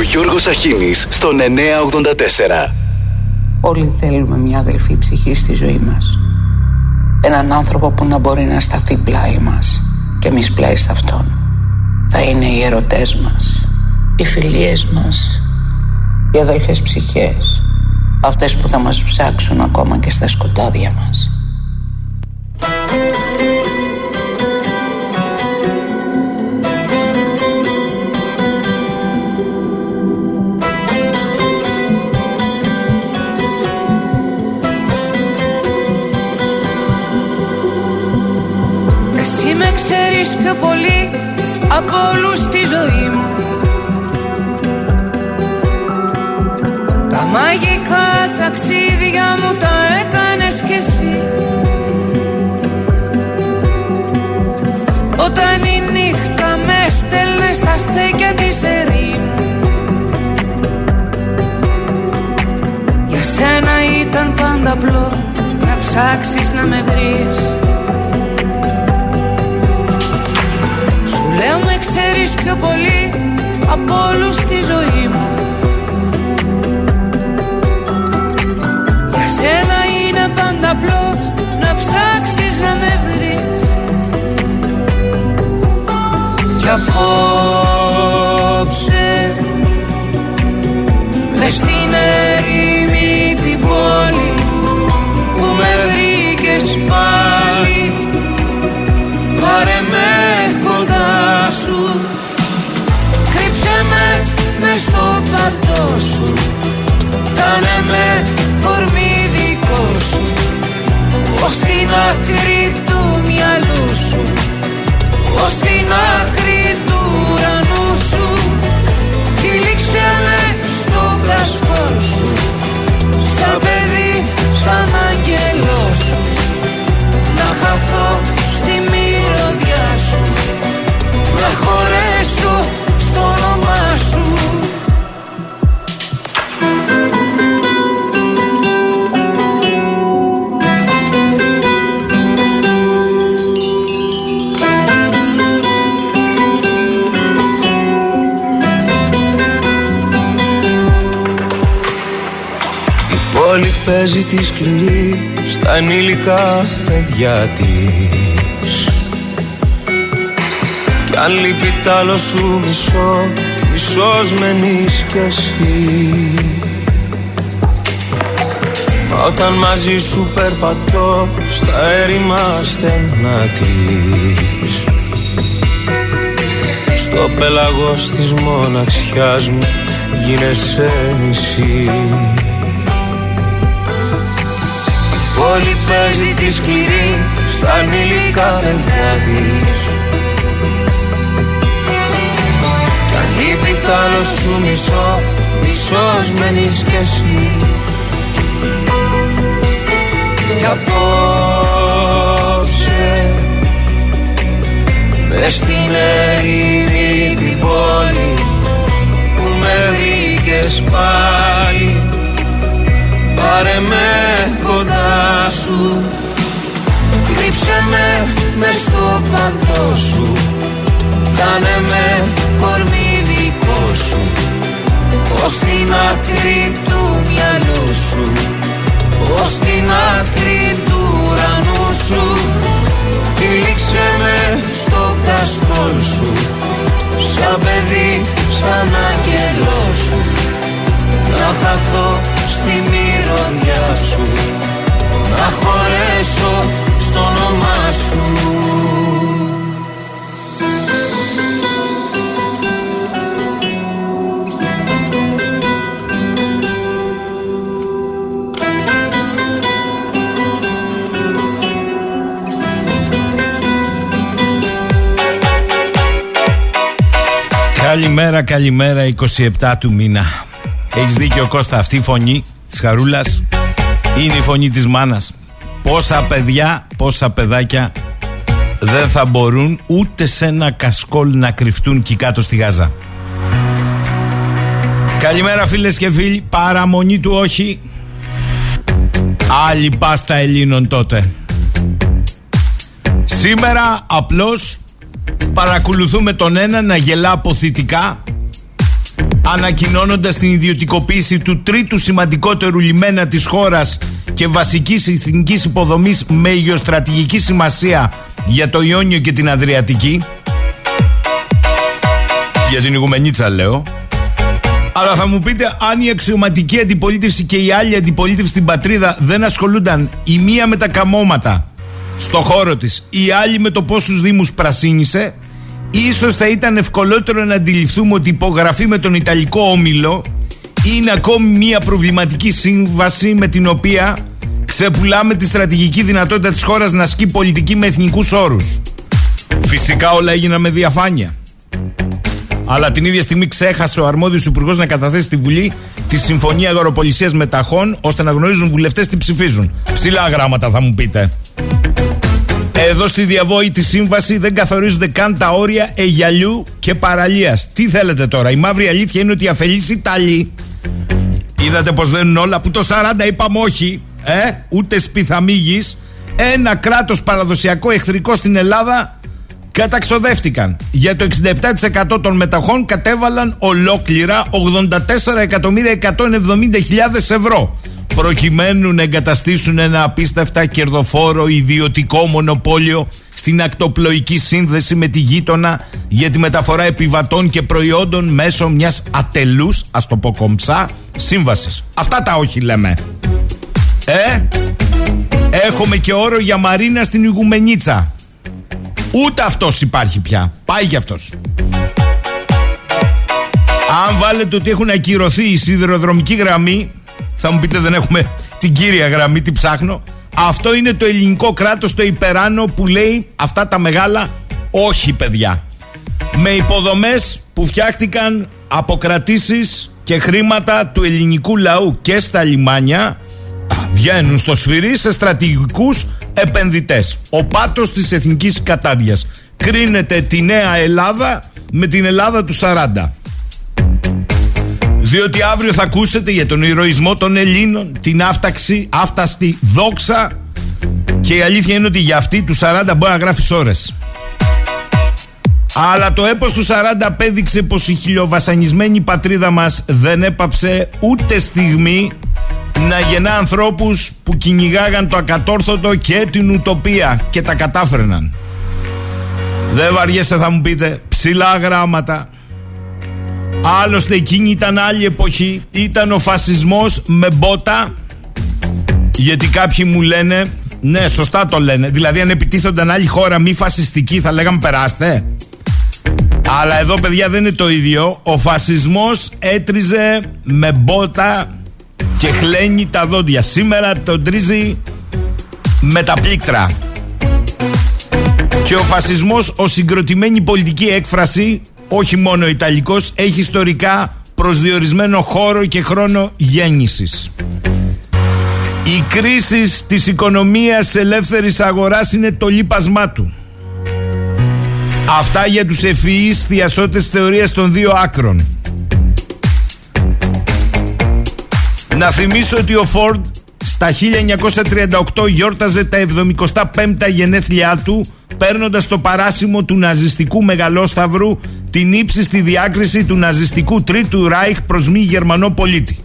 Ο Γιώργος Αχίνης στον 984. Όλοι θέλουμε μια αδελφή ψυχή στη ζωή μας. Έναν άνθρωπο που να μπορεί να σταθεί πλάι μας και εμείς πλάι σε αυτόν. Θα είναι οι ερωτές μας, οι φιλίες μας, οι αδελφές ψυχές, αυτές που θα μας ψάξουν ακόμα και στα σκοτάδια μας. Εσύ με ξέρεις πιο πολύ από όλους στη ζωή μου. Τα μαγικά ταξίδια μου τα έκανες κι εσύ. Όταν η νύχτα με στέλνε στα στέκια της ερήμου. Για σένα ήταν πάντα απλό να ψάξεις να με βρεις πιο πολύ από όλους στη ζωή μου. Για σένα είναι πάντα απλό να ψάξεις να με βρεις. Κι απόψε Μες στην ερήμη την πόλη που με βρήκες πάλι στο παλτό σου. Κάνε με κορμί δικό σου. Ως την άκρη του μυαλού σου. Ως την άκρη του ουρανού σου. Τυλίξε με στο κασκόλ σου. Σαν παιδί, σαν άγγελό σου. Να χαθώ στη μυρωδιά σου. Να χωρέσω παίζει τη σκληρή στα ενήλικα παιδιά της. Κι αν λείπει τ' άλλο σου μισό, μισός μένεις κι εσύ. Μα όταν μαζί σου περπατώ στα έρημα στενά της. Στο πέλαγος της μοναξιάς μου γίνεσαι μισής Πόλη παίζει τη σκληρή στα ανήλικα παιδιά της. Κι αν λείπει τ' άλλο σου μισό, μισός μένεις κι εσύ. Κι απόψε Μες στην ερήμη την πόλη που με βρήκες πάλι Πάρε με κοντά σου. Κρύψε με μες στο παλτό σου. Κάνε με κορμί δικό σου. Ως την άκρη του μυαλού σου. Ως την άκρη του ουρανού σου. Τυλίξε με στο κασκόλ σου. Σαν παιδί, σαν άγγελό σου. Να χαθώ στη μυρωδιά σου Να χωρέσω στο όνομά σου. Καλημέρα, καλημέρα 27 του μήνα Έχεις δίκιο Κώστα αυτή η φωνή της Χαρούλας Είναι η φωνή της μάνας. Πόσα παιδιά, πόσα παιδάκια Δεν θα μπορούν ούτε σε ένα κασκόλ να κρυφτούν εκεί κάτω στη Γάζα. Καλημέρα φίλες και φίλοι. Παραμονή του όχι. Άλλη πάστα Ελλήνων τότε. Σήμερα απλώς παρακολουθούμε τον ένα να γελά αποθητικά ανακοινώνοντας την ιδιωτικοποίηση του τρίτου σημαντικότερου λιμένα της χώρας και βασικής εθνικής υποδομής με γεωστρατηγική σημασία για το Ιόνιο και την Αδριατική. Για την Ιγουμενίτσα λέω. Αλλά θα μου πείτε αν η αξιωματική αντιπολίτευση και η άλλη αντιπολίτευση στην πατρίδα δεν ασχολούνταν η μία με τα καμώματα στο χώρο της, η άλλη με το πόσους δήμους πρασίνησε ίσως θα ήταν ευκολότερο να αντιληφθούμε ότι η υπογραφή με τον Ιταλικό Όμιλο είναι ακόμη μία προβληματική σύμβαση με την οποία ξεπουλάμε τη στρατηγική δυνατότητα της χώρας να ασκεί πολιτική με εθνικούς όρους. Φυσικά όλα έγιναν με διαφάνεια. Αλλά την ίδια στιγμή ξέχασε ο αρμόδιος υπουργός να καταθέσει στη Βουλή τη Συμφωνία Αγοροπολισία Μεταχών, ώστε να γνωρίζουν βουλευτές τι ψηφίζουν. Ψηλά γράμματα θα μου πείτε. Εδώ στη διαβόητη σύμβαση δεν καθορίζονται καν τα όρια Αιγιαλιού και παραλίας. Τι θέλετε τώρα, η μαύρη αλήθεια είναι ότι αφελείς Ιταλοί. Είδατε πως δεν είναι όλα που το 40 είπαμε όχι, ε, ούτε σπιθαμίγης. Ένα κράτος παραδοσιακό εχθρικό στην Ελλάδα καταξοδεύτηκαν. Για το 67% των μεταχών κατέβαλαν ολόκληρα 84.170.000 ευρώ προκειμένου να εγκαταστήσουν ένα απίστευτα κερδοφόρο ιδιωτικό μονοπόλιο στην ακτοπλοϊκή σύνδεση με τη γείτονα για τη μεταφορά επιβατών και προϊόντων μέσω μιας ατελούς, ας το πω κομψά, σύμβασης. Αυτά τα όχι λέμε. Ε, έχουμε και όρο για Μαρίνα στην Ιγουμενίτσα. Ούτε αυτός υπάρχει πια. Πάει κι αυτός. Αν βάλετε ότι έχουν ακυρωθεί η σιδηροδρομική γραμμή, θα μου πείτε δεν έχουμε την κύρια γραμμή, τι ψάχνω. Αυτό είναι το ελληνικό κράτος, το υπεράνω που λέει αυτά τα μεγάλα όχι παιδιά. Με υποδομές που φτιάχτηκαν αποκρατήσεις και χρήματα του ελληνικού λαού και στα λιμάνια βγαίνουν στο σφυρί σε στρατηγικούς επενδυτές. Ο πάτος της εθνικής κατάδειας. Κρίνεται τη νέα Ελλάδα με την Ελλάδα του 40. Διότι αύριο θα ακούσετε για τον ηρωισμό των Ελλήνων, την άφταξη, άφταστη δόξα και η αλήθεια είναι ότι για αυτή του 40 μπορεί να γράφεις ώρες. Αλλά το έπος του 40 απέδειξε πως η χιλιοβασανισμένη πατρίδα μας δεν έπαψε ούτε στιγμή να γεννά ανθρώπους που κυνηγάγαν το ακατόρθωτο και την ουτοπία και τα κατάφερναν. Δεν βαριέσαι θα μου πείτε ψηλά γράμματα. Άλλωστε εκείνη ήταν άλλη εποχή, ήταν ο φασισμός με μπότα. Γιατί κάποιοι μου λένε ναι σωστά το λένε. Δηλαδή αν επιτίθονταν άλλη χώρα μη φασιστική θα λέγαμε περάστε αλλά εδώ παιδιά δεν είναι το ίδιο. Ο φασισμός έτριζε με μπότα και χλένει τα δόντια. Σήμερα τον τρίζει με τα πλήκτρα. Και ο φασισμός, ο συγκροτημένη πολιτική έκφραση, όχι μόνο ιταλικός, έχει ιστορικά προσδιορισμένο χώρο και χρόνο γέννησης. Η κρίση της οικονομίας ελεύθερης αγοράς είναι το λίπασμά του. Αυτά για τους ευφυείς θειασότες θεωρίας των δύο άκρων. Να θυμίσω ότι ο Φόρντ στα 1938 γιόρταζε τα 75 γενέθλιά του παίρνοντας το παράσημο του ναζιστικού μεγαλόσταυρου την ύψιστη διάκριση του ναζιστικού Τρίτου Ράιχ προς μη Γερμανό πολίτη.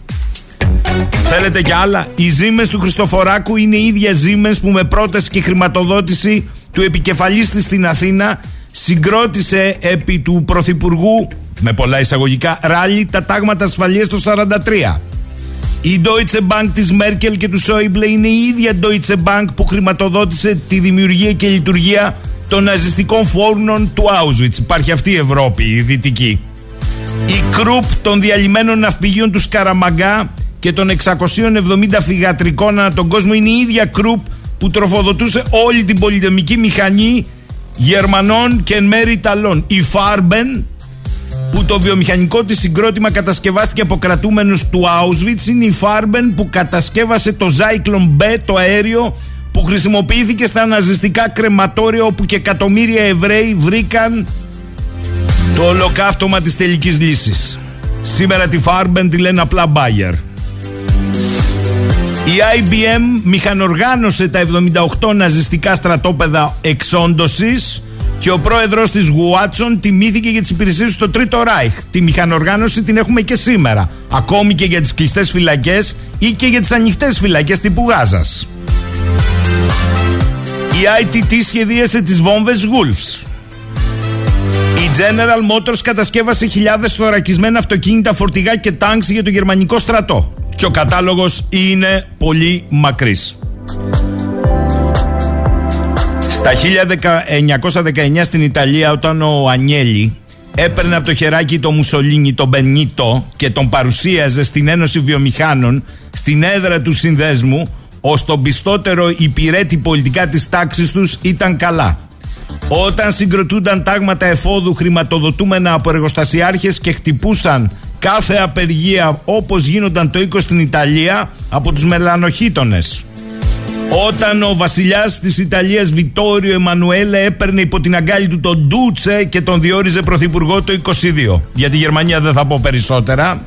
Θέλετε κι άλλα; Οι ζήμες του Χριστοφοράκου είναι οι ίδιες ζήμες που με πρόταση και χρηματοδότηση του επικεφαλής της στην Αθήνα συγκρότησε επί του Πρωθυπουργού με πολλά εισαγωγικά ράλι τα τάγματα ασφαλείας το 43. Η Deutsche Bank της Μέρκελ και του Σόιμπλε είναι η ίδια Deutsche Bank που χρηματοδότησε τη δημιουργία και λειτουργία των ναζιστικών φόρνων του Auschwitz. Υπάρχει αυτή η Ευρώπη, η δυτική. Η Κρουπ των διαλυμένων ναυπηγείων του Σκαραμαγκά και των 670 φυγατρικών ανά τον κόσμο είναι η ίδια Κρουπ που τροφοδοτούσε όλη την πολυτεμική μηχανή Γερμανών και εν μέρη Ιταλών. Η Farben που το βιομηχανικό της συγκρότημα κατασκευάστηκε από κρατούμενους του Auschwitz είναι η Farben που κατασκεύασε το Zyklon B, το αέριο που χρησιμοποιήθηκε στα ναζιστικά κρεματόρια όπου και εκατομμύρια Εβραίοι βρήκαν το ολοκαύτωμα της τελικής λύσης. Σήμερα τη Farben τη λένε απλά Bayer. Η IBM μηχανοργάνωσε τα 78 ναζιστικά στρατόπεδα εξόντωσης Και ο πρόεδρος της Γουάτσον τιμήθηκε για τις υπηρεσίες στο Τρίτο Ράιχ. Τη μηχανοργάνωση την έχουμε και σήμερα. Ακόμη και για τις κλειστές φυλακές ή και για τις ανοιχτές φυλακές τύπου Γάζας. Η ITT σχεδίασε τις βόμβες Wolves. Η General Motors κατασκεύασε χιλιάδες θωρακισμένα αυτοκίνητα, φορτηγά και τάγκς για το γερμανικό στρατό. Και ο κατάλογος είναι πολύ μακρύς. Στα 1919 στην Ιταλία όταν ο Ανιέλη έπαιρνε από το χεράκι το Μουσολίνι, τον Μπενίτο και τον παρουσίαζε στην Ένωση Βιομηχάνων στην έδρα του συνδέσμου ως τον πιστότερο υπηρέτη πολιτικά της τάξης τους ήταν καλά. Όταν συγκροτούνταν τάγματα εφόδου χρηματοδοτούμενα από εργοστασιάρχες και χτυπούσαν κάθε απεργία όπως γίνονταν το 20 στην Ιταλία από τους μελανοχίτονες. Όταν ο βασιλιάς της Ιταλίας Βιτόριο Εμμανουέλε έπαιρνε υπό την αγκάλη του τον Ντούτσε και τον διόριζε πρωθυπουργό το 22. Για τη Γερμανία δεν θα πω περισσότερα.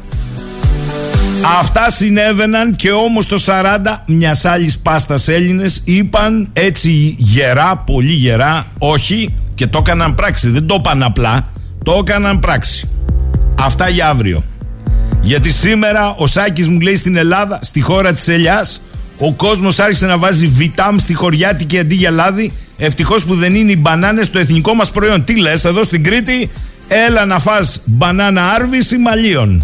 Αυτά συνέβαιναν και όμως το 40 μιας άλλης πάστας Έλληνες είπαν έτσι γερά, πολύ γερά, όχι και το έκαναν πράξη. Δεν το είπαν απλά, το έκαναν πράξη. Αυτά για αύριο. Γιατί σήμερα ο Σάκης μου λέει στην Ελλάδα, στη χώρα της ελιάς, ο κόσμος άρχισε να βάζει βιτάμ στη χωριάτικη αντί για λάδι. Ευτυχώς που δεν είναι οι μπανάνες το εθνικό μας προϊόν. Τι λες εδώ στην Κρήτη, έλα να φας μπανάνα άρβης ή μαλλίων.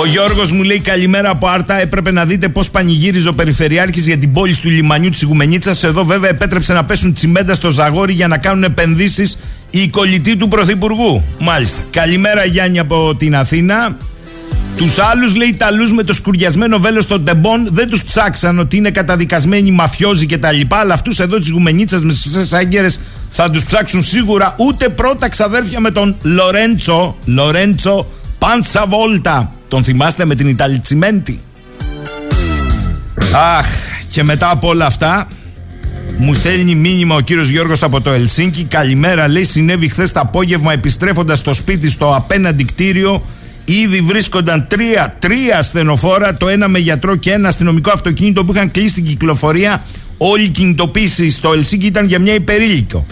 Ο Γιώργος μου λέει καλημέρα από Άρτα. Έπρεπε να δείτε πώς πανηγύριζε ο Περιφερειάρχης για την πόλη του λιμανιού της Ιγουμενίτσα. Εδώ βέβαια επέτρεψε να πέσουν τσιμέντα στο ζαγόρι για να κάνουν επενδύσεις οι κολλητοί του Πρωθυπουργού. Μάλιστα. Καλημέρα Γιάννη από την Αθήνα. Τους άλλους λέει Ιταλού με το σκουριασμένο βέλος των τεμπών δεν τους ψάξαν ότι είναι καταδικασμένοι μαφιόζοι κτλ. Αλλά αυτούς εδώ τη Γουμενίτσα με χρυσέ άγκερες θα τους ψάξουν σίγουρα. Ούτε πρώτα ξαδέρφια με τον Λορέντσο. Λορέντσο Πανσαβόλτα. Τον θυμάστε με την Ιταλιτσιμέντη. Αχ, και μετά από όλα αυτά, μου στέλνει μήνυμα ο κύριος Γιώργος από το Ελσίνκι. Καλημέρα, λέει. Συνέβη χθες το απόγευμα επιστρέφοντας στο σπίτι στο απέναντι κτίριο. Ήδη βρίσκονταν τρία, τρία ασθενοφόρα, το ένα με γιατρό και ένα αστυνομικό αυτοκίνητο που είχαν κλείσει την κυκλοφορία. Όλη η κινητοποίηση στο Ελσίνκι ήταν για μια υπερήλικο.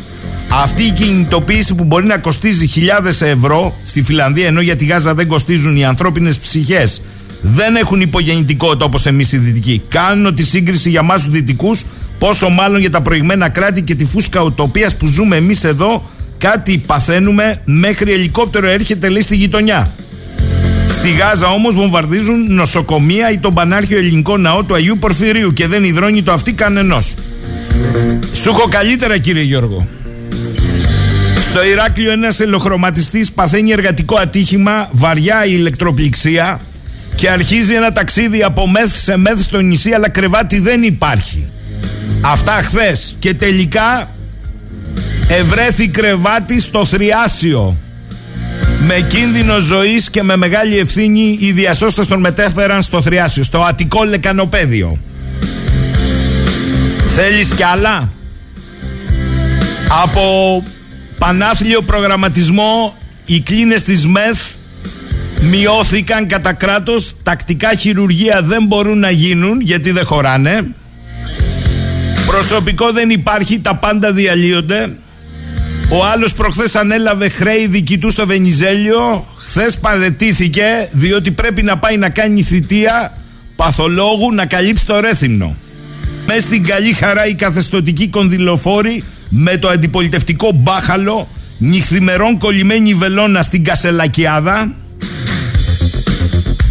Αυτή η κινητοποίηση που μπορεί να κοστίζει χιλιάδες ευρώ στη Φιλανδία, ενώ για τη Γάζα δεν κοστίζουν οι ανθρώπινες ψυχές, δεν έχουν υπογεννητικότητα όπως εμείς οι Δυτικοί. Κάνουν τη σύγκριση για εμάς τους Δυτικούς, πόσο μάλλον για τα προηγμένα κράτη και τη φούσκα ουτοπίας που ζούμε εμείς εδώ, κάτι παθαίνουμε μέχρι ελικόπτερο έρχεται λέει στη γειτονιά. Στη Γάζα όμως βομβαρδίζουν νοσοκομεία ή τον πανάρχιο ελληνικό ναό του Αγίου Πορφυρίου και δεν υδρώνει το αυτή κανενός. Σου έχω καλύτερα κύριε Γιώργο. Στο Ηράκλειο ένας ελοχρωματιστής παθαίνει εργατικό ατύχημα, βαριά η ηλεκτροπληξία και αρχίζει ένα ταξίδι από μεθ σε μεθ στο νησί, αλλά κρεβάτι δεν υπάρχει. Αυτά χθες. Και τελικά ευρέθη κρεβάτι στο Θριάσιο. Με κίνδυνο ζωής και με μεγάλη ευθύνη οι διασώστες τον μετέφεραν στο Θριάσιο, στο Αττικό Λεκανοπέδιο. Θέλεις κι άλλα; Από Πανάθλιο προγραμματισμό, οι κλίνες της ΜΕΘ μειώθηκαν κατά κράτος, τακτικά χειρουργία δεν μπορούν να γίνουν γιατί δεν χωράνε. Προσωπικό δεν υπάρχει, τα πάντα διαλύονται. Ο άλλος προχθές ανέλαβε χρέη δική του στο Βενιζέλιο, χθες παρετήθηκε διότι πρέπει να πάει να κάνει θητεία παθολόγου να καλύψει το ρέθυμνο. Μες στην καλή χαρά οι καθεστοτικοί κονδυλοφόροι με το αντιπολιτευτικό μπάχαλο νυχθημερών κολλημένη βελόνα στην Κασελακιάδα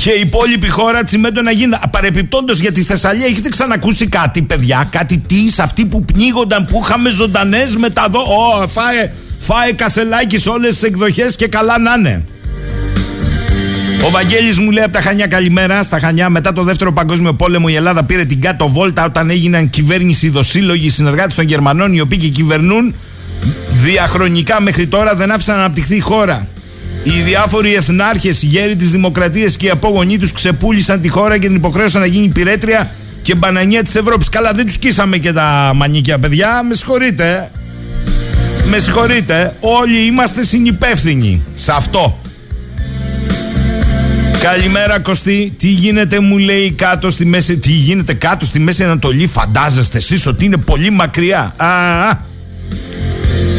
και η υπόλοιπη χώρα τσιμέντο να γίνει. Παρεπιπτόντως για τη Θεσσαλία, έχετε ξανακούσει κάτι, παιδιά, κάτι τι σε αυτοί που πνίγονταν, που είχαμε ζωντανές μετά εδώ. Ω, φάε, φάε κασελάκι σε όλες τις εκδοχές και καλά να είναι. Ο Βαγγέλης μου λέει από τα Χανιά καλημέρα. Στα Χανιά μετά το δεύτερο παγκόσμιο πόλεμο η Ελλάδα πήρε την κάτω βόλτα όταν έγιναν κυβέρνηση δοσύλλογοι συνεργάτες των Γερμανών οι οποίοι και κυβερνούν διαχρονικά μέχρι τώρα δεν άφησαν να αναπτυχθεί η χώρα. Οι διάφοροι εθνάρχες, οι γέροι της Δημοκρατίας και οι απόγονοί τους ξεπούλησαν τη χώρα και την υποχρέωσαν να γίνει πυρέτρια και μπανανία της Ευρώπης. Καλά, δεν τους κοίσαμε και τα μανίκια, παιδιά. Με συγχωρείτε. Με συγχωρείτε. Όλοι είμαστε συνυπεύθυνοι σε αυτό. Καλημέρα Κωστή, τι γίνεται μου λέει κάτω στη Μέση, τι γίνεται κάτω στη Μέση Ανατολή, φαντάζεστε εσείς ότι είναι πολύ μακριά; Α, α.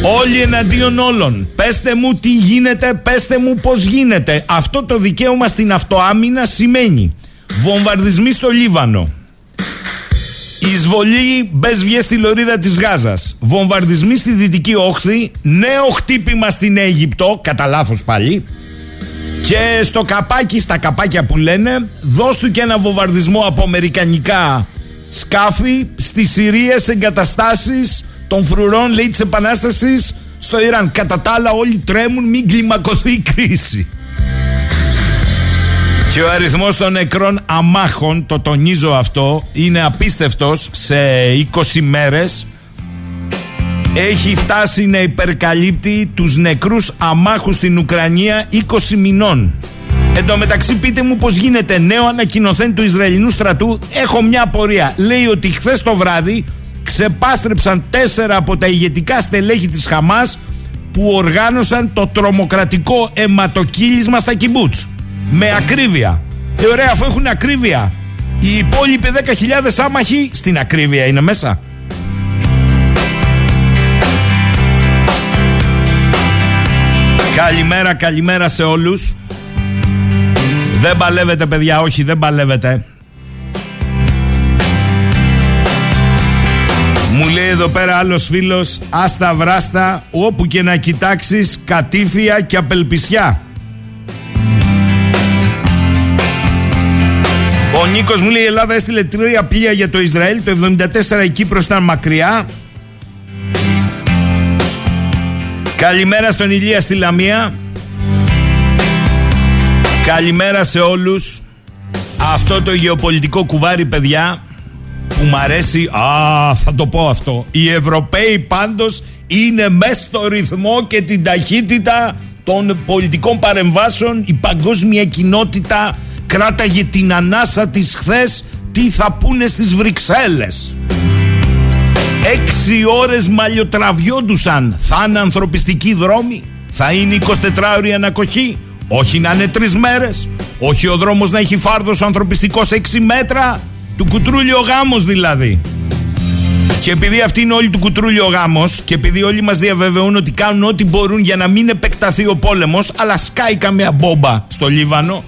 Όλοι εναντίον όλων. Πέστε μου τι γίνεται, πέστε μου πώς γίνεται. Αυτό το δικαίωμα στην αυτοάμυνα σημαίνει βομβαρδισμοί στο Λίβανο. Εισβολή μπες στη λωρίδα της Γάζας. Βομβαρδισμοί στη Δυτική Όχθη. Νέο χτύπημα στην Αίγυπτο. Κατά λάθος πάλι. Και στο καπάκι, στα καπάκια που λένε, δώσ' του και ένα βομβαρδισμό από αμερικανικά σκάφη στις Συρίες εγκαταστάσεις των φρουρών, λέει, της Επανάστασης στο Ιράν. Κατά τα άλλα όλοι τρέμουν μην κλιμακωθεί η κρίση. Και ο αριθμός των νεκρών αμάχων, το τονίζω αυτό, είναι απίστευτος σε 20 μέρες. Έχει φτάσει να υπερκαλύπτει τους νεκρούς αμάχους στην Ουκρανία 20 μηνών. Εν τω μεταξύ πείτε μου πως γίνεται νέο ανακοινωθέν του Ισραηλινού στρατού. Έχω μια απορία. Λέει ότι χθες το βράδυ ξεπάστρεψαν τέσσερα από τα ηγετικά στελέχη της Χαμάς που οργάνωσαν το τρομοκρατικό αιματοκύλισμα στα κυμπούτς με ακρίβεια. Ε, ωραία, αφού έχουν ακρίβεια. Οι υπόλοιποι 10.000 άμαχοι στην ακρίβεια είναι μέσα. Καλημέρα, καλημέρα σε όλους. Δεν παλεύετε παιδιά, όχι δεν παλεύετε. Μου λέει εδώ πέρα άλλος φίλος, άστα βράστα, όπου και να κοιτάξεις, κατήφια και απελπισιά. Ο Νίκος μου λέει: Η Ελλάδα έστειλε τρία πλοία για το Ισραήλ. Το 74 η Κύπρος ήταν μακριά. Καλημέρα στον Ηλία στη Λαμία. Καλημέρα σε όλους. Αυτό το γεωπολιτικό κουβάρι, παιδιά, που μ' αρέσει. Α, θα το πω αυτό. Οι Ευρωπαίοι πάντως είναι μέσα στο ρυθμό και την ταχύτητα των πολιτικών παρεμβάσεων. Η παγκόσμια κοινότητα κράταγε την ανάσα της χθες τι θα πούνε στις Βρυξέλλες; Έξι ώρες μαλλιοτραβιόντουσαν. Θα είναι ανθρωπιστική δρόμη. Θα είναι 24 ώρη ανακοχή; Όχι να είναι τρεις μέρες. Όχι ο δρόμος να έχει φάρδος ανθρωπιστικός 6 μέτρα; Του κουτρούλιο γάμος δηλαδή. Και επειδή αυτή είναι όλη του κουτρούλιο γάμος και επειδή όλοι μας διαβεβαιούν ότι κάνουν ό,τι μπορούν για να μην επεκταθεί ο πόλεμος, αλλά σκάει καμία μπόμπα στο Λίβανο,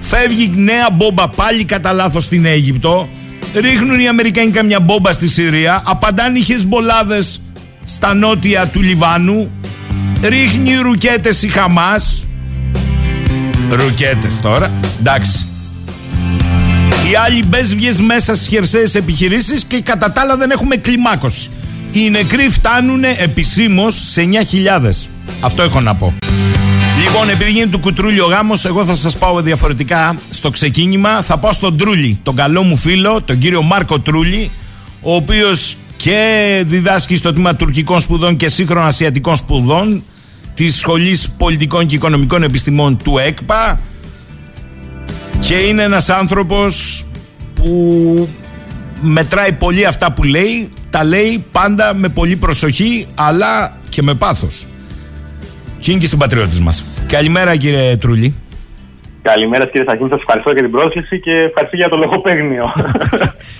Φεύγει νέα μπόμπα πάλι κατά λάθος στην Αίγυπτο. Ρίχνουν οι Αμερικανοί καμιά μπόμπα στη Συρία. Απαντάνε οι Χεσμολάδες στα νότια του Λιβάνου. Ρίχνει ρουκέτες η Χαμάς. Ρουκέτες τώρα. Εντάξει. Οι άλλοι μπέσβιες μέσα στις χερσαίες επιχειρήσεις και κατά τα άλλα δεν έχουμε κλιμάκωση. Οι νεκροί φτάνουν επισήμως σε 9.000. Αυτό έχω να πω. Λοιπόν, επειδή γίνεται του κουτρούλι ο γάμος, εγώ θα σας πάω διαφορετικά στο ξεκίνημα. Θα πάω στον Τρούλι, τον καλό μου φίλο, τον κύριο Μάρκο Τρούλι, ο οποίος και διδάσκει στο τμήμα τουρκικών σπουδών και σύγχρονων ασιατικών σπουδών της Σχολής Πολιτικών και Οικονομικών Επιστημών του ΕΚΠΑ και είναι ένας άνθρωπος που μετράει πολύ αυτά που λέει τα λέει πάντα με πολύ προσοχή αλλά και με πάθος και είναι και συμπατριώτη μας. Καλημέρα, κύριε Τρούλη. Καλημέρα κύριε Σαχίνη, σας ευχαριστώ για την πρόσκληση και ευχαριστώ για το λογοπαίγνιο.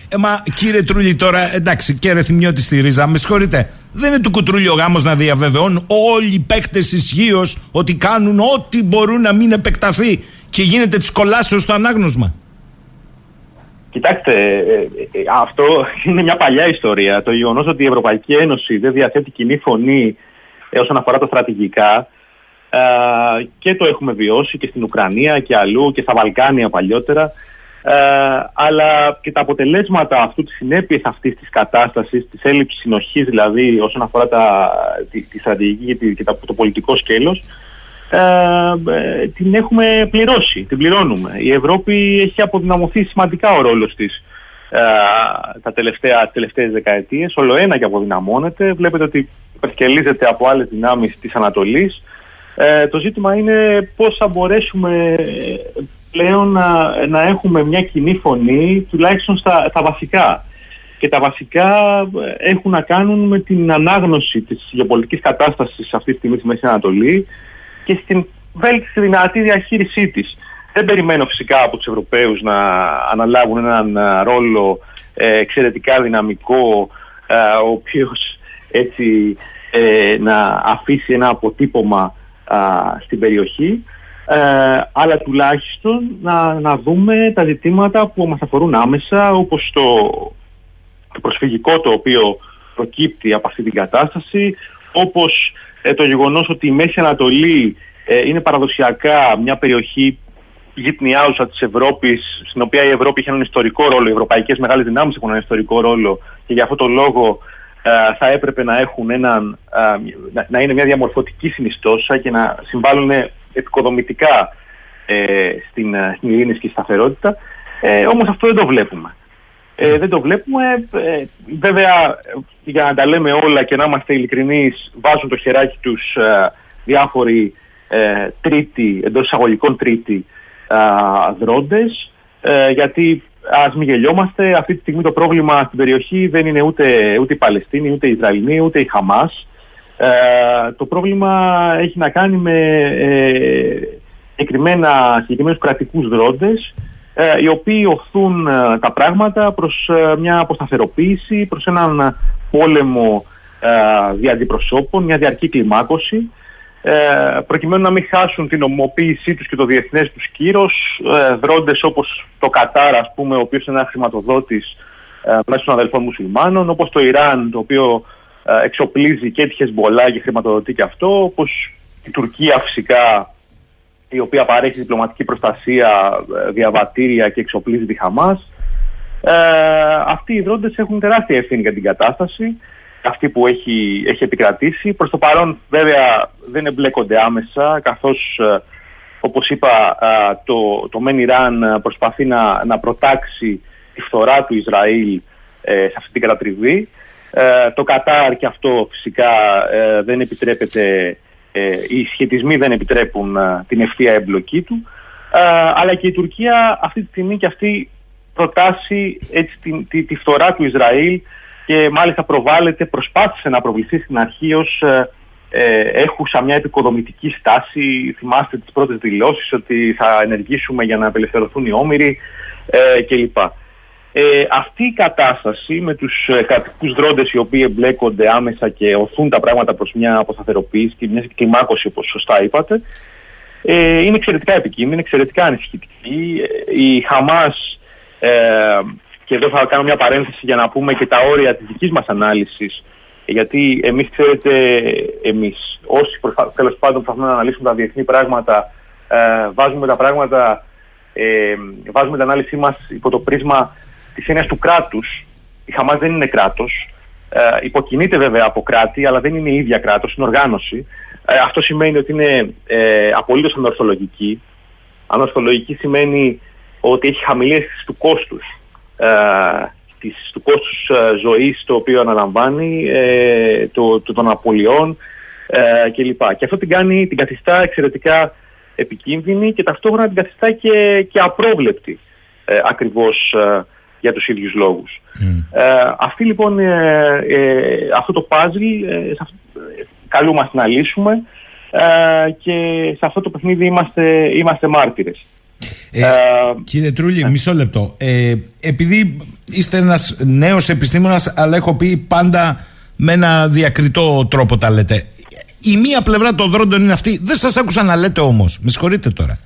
ε, μα κύριε Τρούλη, τώρα εντάξει, και ρεθιμιώτη στη ρίζα, με συγχωρείτε. Δεν είναι του κουτρούλι ο γάμος να διαβεβαιώνουν όλοι οι παίκτες ισχύως ότι κάνουν ό,τι μπορούν να μην επεκταθεί και γίνεται τη κολάσεω στο ανάγνωσμα. Κοιτάξτε, ε, ε, αυτό είναι μια παλιά ιστορία. Το γεγονός ότι η Ευρωπαϊκή Ένωση δεν διαθέτει κοινή φωνή όσον αφορά τα στρατηγικά ε, και το έχουμε βιώσει και στην Ουκρανία και αλλού και στα Βαλκάνια παλιότερα ε, αλλά και τα αποτελέσματα αυτού της συνέπειας αυτής της κατάστασης, της έλλειψης συνοχής δηλαδή όσον αφορά τα, τη, τη στρατηγική και, το πολιτικό σκέλος ε, την έχουμε πληρώσει, την πληρώνουμε. Η Ευρώπη έχει αποδυναμωθεί σημαντικά ο ρόλος της ε, τα τελευταία, τις τελευταίες δεκαετίες, όλο ένα και αποδυναμώνεται. Βλέπετε ότι υπερσκελίζεται από άλλες δυνάμεις της Ανατολής. Ε, το ζήτημα είναι πώς θα μπορέσουμε πλέον να, να έχουμε μια κοινή φωνή, τουλάχιστον στα, στα βασικά. Και τα βασικά έχουν να κάνουν με την ανάγνωση της γεωπολιτικής κατάστασης αυτή τη στιγμή στη Μέση Ανατολή και στην βέλτιστη δυνατή διαχείρισή της. Δεν περιμένω φυσικά από τους Ευρωπαίους να αναλάβουν έναν ρόλο εξαιρετικά δυναμικό, ο οποίος έτσι να αφήσει ένα αποτύπωμα στην περιοχή. αλλά τουλάχιστον να, να δούμε τα ζητήματα που μας αφορούν άμεσα όπως το, το προσφυγικό το οποίο προκύπτει από αυτή την κατάσταση όπως ε, το γεγονός ότι η Μέση Ανατολή ε, είναι παραδοσιακά μια περιοχή γυτνιάουσα της Ευρώπης στην οποία η Ευρώπη έχει έναν ιστορικό ρόλο, οι ευρωπαϊκές μεγάλες δυνάμεις έχουν έναν ιστορικό ρόλο και για αυτό το λόγο ε, θα έπρεπε να έχουν έναν, να, να είναι μια διαμορφωτική συνιστόσα και να συμβάλλουν επικοδομητικά στην, στην ειρήνη και σταθερότητα. Ε, όμως αυτό δεν το βλέπουμε. Ε, δεν το βλέπουμε. Ε, βέβαια, για να τα λέμε όλα και να είμαστε ειλικρινείς, βάζουν το χεράκι τους ε, διάφοροι ε, τρίτοι, εντός εισαγωγικών τρίτοι ε, δρόντες. Ε, γιατί ας μην γελιόμαστε, αυτή τη στιγμή το πρόβλημα στην περιοχή δεν είναι ούτε, ούτε η Παλαιστίνη, ούτε η Ισραηλοί, ούτε η Χαμάς. Ε, το πρόβλημα έχει να κάνει με ε, συγκεκριμένους κρατικούς δρόντες ε, οι οποίοι οθούν ε, τα πράγματα προς ε, μια αποσταθεροποίηση, προς έναν πόλεμο δια αντιπροσώπων, μια διαρκή κλιμάκωση, προκειμένου να μην χάσουν την ομοποίησή τους και το διεθνές τους κύρος, δρόντες όπως το Κατάρ, ας πούμε, ο οποίος είναι ένας χρηματοδότης μέσω των αδελφών μουσουλμάνων, όπως το Ιράν, το οποίο εξοπλίζει και τη Χεσμολά και χρηματοδοτεί και αυτό, όπως η Τουρκία φυσικά η οποία παρέχει διπλωματική προστασία, ε, διαβατήρια και εξοπλίζει τη Χαμάς. Ε, αυτοί οι δρόντες έχουν τεράστια ευθύνη για την κατάσταση, αυτή που έχει, έχει επικρατήσει. Προς το παρόν βέβαια δεν εμπλέκονται άμεσα, καθώς ε, όπως είπα ε, το, το Μεν Ιράν προσπαθεί να, να προτάξει τη φθορά του Ισραήλ σε αυτή την κατατριβή. το Κατάρ και αυτό φυσικά δεν επιτρέπεται ε, οι σχετισμοί δεν επιτρέπουν ε, την ευθεία εμπλοκή του ε, αλλά και η Τουρκία αυτή τη στιγμή και αυτή προτάσει έτσι, τη, τη, τη φθορά του Ισραήλ και μάλιστα προβάλλεται, προσπάθησε να προβληθεί στην αρχή ως ε, έχουσα μια επικοδομητική στάση. Θυμάστε τις πρώτες δηλώσεις ότι θα ενεργήσουμε για να απελευθερωθούν οι όμοιροι ε, κλπ. Ε, αυτή η κατάσταση με τους ε, κρατικούς δρόντες οι οποίοι εμπλέκονται άμεσα και οθούν τα πράγματα προς μια αποσταθεροποίηση και μια κλιμάκωση όπως σωστά είπατε ε, είναι εξαιρετικά επικίνδυνη, εξαιρετικά ανησυχητική. Ε, η Χαμάς ε, και εδώ θα κάνω μια παρένθεση για να πούμε και τα όρια της δικής μας ανάλυσης γιατί εμείς ξέρετε εμείς όσοι τέλος πάντων προσπαθούμε να αναλύσουμε τα διεθνή πράγματα ε, βάζουμε τα πράγματα ε, βάζουμε την ανάλυση μας υπό το πρίσμα τη έννοια του κράτους. Η Χαμάς δεν είναι κράτος. Ε, υποκινείται βέβαια από κράτη, αλλά δεν είναι η ίδια κράτος, είναι οργάνωση. Ε, αυτό σημαίνει ότι είναι ε, απολύτως ανορθολογική. Ανορθολογική σημαίνει ότι έχει χαμηλή αίσθηση του κόστους. Ε, της, του κόστους ε, ζωής το οποίο αναλαμβάνει, ε, το, το, των απολειών ε, κλπ. Και αυτό την κάνει, την καθιστά εξαιρετικά επικίνδυνη και ταυτόχρονα την καθιστά και, και απρόβλεπτη ε, ακριβώς ε, για τους ίδιους λόγους. Ε, αυτή λοιπόν, ε, ε, αυτό το puzzle ε, καλούμαστε να λύσουμε και σε αυτό το παιχνίδι είμαστε, είμαστε μάρτυρες. Ε, κύριε Τρούλη, ναι. μισό λεπτό. επειδή είστε ένας νέος επιστήμονας, αλλά έχω πει πάντα με ένα διακριτό τρόπο τα λέτε. Η μία πλευρά των δρόντων είναι αυτή. Δεν σας άκουσα να λέτε όμως. Με συγχωρείτε τώρα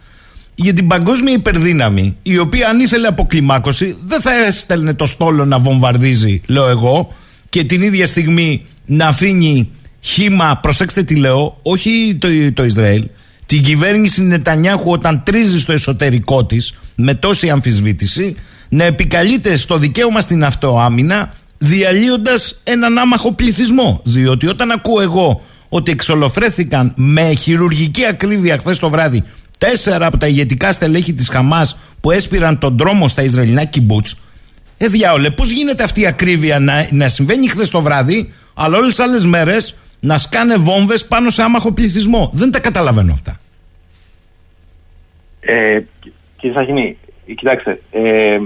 για την παγκόσμια υπερδύναμη, η οποία αν ήθελε αποκλιμάκωση, δεν θα έστελνε το στόλο να βομβαρδίζει, λέω εγώ, και την ίδια στιγμή να αφήνει χήμα, προσέξτε τι λέω, όχι το, το Ισραήλ, την κυβέρνηση Νετανιάχου όταν τρίζει στο εσωτερικό της με τόση αμφισβήτηση να επικαλείται στο δικαίωμα στην αυτοάμυνα διαλύοντας έναν άμαχο πληθυσμό. Διότι όταν ακούω εγώ ότι εξολοφρέθηκαν με χειρουργική ακρίβεια χθες το βράδυ τέσσερα από τα ηγετικά στελέχη της Χαμάς που έσπηραν τον δρόμο στα Ισραηλινά κιμπούτς. Ε διάολε πώς γίνεται αυτή η ακρίβεια να, να συμβαίνει χθες το βράδυ αλλά όλες τις άλλες μέρες να σκάνε βόμβες πάνω σε άμαχο πληθυσμό; Δεν τα καταλαβαίνω αυτά. Ε, Κύριε Σαχινή κοιτάξτε ε,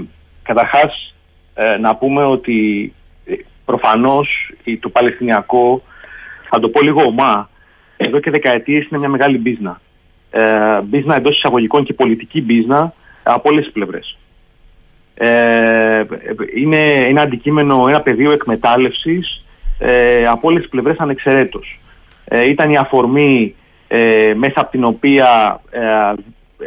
καταρχάς ε, να πούμε ότι ε, προφανώς το Παλαιστινιακό θα το πω λίγο ομά εδώ και δεκαετίες είναι μια μεγάλη μπίζνα ε, μπίζνα εντός εισαγωγικών και πολιτική μπίζνα από όλες τις πλευρές. Ε, είναι ένα αντικείμενο, ένα πεδίο εκμετάλλευσης ε, από όλες τις πλευρές ανεξαιρέτως. Ε, ήταν η αφορμή ε, μέσα από την οποία ε,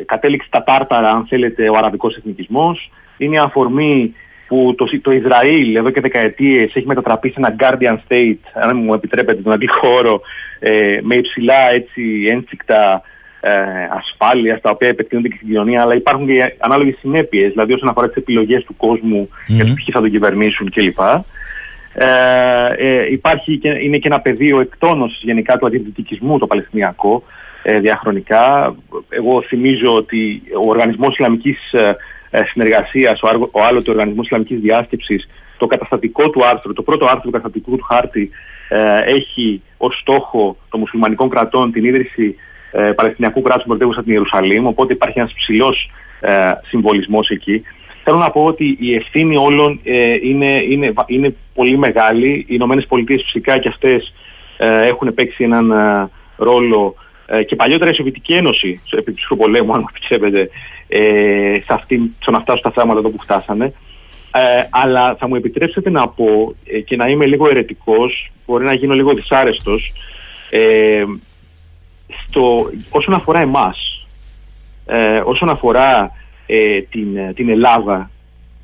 κατέληξε τα τάρταρα, αν θέλετε, ο αραβικός εθνικισμός. Είναι η αφορμή που το, το Ισραήλ εδώ και δεκαετίες έχει μετατραπεί σε ένα guardian state, αν μου επιτρέπετε τον αγγλικό όρο, ε, με υψηλά έτσι, έντσικτα ε, ασφάλεια, τα οποία επεκτείνονται και στην κοινωνία, αλλά υπάρχουν και ανάλογες συνέπειες, δηλαδή όσον αφορά τις επιλογές του κόσμου mm-hmm. για το ποιοι θα τον κυβερνήσουν κλπ. Ε, ε, υπάρχει και, είναι και ένα πεδίο εκτόνωσης γενικά του αντιδυτικισμού το Παλαιστινιακό ε, διαχρονικά. Εγώ θυμίζω ότι ο Οργανισμός Ισλαμικής ε, ε Συνεργασίας, ο, ο άλλος του Οργανισμός Ισλαμικής Διάσκεψης, το καταστατικό του άρθρο, το πρώτο άρθρο του καταστατικού του χάρτη ε, έχει ως στόχο των μουσουλμανικών κρατών την ίδρυση ε, Παλαιστινιακού κράτους πρωτεύουσα την Ιερουσαλήμ, οπότε υπάρχει ένας ψηλός ε, συμβολισμός εκεί. Θέλω να πω ότι η ευθύνη όλων ε, είναι, είναι, είναι πολύ μεγάλη. Οι Ηνωμένες Πολιτείες φυσικά και αυτές ε, έχουν παίξει έναν ε, ρόλο ε, και παλιότερα η Σοβιετική Ένωση, επί του πολέμου, αν μου επιτρέπετε, ε, σε αυτή, στο να φτάσουν τα θέματα εδώ που φτάσανε. Ε, αλλά θα μου επιτρέψετε να πω και να είμαι λίγο ερετικός, μπορεί να γίνω λίγο δυσάρεστος, ε, στο, όσον αφορά εμάς, ε, όσον αφορά ε, την, ε, την Ελλάδα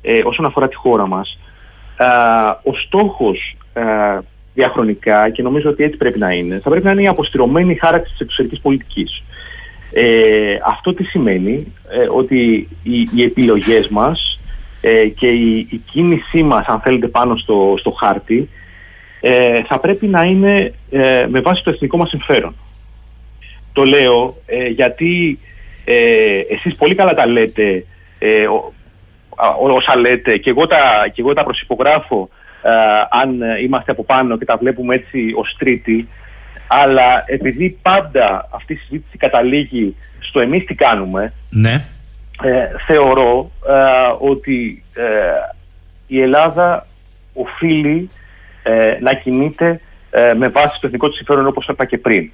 ε, όσον αφορά τη χώρα μας ο στόχος διαχρονικά και νομίζω ότι έτσι πρέπει να είναι θα πρέπει να είναι η αποστηρωμένη χάραξη της εξωτερικής πολιτικής. Αυτό τι σημαίνει ότι οι, οι επιλογές μας και η, η κίνησή μας αν θέλετε πάνω στο, στο χάρτη θα πρέπει να είναι με βάση το εθνικό μας συμφέρον το λέω γιατί ε, εσείς πολύ καλά τα λέτε ε, όσα λέτε και εγώ τα, και εγώ τα προσυπογράφω ε, αν είμαστε από πάνω και τα βλέπουμε έτσι ως τρίτη αλλά επειδή πάντα αυτή η συζήτηση καταλήγει στο εμείς τι κάνουμε ναι. ε, θεωρώ ε, ότι η Ελλάδα οφείλει να κινείται με βάση το εθνικό της συμφέρον όπως είπα και πριν.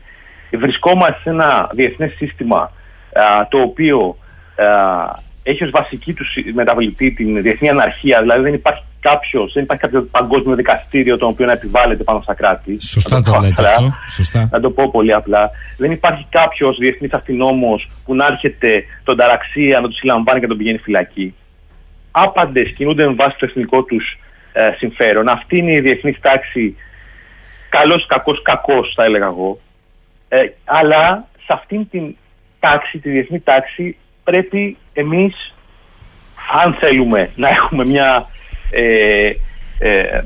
Βρισκόμαστε σε ένα διεθνές σύστημα το οποίο έχει ως βασική τους μεταβλητή την διεθνή αναρχία, δηλαδή δεν υπάρχει κάποιος, δεν υπάρχει κάποιο παγκόσμιο δικαστήριο το οποίο να επιβάλλεται πάνω στα κράτη. Σωστά το, το λέτε αυτό. Σωστά. Να το πω πολύ απλά. Δεν υπάρχει κάποιος διεθνής αστυνόμος που να έρχεται τον ταραξία να του συλλαμβάνει και να τον πηγαίνει φυλακή. Άπαντες κινούνται με βάση το εθνικό τους ε, συμφέρον. Αυτή είναι η διεθνής τάξη. Καλός, κακός, κακός, θα έλεγα εγώ. Ε, αλλά σε αυτήν την τάξη, τη διεθνή τάξη, πρέπει εμείς, αν θέλουμε να έχουμε μια, ε, ε,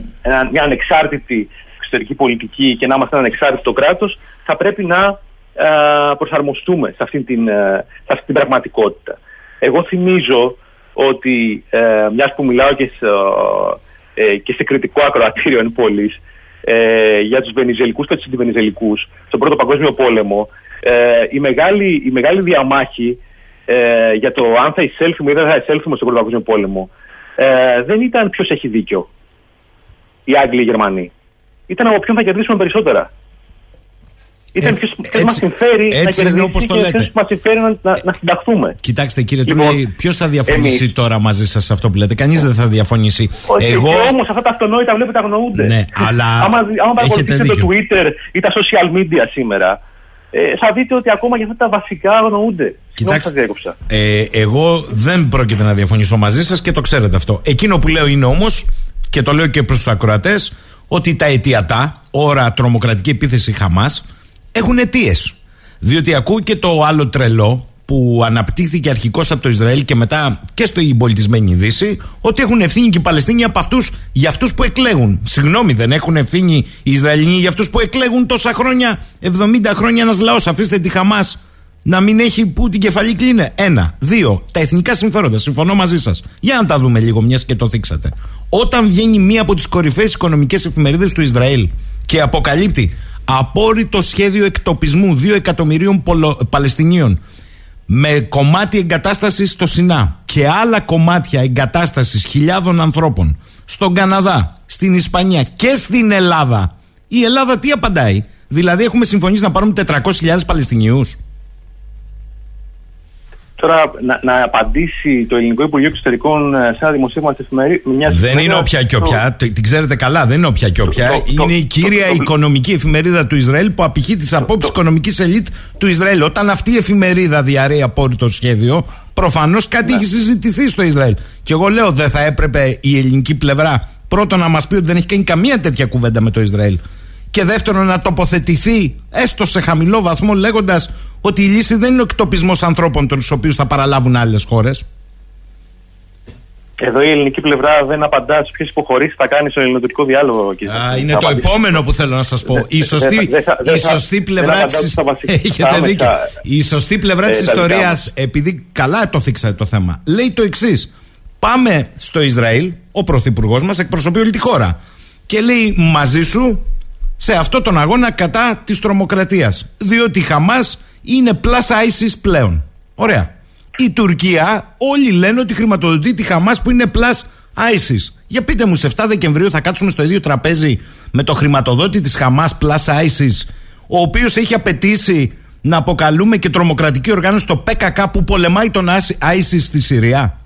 μια ανεξάρτητη εξωτερική πολιτική και να είμαστε ένα ανεξάρτητο κράτος, θα πρέπει να ε, προσαρμοστούμε σε αυτή, την, ε, σε αυτή την πραγματικότητα. Εγώ θυμίζω ότι ε, μιας που μιλάω και, ε, και σε κριτικό ακροατήριο εν πόλης, ε, για τους Βενιζελικούς και τους αντιβενιζελικούς στον Πρώτο Παγκόσμιο Πόλεμο ε, η, μεγάλη, η μεγάλη διαμάχη ε, για το αν θα εισέλθουμε ή δεν θα εισέλθουμε στον Παγκόσμιο Πόλεμο ε, δεν ήταν ποιος έχει δίκιο. Οι Άγγλοι ή οι Γερμανοί. Ήταν από ποιον θα κερδίσουμε περισσότερα. Ήταν ποιο μας συμφέρει έτσι να κερδίσουμε και ποιος μας συμφέρει να, να, να συνταχθούμε. Κοιτάξτε κύριε λοιπόν, Τούλη, ποιος θα διαφωνήσει εμείς... τώρα μαζί σας σε αυτό που λέτε; Κανείς δεν θα διαφωνήσει. Όχι, Εγώ... όμως αυτά τα αυτονόητα βλέπετε αγνοούνται. Ναι, αλλά. άμα, άμα παρακολουθήσετε το Twitter ή τα social media σήμερα, ε, θα δείτε ότι ακόμα και αυτά τα βασικά αγνοούνται. Κοιτάξτε, ε, εγώ δεν πρόκειται να διαφωνήσω μαζί σας και το ξέρετε αυτό. Εκείνο που λέω είναι όμως, και το λέω και προς τους ακροατές, ότι τα αιτιατά, ώρα τρομοκρατική επίθεση Χαμάς, έχουν αιτίες. Διότι ακούω και το άλλο τρελό που αναπτύχθηκε αρχικώς από το Ισραήλ και μετά και στο πολιτισμένη Δύση, ότι έχουν ευθύνη και οι Παλαιστίνοι από αυτούς για αυτούς που εκλέγουν. Συγγνώμη, δεν έχουν ευθύνη οι Ισραηλοί για αυτούς που εκλέγουν τόσα χρόνια, 70 χρόνια ένας λαός. Αφήστε τη Χαμάς να μην έχει που την κεφαλή κλείνε. Ένα. Δύο. Τα εθνικά συμφέροντα. Συμφωνώ μαζί σας. Για να τα δούμε λίγο, μιας και το θίξατε. Όταν βγαίνει μία από τις κορυφαίες οικονομικές εφημερίδες του Ισραήλ και αποκαλύπτει απόρριτο σχέδιο εκτοπισμού 2 εκατομμυρίων Παλαιστινίων με κομμάτι εγκατάστασης στο Σινά και άλλα κομμάτια εγκατάστασης χιλιάδων ανθρώπων στον Καναδά, στην Ισπανία και στην Ελλάδα. Η Ελλάδα τι απαντάει, δηλαδή έχουμε συμφωνήσει να πάρουμε 400.000 Παλαιστινίους; Τώρα να, να απαντήσει το Ελληνικό Υπουργείο Εξωτερικών ε, σε ένα δημοσίευμα της εφημερίδα. Δεν είναι όποια και όποια. Το... Την ξέρετε καλά, δεν είναι όποια και όποια. Το, είναι η κύρια οικονομική εφημερίδα του Ισραήλ που απηχεί τις απόψεις οικονομικής ελίτ του Ισραήλ. Όταν αυτή η εφημερίδα διαρρέει απόρριτο σχέδιο, προφανώς κάτι ναι. έχει συζητηθεί στο Ισραήλ. Και εγώ λέω, δεν θα έπρεπε η ελληνική πλευρά πρώτον να μας πει ότι δεν έχει κάνει καμία τέτοια κουβέντα με το Ισραήλ. Και δεύτερον, να τοποθετηθεί έστω σε χαμηλό βαθμό λέγοντας ότι η λύση δεν είναι ο εκτοπισμός ανθρώπων, τους οποίους θα παραλάβουν άλλες χώρες. Εδώ η ελληνική πλευρά δεν απαντά στις ποιε υποχωρήσει θα κάνει στο ελληνοτουρκικό διάλογο. Α, είναι το επόμενο που θέλω να σας πω. Η σωστή, η σωστή πλευρά τη Έχετε δίκιο. Η σωστή πλευρά της ιστορίας, επειδή καλά το θίξατε το θέμα, λέει το εξής. Πάμε στο Ισραήλ, ο πρωθυπουργός μας εκπροσωπεί όλη τη χώρα. Και λέει μαζί σου σε αυτό τον αγώνα κατά της τρομοκρατίας. Διότι η Χαμάς είναι plus ISIS πλέον. Ωραία. Η Τουρκία, όλοι λένε ότι χρηματοδοτεί τη Χαμάς που είναι plus ISIS. Για πείτε μου, σε 7 Δεκεμβρίου θα κάτσουμε στο ίδιο τραπέζι με το χρηματοδότη της Χαμάς plus ISIS, ο οποίος έχει απαιτήσει να αποκαλούμε και τρομοκρατική οργάνωση το ΠΚΚ που πολεμάει τον ISIS στη Συρία;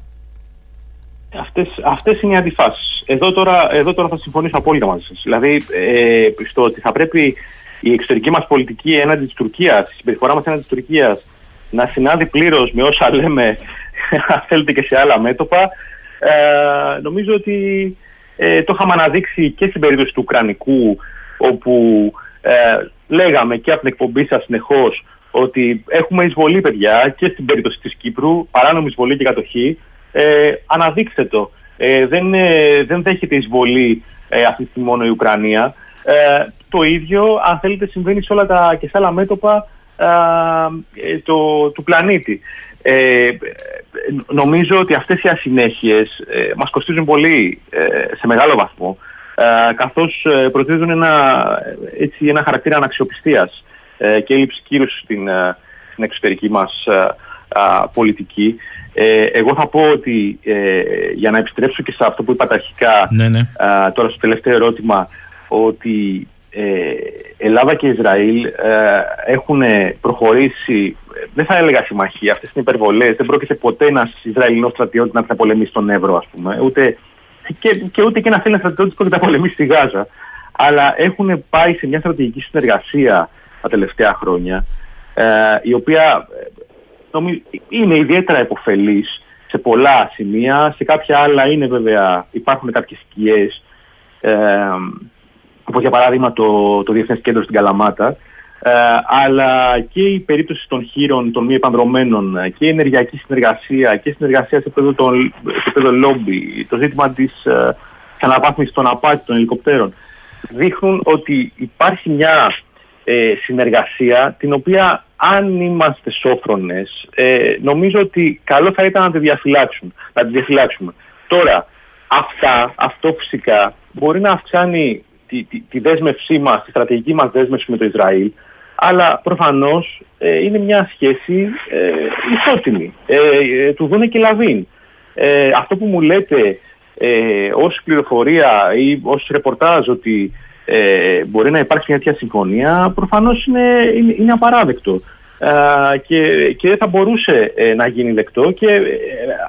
Αυτές, αυτές είναι οι αντιφάσεις. Εδώ τώρα, εδώ τώρα θα συμφωνήσω απόλυτα μαζί σας. Δηλαδή, ε, στο ότι θα πρέπει η εξωτερική μας πολιτική έναντι της Τουρκίας, η συμπεριφορά μας έναντι της Τουρκίας να συνάδει πλήρως με όσα λέμε, αν θέλετε και σε άλλα μέτωπα, ε, νομίζω ότι ε, το είχαμε αναδείξει και στην περίπτωση του Ουκρανικού, όπου ε, λέγαμε και από την εκπομπή σας συνεχώς ότι έχουμε εισβολή παιδιά και στην περίπτωση της Κύπρου, παράνομη εισβολή και κατοχή, ε, αναδείξτε το. Ε, δεν, ε, δεν δέχεται εισβολή ε, αυτή τη στιγμή μόνο η Ουκρανία. Ε, το ίδιο, αν θέλετε, συμβαίνει σε όλα τα και σε άλλα μέτωπα ε, το, του πλανήτη. Ε, νομίζω ότι αυτές οι ασυνέχειες ε, μας κοστίζουν πολύ σε μεγάλο βαθμό καθώς προτείνουν ένα, έτσι, ένα χαρακτήρα αναξιοπιστίας και έλλειψη κύρωσης στην, στην εξωτερική μας πολιτική. Ε, εγώ θα πω ότι ε, για να επιστρέψω και σε αυτό που είπατε αρχικά, ναι, ναι. τώρα στο τελευταίο ερώτημα, ότι ε, Ελλάδα και Ισραήλ ε, έχουν προχωρήσει, δεν θα έλεγα συμμαχία, αυτές είναι υπερβολές, δεν πρόκειται ποτέ ένας Ισραηλινός στρατιώτης να θα πολεμήσει τον Εύρο, ας πούμε, ούτε, και, και ούτε και να θέλει ένα στρατιώτη που να πολεμήσει στη Γάζα. Αλλά έχουν πάει σε μια στρατηγική συνεργασία τα τελευταία χρόνια, ε, η οποία είναι ιδιαίτερα επωφελής σε πολλά σημεία, σε κάποια άλλα είναι βέβαια, υπάρχουν κάποιες σκιές, ε, όπως για παράδειγμα το, το Διεθνές Κέντρο στην Καλαμάτα, ε, αλλά και η περίπτωση των χείρων, των μη επανδρομένων και η ενεργειακή συνεργασία και η συνεργασία σε επίπεδο, λόμπι, το ζήτημα της ε, αναβάθμισης των απάτης των ελικοπτέρων, δείχνουν ότι υπάρχει μια ε, συνεργασία την οποία αν είμαστε σόφρονες ε, νομίζω ότι καλό θα ήταν να τη διαφυλάξουμε. Να τη διαφυλάξουμε. Τώρα, αυτά, αυτό φυσικά μπορεί να αυξάνει τη, τη, τη δέσμευσή μας, τη στρατηγική μας δέσμευση με το Ισραήλ αλλά προφανώς ε, είναι μια σχέση ε, ισότιμη, ε, ε, του δούνε και λαβίν. αυτό που μου λέτε ε, ως πληροφορία ή ως ρεπορτάζ ότι ε, μπορεί να υπάρξει μια τέτοια συμφωνία, προφανώς είναι, είναι, είναι απαράδεκτο. Ε, και, και δεν θα μπορούσε ε, να γίνει δεκτό και ε,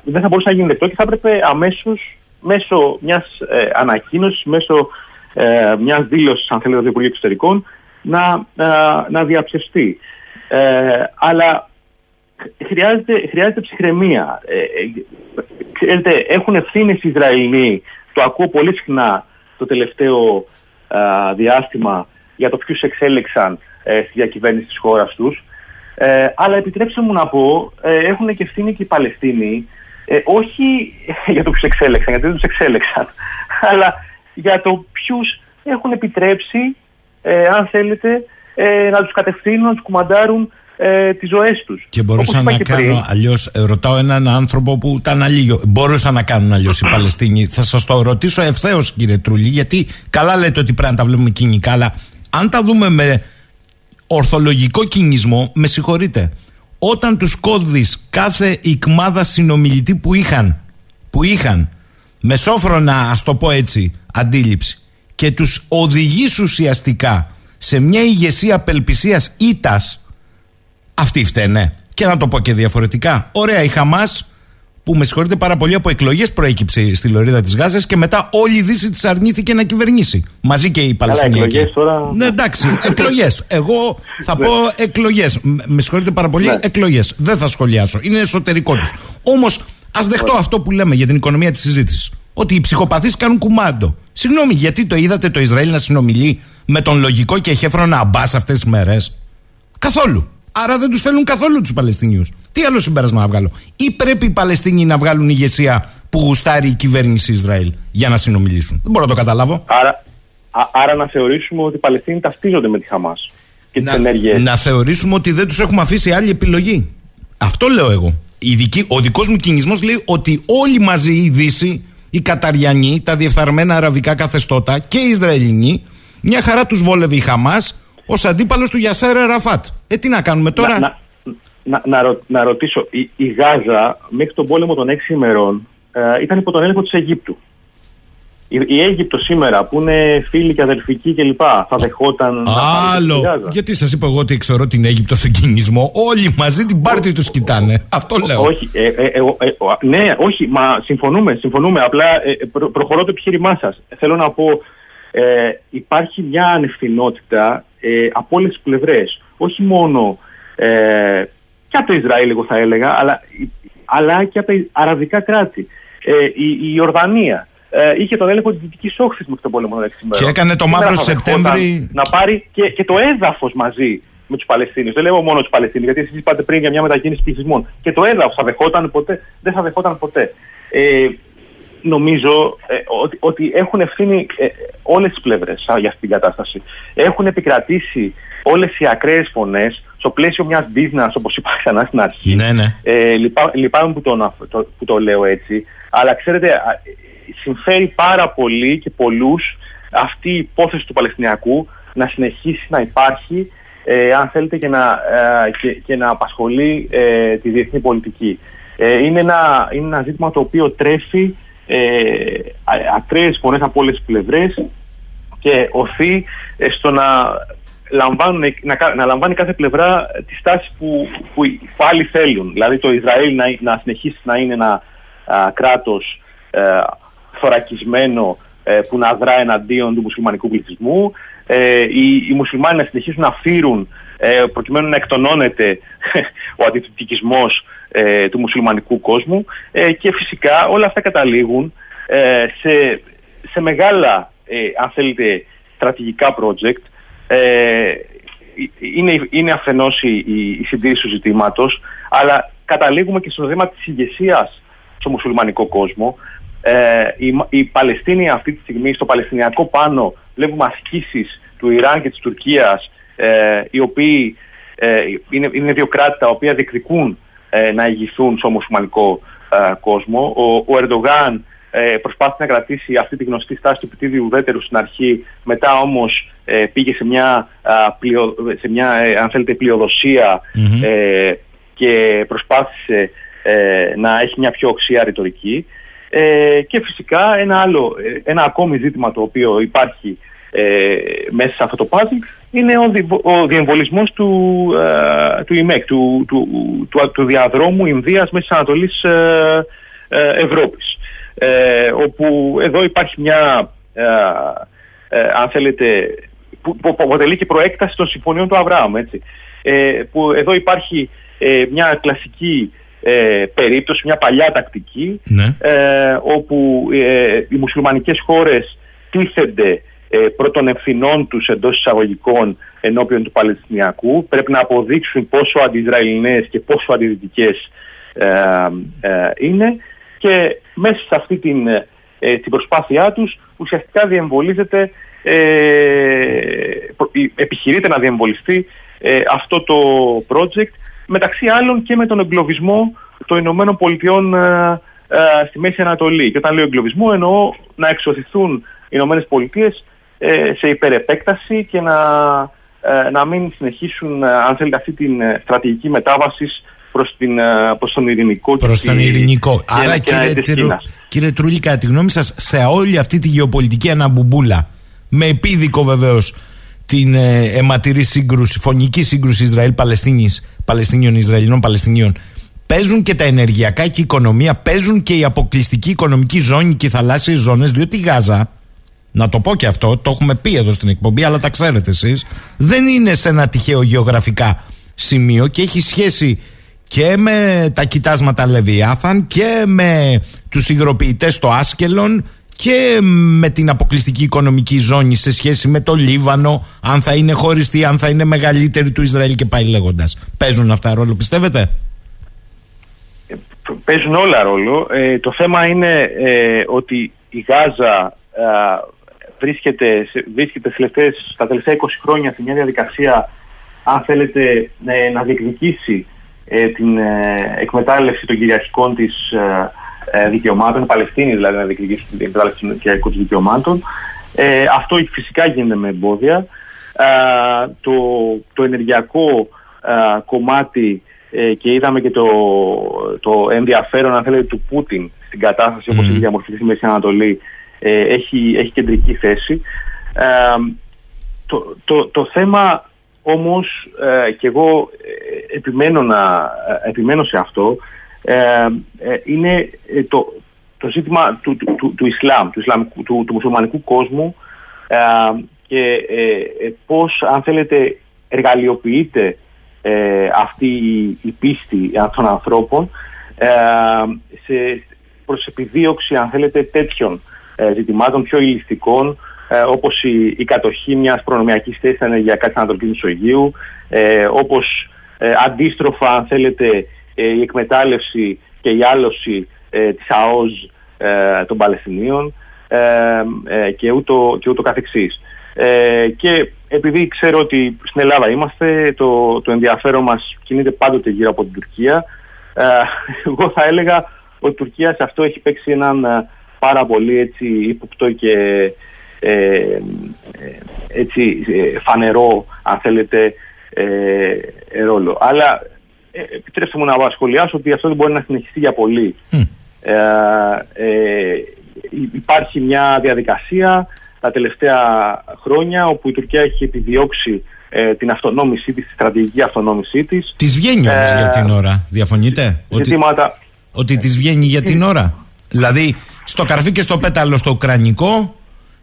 δεν θα μπορούσε να γίνει δεκτό και θα έπρεπε αμέσως μέσω μιας ε, ανακοίνωσης, μέσω ε, μιας δήλωσης αν θέλετε του Υπουργείου Εξωτερικών να, να διαψευστεί. αλλά χρειάζεται, χρειάζεται ψυχραιμία. ξέρετε, έχουν ευθύνες οι Ισραηλοί, το ακούω πολύ συχνά το τελευταίο διάστημα για το ποιους εξέλεξαν ε, στη διακυβέρνηση της χώρας τους. Ε, αλλά επιτρέψτε μου να πω, ε, έχουν και ευθύνη και οι Παλαιστίνοι, ε, όχι για το ποιους εξέλεξαν, γιατί δεν τους εξέλεξαν, αλλά για το ποιους έχουν επιτρέψει, ε, αν θέλετε, ε, να τους κατευθύνουν, να τους κουμαντάρουν ε, τις ζωές τους. Και μπορούσα να κάνω αλλιώς. Ε, ρωτάω έναν άνθρωπο που ήταν αλλήλιο. Μπορούσαν να κάνουν αλλιώς οι Παλαιστίνοι. Θα σας το ρωτήσω ευθέως, κύριε Τρούλη, γιατί καλά λέτε ότι πρέπει να τα βλέπουμε κοινικά, αλλά αν τα δούμε με ορθολογικό κινησμό, με συγχωρείτε. Όταν τους κώδει κάθε οικμάδα συνομιλητή που είχαν, που είχαν μεσόφρονα, ας το πω έτσι, αντίληψη και τους οδηγείς ουσιαστικά σε μια ηγεσία απελπισίας ήττας αυτοί φταίνε. Και Και να το πω και διαφορετικά. Ωραία, η Χαμάς που με συγχωρείτε πάρα πολύ από εκλογές προέκυψε στη Λωρίδα της Γάζας και μετά όλη η Δύση της αρνήθηκε να κυβερνήσει. Μαζί και οι Παλαιστινιακοί. Εκλογές τώρα. Ναι, εντάξει, εκλογές. Εγώ θα πω εκλογές. Με συγχωρείτε πάρα πολύ, Ναι. εκλογές. Δεν θα σχολιάσω. Είναι εσωτερικό τους. Όμως, ας δεχτώ αυτό που λέμε για την οικονομία της συζήτησης. Ότι οι ψυχοπαθείς κάνουν κουμάντο. Συγγνώμη, γιατί το είδατε το Ισραήλ να συνομιλεί με τον λογικό και χέφρονα αμπά αυτές τις μέρες; Καθόλου. Άρα δεν τους θέλουν καθόλου τους Παλαιστινίους. Τι άλλο συμπέρασμα να βγάλω; Ή πρέπει οι Παλαιστίνοι να βγάλουν ηγεσία που γουστάρει η κυβέρνηση Ισραήλ για να συνομιλήσουν; Δεν μπορώ να το καταλάβω. Άρα, α- άρα να θεωρήσουμε ότι οι Παλαιστίνοι ταυτίζονται με τη Χαμάς και τις να, ενέργειε. να θεωρήσουμε ότι δεν τους έχουμε αφήσει άλλη επιλογή. Αυτό λέω εγώ. Η δική, ο δικός μου κινησμός λέει ότι όλοι μαζί η Δύση, οι Καταριανοί, τα διεφθαρμένα αραβικά καθεστώτα και οι Ισραηλινοί, μια χαρά τους βόλευε η Χαμάς ως αντίπαλος του Γιασέρ Ραφάτ. Ε, τι να κάνουμε τώρα; Να, να, να, να, ρω- να ρωτήσω, η, η Γάζα μέχρι τον πόλεμο των έξι ημερών ε, ήταν υπό τον έλεγχο της Αιγύπτου. Η, η Αίγυπτος σήμερα που είναι φίλοι και αδελφικοί κλπ. θα δεχόταν να πάρει τη Άλλο. Γάζα. Γιατί σας είπα εγώ ότι ξέρω την Αίγυπτο στον κινησμό. Όλοι μαζί την πάρτη τους κοιτάνε. Αυτό λέω. Όχι, ε, ε, ε, ε, ε, ναι, όχι, μα συμφωνούμε, συμφωνούμε. Απλά ε, προ- προχωρώ το επιχείρημά σας. Θέλω να πω, ε, υπάρχει μια ανευθυνότητα ε, από όλες τις πλευρές. Όχι μόνο ε, και από το Ισραήλ, εγώ θα έλεγα, αλλά, αλλά και από τα αραβικά κράτη. Ε, η, η Ορδανία ε, είχε τον έλεγχο της Δυτικής Όχθης μέχρι τον πόλεμο των έξι ημερών. Και έκανε το Σήμερα μαύρο θα δεχόταν Σεπτέμβρη. Να πάρει και, και το έδαφος μαζί με τους Παλαιστίνιους. Δεν λέω μόνο τους Παλαιστίνιους, γιατί εσείς είπατε πριν για μια μετακίνηση πληθυσμών. Και το έδαφος θα δεχόταν ποτέ. Δεν θα δεχόταν ποτέ. Ε, νομίζω ε, ότι, ότι έχουν ευθύνη ε, όλες τις πλευρές για αυτή την κατάσταση. Έχουν επικρατήσει όλες οι ακραίες φωνές στο πλαίσιο μιας business, όπως είπα ξανά στην αρχή. Ναι, ναι. Ε, λυπά, λυπάμαι που, τον, το, που το λέω έτσι, αλλά ξέρετε, α, συμφέρει πάρα πολύ και πολλούς αυτή η υπόθεση του Παλαιστινιακού να συνεχίσει να υπάρχει, ε, αν θέλετε, και να, ε, και, και να απασχολεί ε, τη διεθνή πολιτική. Ε, είναι, ένα, είναι ένα ζήτημα το οποίο τρέφει ε, α- ακραίες φωνές από όλες τις πλευρές και οθεί ε, στο να, λαμβάνουν, να, κα- να λαμβάνει κάθε πλευρά τη στάση που, που, που άλλοι θέλουν. Δηλαδή το Ισραήλ να, να συνεχίσει να είναι ένα α, κράτος ε, θωρακισμένο ε, που να δρά εναντίον του μουσουλμανικού πληθυσμού. Ε, οι, οι μουσουλμάνοι να συνεχίσουν να φύρουν ε, προκειμένου να εκτονώνεται ο αντιθετικισμός ε, του μουσουλμανικού κόσμου ε, και φυσικά όλα αυτά καταλήγουν ε, σε, σε μεγάλα, ε, αν θέλετε, στρατηγικά project. Ε, είναι, είναι αφενός η, η, η συντήρηση του ζητήματος, αλλά καταλήγουμε και στο θέμα της ηγεσίας στο μουσουλμανικό κόσμο. Ε, οι, οι Παλαιστίνοι αυτή τη στιγμή στο Παλαιστινιακό πάνω βλέπουμε ασκήσεις του Ιράν και της Τουρκίας ε, οι οποίοι ε, είναι, είναι δύο κράτη τα οποία διεκδικούν ε, να ηγηθούν στο μουσουλμανικό ε, κόσμο. Ο, ο Ερντογάν ε, προσπάθησε να κρατήσει αυτή τη γνωστή στάση του επιτίδιου ουδέτερου στην αρχή, μετά όμως ε, πήγε σε μια, α, πλειο, σε μια ε, αν θέλετε, πλειοδοσία Μμμ. ε, και προσπάθησε ε, να έχει μια πιο οξία ρητορική. Ε, και φυσικά ένα άλλο, ε, ένα ακόμη ζήτημα το οποίο υπάρχει ε, μέσα σε αυτό το πάζλ είναι ο, δι, ο διεμβολισμός του, ε, του ΙΜΕΚ, του, του, του, του διαδρόμου Ινδίας Μέσης Ανατολής ε, ε, Ευρώπης. Ε, όπου εδώ υπάρχει μια, ε, ε, αν θέλετε, που, που αποτελεί και προέκταση των συμφωνιών του Αβραάμ, έτσι. Ε, που εδώ υπάρχει ε, μια κλασική ε, περίπτωση, μια παλιά τακτική, Ναι. ε, όπου ε, οι μουσουλμανικές χώρες τίθενται ε, πρώτων ευθυνών τους εντός εισαγωγικών ενώπιον του Παλαιστινιακού. Πρέπει να αποδείξουν πόσο αντιισραηλινές και πόσο αντιδυτικές ε, ε, είναι και μέσα σε αυτή την, ε, την προσπάθειά τους ουσιαστικά διεμβολίζεται, ε, προ- η- επιχειρείται να διεμβολιστεί ε, αυτό το project μεταξύ άλλων και με τον εγκλωβισμό των Ηνωμένων Πολιτειών ε, ε, στη Μέση Ανατολή. Και όταν λέω εγκλωβισμό εννοώ να εξωθηθούν οι Ηνωμένες Πολιτείες ε, σε υπερεπέκταση και να, ε, να μην συνεχίσουν, ε, αν θέλετε, αυτή την ε, στρατηγική μετάβαση προς, την, ε, προς τον ειρηνικό και Προς τη- τον ειρηνικό. και Άρα, ένα- και ένα κύριε, της Τρου, Κίνας. κύριε Τρούλη, κατά τη γνώμη σας, σε όλη αυτή τη γεωπολιτική αναμπουμπούλα, με επίδικο βεβαίως την ε, αιματηρή σύγκρουση, φωνική σύγκρουση Ισραήλ-Παλαιστίνης, Παλαιστινίων, Ισραηλινών Παλαιστινίων. Παίζουν και τα ενεργειακά και η οικονομία, παίζουν και η αποκλειστική οικονομική ζώνη και οι θαλάσσιες ζώνες, διότι η Γάζα, να το πω και αυτό, το έχουμε πει εδώ στην εκπομπή, αλλά τα ξέρετε εσείς, δεν είναι σε ένα τυχαίο γεωγραφικά σημείο και έχει σχέση και με τα κοιτάσματα Λεβιάθαν και με τους υγροποιητές στο Άσκελον και με την αποκλειστική οικονομική ζώνη σε σχέση με το Λίβανο, αν θα είναι χωριστή, αν θα είναι μεγαλύτερη του Ισραήλ και πάει λέγοντας. Παίζουν αυτά ρόλο, πιστεύετε; Ε, παίζουν όλα ρόλο. Ε, το θέμα είναι ε, ότι η Γάζα βρίσκεται, βρίσκεται στα τελευταία 20 χρόνια σε μια διαδικασία, αν θέλετε, να διεκδικήσει την εκμετάλλευση των κυριαρχικών της ε, δικαιωμάτων, Παλαιστίνη δηλαδή να διεκδικήσουν την εκμετάλλευση των κυριαρχικών δικαιωμάτων. Ε, αυτό φυσικά γίνεται με εμπόδια. Ε, το, το ενεργειακό ε, κομμάτι ε, και είδαμε και το, το ενδιαφέρον αν θέλετε του Πούτιν στην κατάσταση mm. όπως έχει διαμορφωθεί στη Μέση Ανατολή έχει, έχει κεντρική θέση. Το, το, το θέμα όμως και εγώ επιμένω, να, επιμένω σε αυτό ε, ε, είναι ε, το, το ζήτημα του, του, του, Ισλάμ, του, Ισλαμικού, του, του μουσουλμανικού κόσμου και πώς, αν θέλετε, εργαλειοποιείται αυτή η, πίστη των ανθρώπων σε, προς επιδίωξη, αν θέλετε, τέτοιων ζητημάτων πιο ηλιστικών όπως η, η κατοχή μιας προνομιακής θέσης στα ενεργειακά της Ανατολικής Μεσογείου, όπως αντίστροφα, αν θέλετε, ε, η εκμετάλλευση και η άλωση ε, της ΑΟΖ ε, των Παλαιστινίων και ούτω, και ούτω καθεξής. και επειδή ξέρω ότι στην Ελλάδα είμαστε, το, το ενδιαφέρον μας κινείται πάντοτε γύρω από την Τουρκία, εγώ θα έλεγα ότι η Τουρκία σε αυτό έχει παίξει έναν πάρα πολύ έτσι ύποπτο και έτσι φανερό αν θέλετε ρόλο. Αλλά ε, επιτρέψτε μου να σχολιάσω ότι αυτό δεν μπορεί να συνεχιστεί για πολύ. Ε, ε, υπάρχει μια διαδικασία τα τελευταία χρόνια όπου η Τουρκία έχει επιδιώξει ε, την αυτονόμησή της, τη στρατηγική αυτονόμησή της. Της βγαίνει όμως για την ώρα, διαφωνείτε; Ζητήματα... Ότι, ότι της βγαίνει για την ώρα; Δηλαδή στο καρφί και στο πέταλο στο ουκρανικό,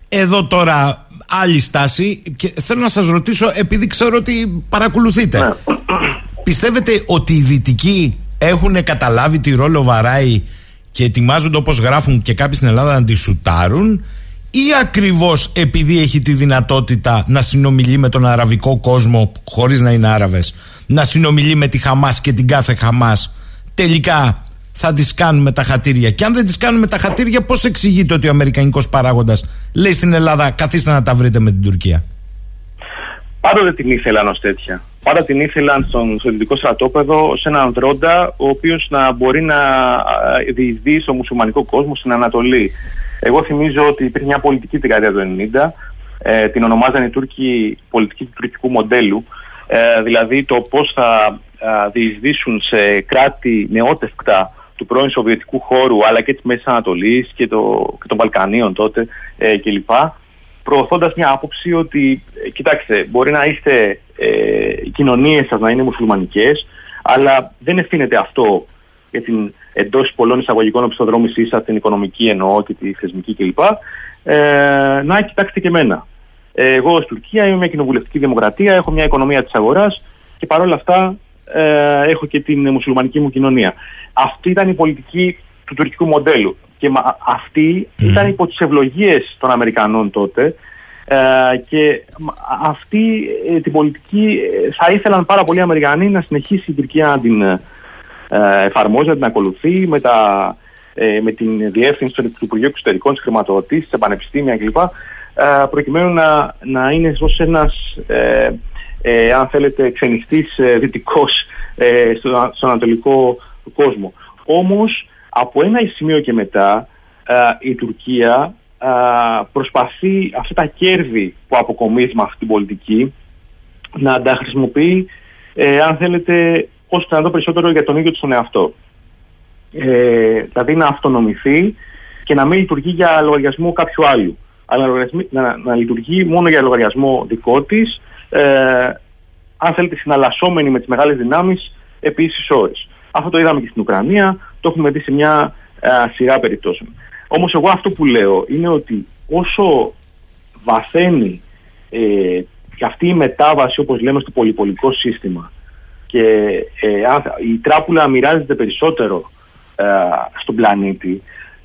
εδώ τώρα άλλη στάση και θέλω να σας ρωτήσω επειδή ξέρω ότι παρακολουθείτε. Ναι. Πιστεύετε ότι οι δυτικοί έχουν καταλάβει τι ρόλο βαράει και ετοιμάζονται όπως γράφουν και κάποιοι στην Ελλάδα να τη σουτάρουν ή ακριβώς επειδή έχει τη δυνατότητα να συνομιλεί με τον αραβικό κόσμο χωρίς να είναι Άραβες να συνομιλεί με τη Χαμάς και την κάθε Χαμάς τελικά θα τις κάνουμε τα χατήρια και αν δεν τις κάνουμε τα χατήρια πώς εξηγείται ότι ο Αμερικανικός παράγοντας λέει στην Ελλάδα καθίστε να τα βρείτε με την Τουρκία Πάντοτε την ήθελαν ως τέτοια. Πάντα την ήθελαν στον ελληνικό στρατόπεδο σε έναν δρόντα ο οποίος να μπορεί να διεισδύει στο μουσουλμανικό κόσμο στην Ανατολή. Εγώ θυμίζω ότι υπήρχε μια πολιτική δεκαετία του 1990, ε, την ονομάζανε οι Τούρκοι πολιτική του τουρκικού μοντέλου, ε, δηλαδή το πώς θα ε, διεισδύσουν σε κράτη νεότευκτα του πρώην Σοβιετικού χώρου αλλά και της Μέσης Ανατολής και, το, και των Βαλκανίων τότε ε, κλπ προωθώντας μια άποψη ότι, ε, κοιτάξτε, μπορεί να είστε, ε, οι κοινωνίες σας να είναι μουσουλμανικές, αλλά δεν ευθύνεται αυτό για την εντός πολλών εισαγωγικών οπισθοδρόμησής σας, την οικονομική εννοώ και τη θεσμική κλπ. Ε, να κοιτάξτε και εμένα. Ε, εγώ ως Τουρκία είμαι μια κοινοβουλευτική δημοκρατία, έχω μια οικονομία της αγοράς και παρόλα αυτά ε, έχω και την μουσουλμανική μου κοινωνία. Αυτή ήταν η πολιτική του τουρκικού μοντέλου. Και αυτή ήταν υπό τις ευλογίες των Αμερικανών τότε ε, και αυτή ε, την πολιτική ε, θα ήθελαν πάρα πολλοί Αμερικανοί να συνεχίσει η Τουρκία να την εφαρμόζει, να την ακολουθεί με, τα, με την διεύθυνση του Υπουργείου Εξωτερικών, της χρηματοδοτής, σε πανεπιστήμια κλπ. προκειμένου να, να είναι ως ένας, αν θέλετε, ξενιστής δυτικός στον ανατολικό κόσμο. Όμως από ένα σημείο και μετά η Τουρκία προσπαθεί αυτά τα κέρδη που αποκομίζει με αυτή την πολιτική να τα χρησιμοποιεί, ε, αν θέλετε, όσο να δω περισσότερο για τον ίδιο τους τον εαυτό. Ε, δηλαδή να αυτονομηθεί και να μην λειτουργεί για λογαριασμό κάποιου άλλου. Αλλά να, να, να λειτουργεί μόνο για λογαριασμό δικό της, ε, αν θέλετε, συναλλασσόμενοι με τις μεγάλες δυνάμεις επί ίσε ώρες. Αυτό το είδαμε και στην Ουκρανία, το έχουμε δει σε μια α, σειρά περιπτώσεων. Όμως, εγώ αυτό που λέω είναι ότι όσο βαθαίνει ε, και αυτή η μετάβαση, όπως λέμε, στο πολυπολικό σύστημα και ε, η τράπουλα μοιράζεται περισσότερο ε, στον πλανήτη,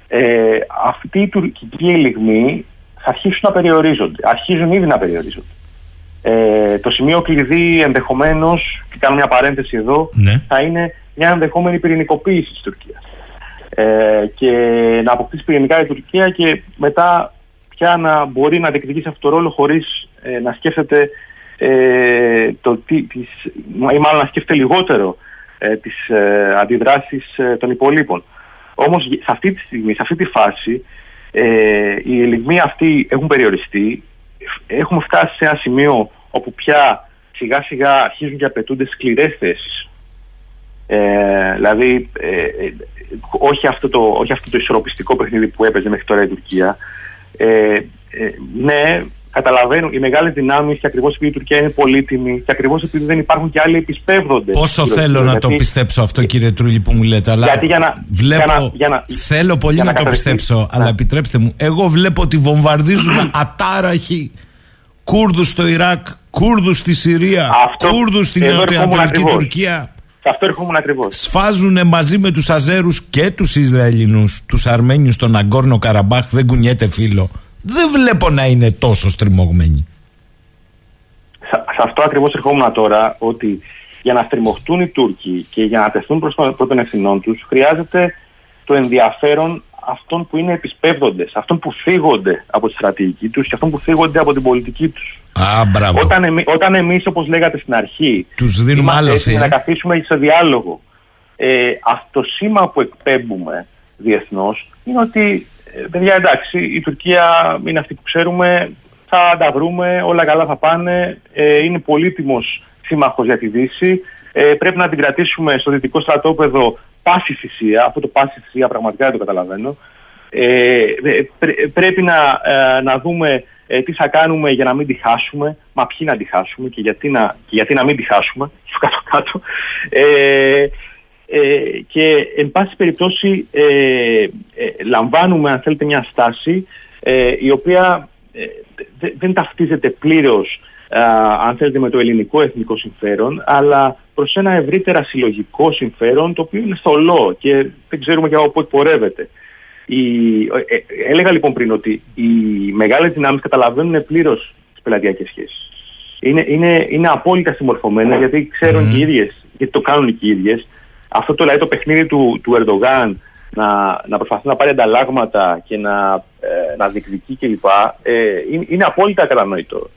ε, αυτοί οι τουρκικοί ελιγμοί θα αρχίσουν να περιορίζονται. Αρχίζουν ήδη να περιορίζονται. Ε, το σημείο κλειδί ενδεχομένως, και κάνω μια παρένθεση εδώ, Ναι. θα είναι μια ενδεχόμενη πυρηνικοποίηση της Τουρκίας. Ε, και να αποκτήσει πυρηνικά η Τουρκία και μετά πια να μπορεί να διεκδικήσει αυτό το ρόλο χωρίς ε, να σκέφτεται ε, το τι, τις, ή μάλλον να σκέφτεται λιγότερο ε, τις ε, αντιδράσεις ε, των υπολείπων. Όμως σε αυτή τη στιγμή, σε αυτή τη φάση ε, οι ελιγμοί αυτοί έχουν περιοριστεί έχουμε φτάσει σε ένα σημείο όπου πια σιγά σιγά αρχίζουν και απαιτούνται σκληρές θέσεις ε, δηλαδή ε, ε, όχι, αυτό το, όχι αυτό το ισορροπιστικό παιχνίδι που έπαιζε μέχρι τώρα η Τουρκία ε, ε, ναι καταλαβαίνουν οι μεγάλε δυνάμει και ακριβώς επειδή η Τουρκία είναι πολύτιμη και ακριβώς επειδή δεν υπάρχουν και άλλοι επισπεύδονται. Πόσο γύρω θέλω της, να το γιατί- πιστέψω αυτό, κύριε Τρούλη, που μου λέτε. Αλλά Γιατί για να- βλέπω. για να- για να- θέλω πολύ για να, να το καταρριφθεί- πιστέψω, αλλά Ναι. επιτρέψτε μου. Εγώ βλέπω ότι βομβαρδίζουν ατάραχοι Κούρδους στο Ιράκ, Κούρδους στη Συρία, Αυτό- Κούρδους στην εδώ ερχόμουν Νοτιοανατολική ακριβώς. Τουρκία. Σε αυτό ερχόμουν ακριβώς. Σφάζουν μαζί με τους Αζέρους και τους Ισραηλινούς, τους Αρμένιους στον Αγκόρνο Καραμπάχ, δεν κουνιέται φίλο. Δεν βλέπω να είναι τόσο στριμωγμένοι. Σε σε αυτό ακριβώς ερχόμουν τώρα, ότι για να στριμωχτούν οι Τούρκοι και για να τεθούν προς τον πρώτων ευθυνών τους, χρειάζεται το ενδιαφέρον αυτών που είναι επισπεύδοντες, αυτών που φύγονται από τη στρατηγική τους και αυτών που φύγονται από την πολιτική τους. Α, μπράβο. Όταν, εμεί, όταν εμείς, όπως λέγατε στην αρχή, Τους δίνουμε είμαστε άλλος έτοιμοι θεία. να καθίσουμε σε διάλογο, ε, αυτό το σήμα που εκπέμπουμε διεθνώς είναι ότι, ε, παιδιά εντάξει, η Τουρκία είναι αυτή που ξέρουμε, θα τα βρούμε, όλα καλά θα πάνε, ε, είναι πολύτιμος σύμμαχος για τη Δύση, ε, πρέπει να την κρατήσουμε στο δυτικό στρατόπεδο πάση θυσία, αυτό το πάση θυσία πραγματικά δεν το καταλαβαίνω, ε, ε, πρέ- πρέπει να, ε, να δούμε ε, τι θα κάνουμε για να μην τη χάσουμε, μα ποιοι να τη χάσουμε και γιατί να, και γιατί να μην τη χάσουμε, στο κάτω-κάτω. Ε, ε, και εν πάση περιπτώσει ε, ε, λαμβάνουμε αν θέλετε μια στάση ε, η οποία ε, δε- δεν ταυτίζεται πλήρως α, αν θέλετε με το ελληνικό εθνικό συμφέρον αλλά προς ένα ευρύτερα συλλογικό συμφέρον το οποίο είναι θολό και δεν ξέρουμε και από πού εκπορεύεται. Η, ε, ε, έλεγα λοιπόν πριν ότι οι μεγάλες δυνάμεις καταλαβαίνουν πλήρως τις πελατειακές σχέσεις. Είναι, είναι, είναι απόλυτα συμμορφωμένες γιατί ξέρουν και οι ίδιες, γιατί το κάνουν και οι ίδιες. Αυτό το, δηλαδή, το παιχνίδι του, του Ερντογάν να, να προσπαθεί να πάρει ανταλλάγματα και να, ε, να διεκδικεί κλπ. Ε, είναι, είναι απόλυτα κατανοητό.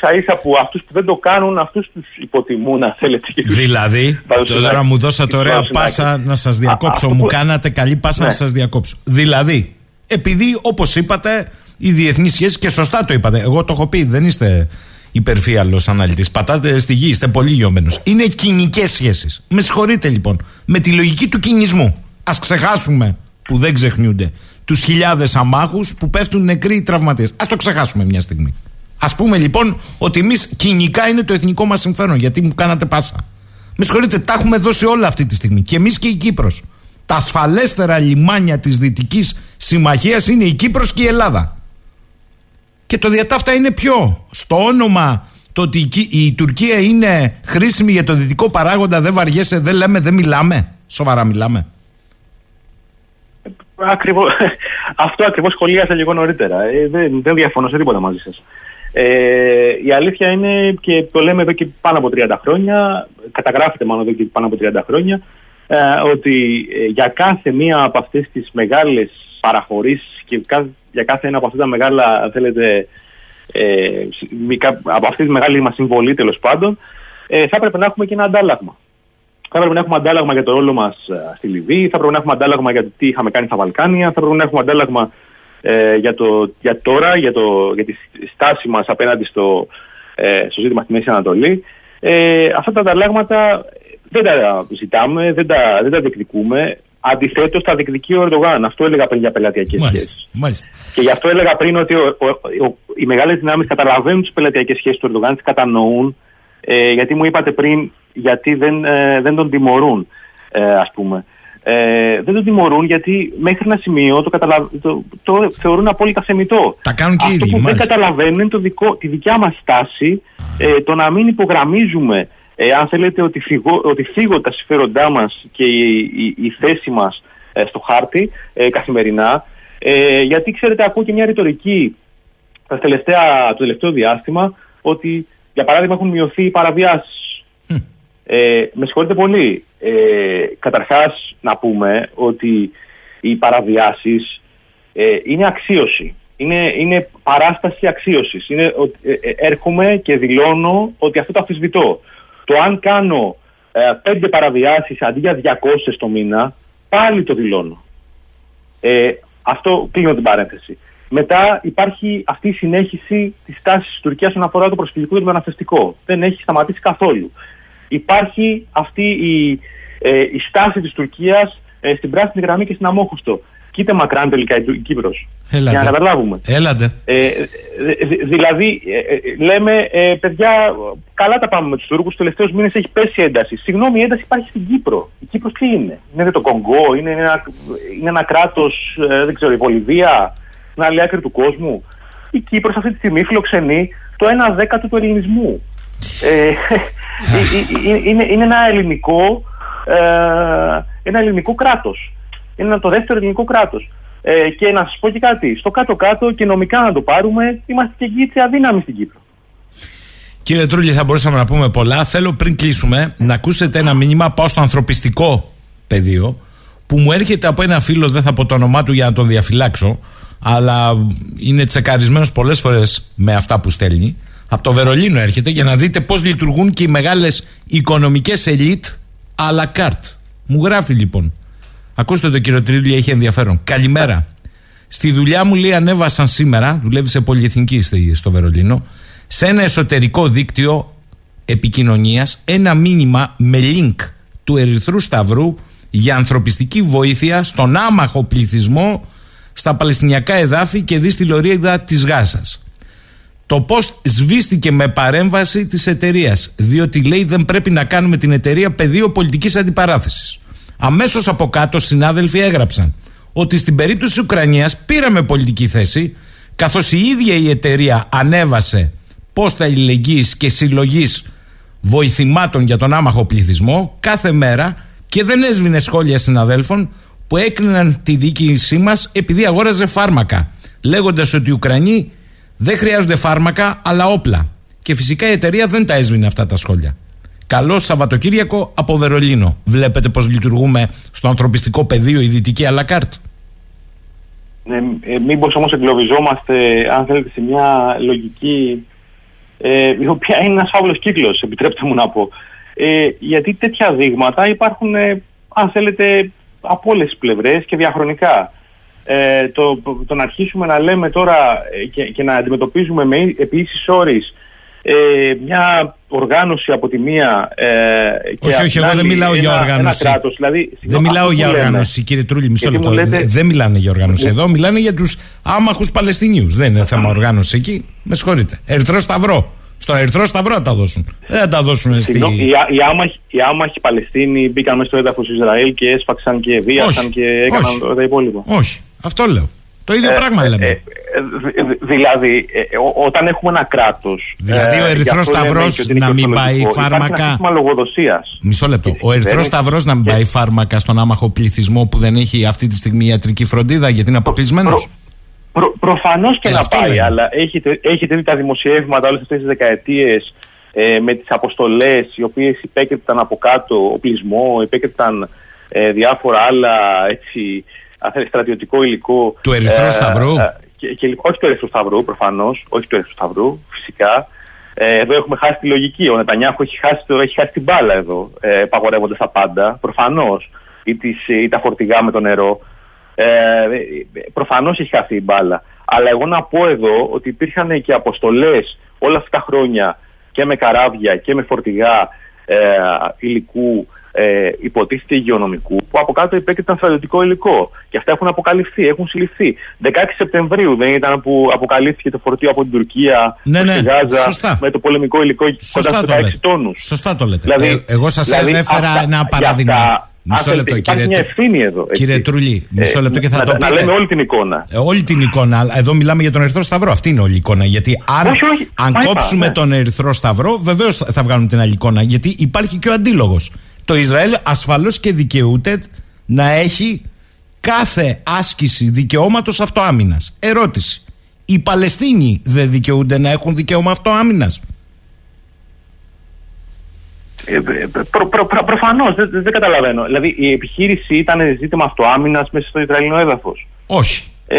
σα ίσα που αυτούς που δεν το κάνουν, αυτούς τους υποτιμούν, αν θέλετε. και τους Δηλαδή, βάζουν τώρα στην μου άκρη. δώσατε Τους ωραία βάζουν στην πάσα άκρη. να σας Α, διακόψω. αυτό Μου που- κάνατε καλή πάσα Ναι. να σας διακόψω. Δηλαδή, επειδή όπως είπατε, οι διεθνείς σχέσεις και σωστά το είπατε. Εγώ το έχω πει, δεν είστε υπερφύαλος αναλυτής. Πατάτε στη γη, είστε πολύ γιωμένος. Είναι κοινικές σχέσεις. Με συγχωρείτε λοιπόν. Με τη λογική του κινησμού. Ας ξεχάσουμε που δεν ξεχνιούνται τους χιλιάδες αμάχους που πέφτουν νεκροί ή τραυματίες. Ας το ξεχάσουμε μια στιγμή. Α πούμε λοιπόν ότι εμείς κοινικά είναι το εθνικό μας συμφέρον, γιατί μου κάνατε πάσα. Με συγχωρείτε, τα έχουμε δώσει όλα αυτή τη στιγμή. Και εμείς και η Κύπρος. Τα ασφαλέστερα λιμάνια της Δυτικής Συμμαχίας είναι η Κύπρος και η Ελλάδα. Και το διατάφτα είναι ποιο; Στο όνομα το ότι η, Κι- η Τουρκία είναι χρήσιμη για το δυτικό παράγοντα, δεν βαριέσαι, δεν λέμε, δεν μιλάμε. Σοβαρά μιλάμε. Ακριβώς, αυτό ακριβώς σχολίασα λίγο νωρίτερα. Ε, δεν, δεν διαφωνώ σε τίποτα μαζί σας. Ε, η αλήθεια είναι και το λέμε εδώ και πάνω από 30 χρόνια, καταγράφεται μάλλον εδώ και πάνω από 30 χρόνια, ε, ότι ε, για κάθε μία από αυτές τις μεγάλες παραχωρήσεις και κα- για κάθε ένα από αυτά τα μεγάλα, αν θέλετε, ε, συ- μικα- από αυτή τη μεγάλη μας συμβολή τέλος πάντων, ε, θα έπρεπε να έχουμε και ένα αντάλλαγμα. Θα έπρεπε να έχουμε αντάλλαγμα για το ρόλο μας στη Λιβύη, θα έπρεπε να έχουμε αντάλλαγμα για το τι είχαμε κάνει στα Βαλκάνια, θα έπρεπε να έχουμε αντάλλαγμα ε, για, το, για τώρα, για, το, για τη στάση μας απέναντι στο, ε, στο ζήτημα στη Μέση Ανατολή. Ε, αυτά τα ανταλλάγματα δεν τα ζητάμε, δεν τα, δεν τα διεκδικούμε. Αντιθέτως, τα διεκδικεί ο Ερντογάν. Αυτό έλεγα πριν για πελατειακές σχέσεις. Μάλιστα. Μάλιστα. Και γι' αυτό έλεγα πριν ότι ο, ο, ο, οι μεγάλες δυνάμεις καταλαβαίνουν τις πελατειακές σχέσεις του Ερντογάν, τις κατανοούν Ε, γιατί μου είπατε πριν γιατί δεν, ε, δεν τον τιμωρούν, ε, ας πούμε. Ε, δεν τον τιμωρούν γιατί μέχρι ένα σημείο το, καταλα... το, το θεωρούν απόλυτα θεμητό. Τα κάνουν και Αυτό ήδη, που δεν μάλιστα. καταλαβαίνουν είναι το δικό, τη δικιά μας στάση, ε, το να μην υπογραμμίζουμε, ε, αν θέλετε, ότι, φυγώ, ότι φύγω τα συμφέροντά μας και η, η, η θέση μας ε, στο χάρτη ε, καθημερινά. Ε, γιατί, ξέρετε, ακούω και μια ρητορική τα τελευταία, το τελευταίο διάστημα ότι, για παράδειγμα, έχουν μειωθεί οι παραβιάσεις. Ε, με συγχωρείτε πολύ. Ε, καταρχάς, να πούμε ότι οι παραβιάσεις ε, είναι αξίωση. Είναι, είναι παράσταση αξίωσης. Είναι, ότι, ε, ε, έρχομαι και δηλώνω ότι αυτό το αμφισβητώ. Το αν κάνω ε, πέντε παραβιάσεις αντί για 200 το μήνα, πάλι το δηλώνω. Ε, αυτό κλείνω την παρένθεση. Μετά υπάρχει αυτή η συνέχιση της τάσης της Τουρκίας όσον αφορά το προσφυγικό και το μεταναστευτικό. Δεν έχει σταματήσει καθόλου. Υπάρχει αυτή η, ε, η στάση της Τουρκίας ε, στην πράσινη γραμμή και στην αμόχωστο. Κοίτα μακράν τελικά η, Του- η Κύπρος. Έλατε. Για να καταλάβουμε. Έλατε. Ε, δη- δη- δηλαδή, ε, ε, λέμε, ε, παιδιά, καλά τα πάμε με τους Τούρκους. Τους τελευταίους μήνες έχει πέσει η ένταση. Συγγνώμη, η ένταση υπάρχει στην Κύπρο. Η Κύπρος τι είναι, Είναι το Κονγκό, είναι ένα, είναι ένα κράτος, δεν ξέρω, η Βολιβία, στην άλλη άκρη του κόσμου. Η Κύπρος αυτή τη στιγμή φιλοξενεί το 1 δέκατο του ελληνισμού. Ε, ε, ε, είναι, είναι ένα ελληνικό, ε, ένα ελληνικό κράτος. Είναι το δεύτερο ελληνικό κράτος. Ε, και να σας πω και κάτι, στο κάτω-κάτω και νομικά να το πάρουμε, είμαστε και εκεί αδύναμοι στην Κύπρο. Κύριε Τρούλη, θα μπορούσαμε να πούμε πολλά. Θέλω πριν κλείσουμε να ακούσετε ένα μήνυμα. Πάω στο ανθρωπιστικό πεδίο που μου έρχεται από ένα φίλο, δεν θα πω το όνομά του για να τον διαφυλάξω, αλλά είναι τσεκαρισμένος πολλές φορές με αυτά που στέλνει. Από το Βερολίνο έρχεται για να δείτε πώς λειτουργούν και οι μεγάλες οικονομικές ελίτ à la carte. Μου γράφει λοιπόν. Ακούστε το κύριο Τρίλη, έχει ενδιαφέρον. Καλημέρα. Στη δουλειά μου λέει ανέβασαν σήμερα, δουλεύει σε πολυεθνική στη- στο Βερολίνο, σε ένα εσωτερικό δίκτυο επικοινωνίας ένα μήνυμα με link του Ερυθρού Σταυρού για ανθρωπιστική βοήθεια στον άμαχο πληθυσμό στα Παλαιστινιακά εδάφη και δει στη λωρίδα της Γάζας. Το post σβήστηκε με παρέμβαση της εταιρείας, διότι λέει δεν πρέπει να κάνουμε την εταιρεία πεδίο πολιτικής αντιπαράθεσης. Αμέσως από κάτω συνάδελφοι έγραψαν ότι στην περίπτωση της Ουκρανίας πήραμε πολιτική θέση καθώς η ίδια η εταιρεία ανέβασε πόστα αλληλεγγύης και συλλογής βοηθημάτων για τον άμαχο πληθυσμό κάθε μέρα και δεν έσβηνε σχόλια συναδέλφων που έκριναν τη διοίκησή μας επειδή αγόραζε φάρμακα λέγοντας ότι οι Ουκρανοί δεν χρειάζονται φάρμακα αλλά όπλα. Και φυσικά η εταιρεία δεν τα έσβηνε αυτά τα σχόλια. Καλό Σαββατοκύριακο από Βερολίνο. Βλέπετε πώς λειτουργούμε στο ανθρωπιστικό πεδίο η δυτική αλακάρτ. Ε, ε, μήπως όμως εγκλωβιζόμαστε, αν θέλετε, σε μια λογική ε, η οποία είναι ένας φαύλος κύκλος, επιτρέψτε μου να πω. Ε, γιατί τέτοια δείγματα υπάρχουν, ε, αν θέλετε, από όλες τις πλευρές και διαχρονικά. Ε, το, το να αρχίσουμε να λέμε τώρα ε, και, και να αντιμετωπίζουμε με, επί ίσης όρης ε, μια οργάνωση από τη μία ε, και όχι, απ' όχι, την εγώ δεν άλλη μιλάω για ένα- οργάνωση. Ένα κράτος, δηλαδή, Δεν συγγνώμη, μιλάω αυτό για που λέμε. οργάνωση, κύριε Τρούλη, μισό Γιατί λεπτό. μου λέτε- Δε- Δεν μιλάνε για οργάνωση Μου- εδώ, μιλάνε για τους άμαχους Παλαιστινίους. Δεν είναι θέμα οργάνωση εκεί. Με συγχωρείτε. Ερυθρό Σταυρό. Στον Ερυθρό Σταυρό θα τα δώσουν. Δεν θα τα δώσουν στη. Συγγνώμη, οι, α- οι, άμαχοι, οι άμαχοι Παλαιστίνοι μπήκαν μέσα στο έδαφος του Ισραήλ και έσφαξαν και βίασαν Όχι, και έκαναν όχι. το- τα υπόλοιπα. Όχι. Αυτό λέω. Το ίδιο Ε, πράγμα ε, λέμε. ε, ε, δη- δη- δηλαδή, ε, ο- όταν έχουμε ένα κράτος. Δηλαδή, ο Ερυθρός Σταυρός να μην πάει φάρμακα. Ένα σύστημα λογοδοσίας. Μισό λεπτό. και Ο Ερυθρός κυβέρνηση- Σταυρός να μην και- πάει φάρμακα στον άμαχο πληθυσμό που δεν έχει αυτή τη στιγμή ιατρική φροντίδα γιατί είναι αποκλεισμένος; Προ, προ, Προφανώς και Ε, να αυτό πάει, λέμε. αλλά έχετε, έχετε δει τα δημοσιεύματα όλες αυτές τις δεκαετίες ε, με τις αποστολές οι οποίες υπέκρυπταν από κάτω οπλισμό, υπέκρυπταν ε, διάφορα άλλα έτσι, αν θέλεις, στρατιωτικό υλικό. Του Ερυθρού Σταυρού; και, και, λοιπόν, όχι του Ερυθρού Σταυρού, προφανώς, όχι του Ερυθρού Σταυρού, φυσικά. Ε, εδώ έχουμε χάσει τη λογική. Ο Νετανιάχου έχει χάσει, το, έχει χάσει την μπάλα εδώ, ε, παγορεύοντας τα πάντα. Προφανώς. Ή, τις- ή τα φορτηγά με το νερό. Ε, Προφανώς έχει χάσει η μπάλα. Αλλά εγώ να πω εδώ ότι υπήρχαν και αποστολές όλα αυτά τα χρόνια και με καράβια και με φορτηγά ε, υλικού ε, υποτίθεται υγειονομικού, που από κάτω υπέκειταν στρατιωτικό υλικό. Και αυτά έχουν αποκαλυφθεί, έχουν συλληφθεί. 16 Σεπτεμβρίου δεν ήταν που αποκαλύφθηκε το φορτίο από την Τουρκία ναι, ναι. στη Γάζα Σωστά. με το πολεμικό υλικό Σωστά κοντά το στου 16 λέτε. τόνους. Σωστά το λέτε. Δηλαδή- Ε, εγώ σας δηλαδή έφερα αυτά- ένα για παράδειγμα. Αυτά, Μισό αν λεπτό, θέλετε, κύριε, Υπάρχει μια ευθύνη εδώ. έτσι. κύριε Τρουλή. Μισό Ε, λεπτό και θα να, το τα- να πείτε. λέμε όλη την εικόνα. Ε, όλη την εικόνα. αλλά Εδώ μιλάμε για τον Ερυθρό Σταυρό. Αυτή είναι όλη η εικόνα. Γιατί αν, Όχι, όχι. αν Μα είπα, κόψουμε ναι. τον Ερυθρό Σταυρό, βεβαίως θα βγάλουν την άλλη εικόνα. Γιατί υπάρχει και ο αντίλογος. Το Ισραήλ ασφαλώς και δικαιούται να έχει κάθε άσκηση δικαιώματος αυτοάμυνας. Ερώτηση. Οι Παλαιστίνοι δεν δικαιούνται να έχουν δικαίωμα αυτοάμυνας; Ε, προ, προ, προ, Προφανώς, δεν, δεν καταλαβαίνω. Δηλαδή, η επιχείρηση ήταν ζήτημα αυτοάμυνας μέσα στο Ισραηλινό έδαφος. Όχι. Ε,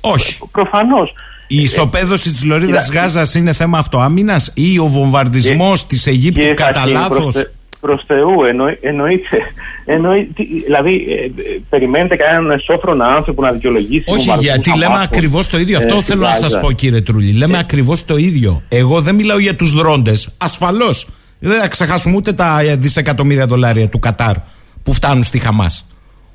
Όχι. Προφανώς. Η ισοπαίδωση της Λωρίδας κοίτα, Γάζας είναι θέμα αυτοάμυνας ή ο βομβαρδισμός της Αιγύπτου κατά λάθος; Προς Θεού, εννοεί, εννοείται. εννοεί, τι- δηλαδή, ε, ε, περιμένετε κανέναν σόφρονα άνθρωπο να δικαιολογήσει. Όχι, βομβαρδισμούς γιατί λέμε αμάχων, ακριβώς το ίδιο. ε, Αυτό στη θέλω να σας Γάζα. πω, κύριε Τρούλη. Λέμε ακριβώς το ίδιο. Εγώ δεν μιλάω για τους δρόντες. Ασφαλώς. Δεν θα ξεχάσουμε ούτε τα ε, δισεκατομμύρια δολάρια του Κατάρ που φτάνουν στη Χαμάς.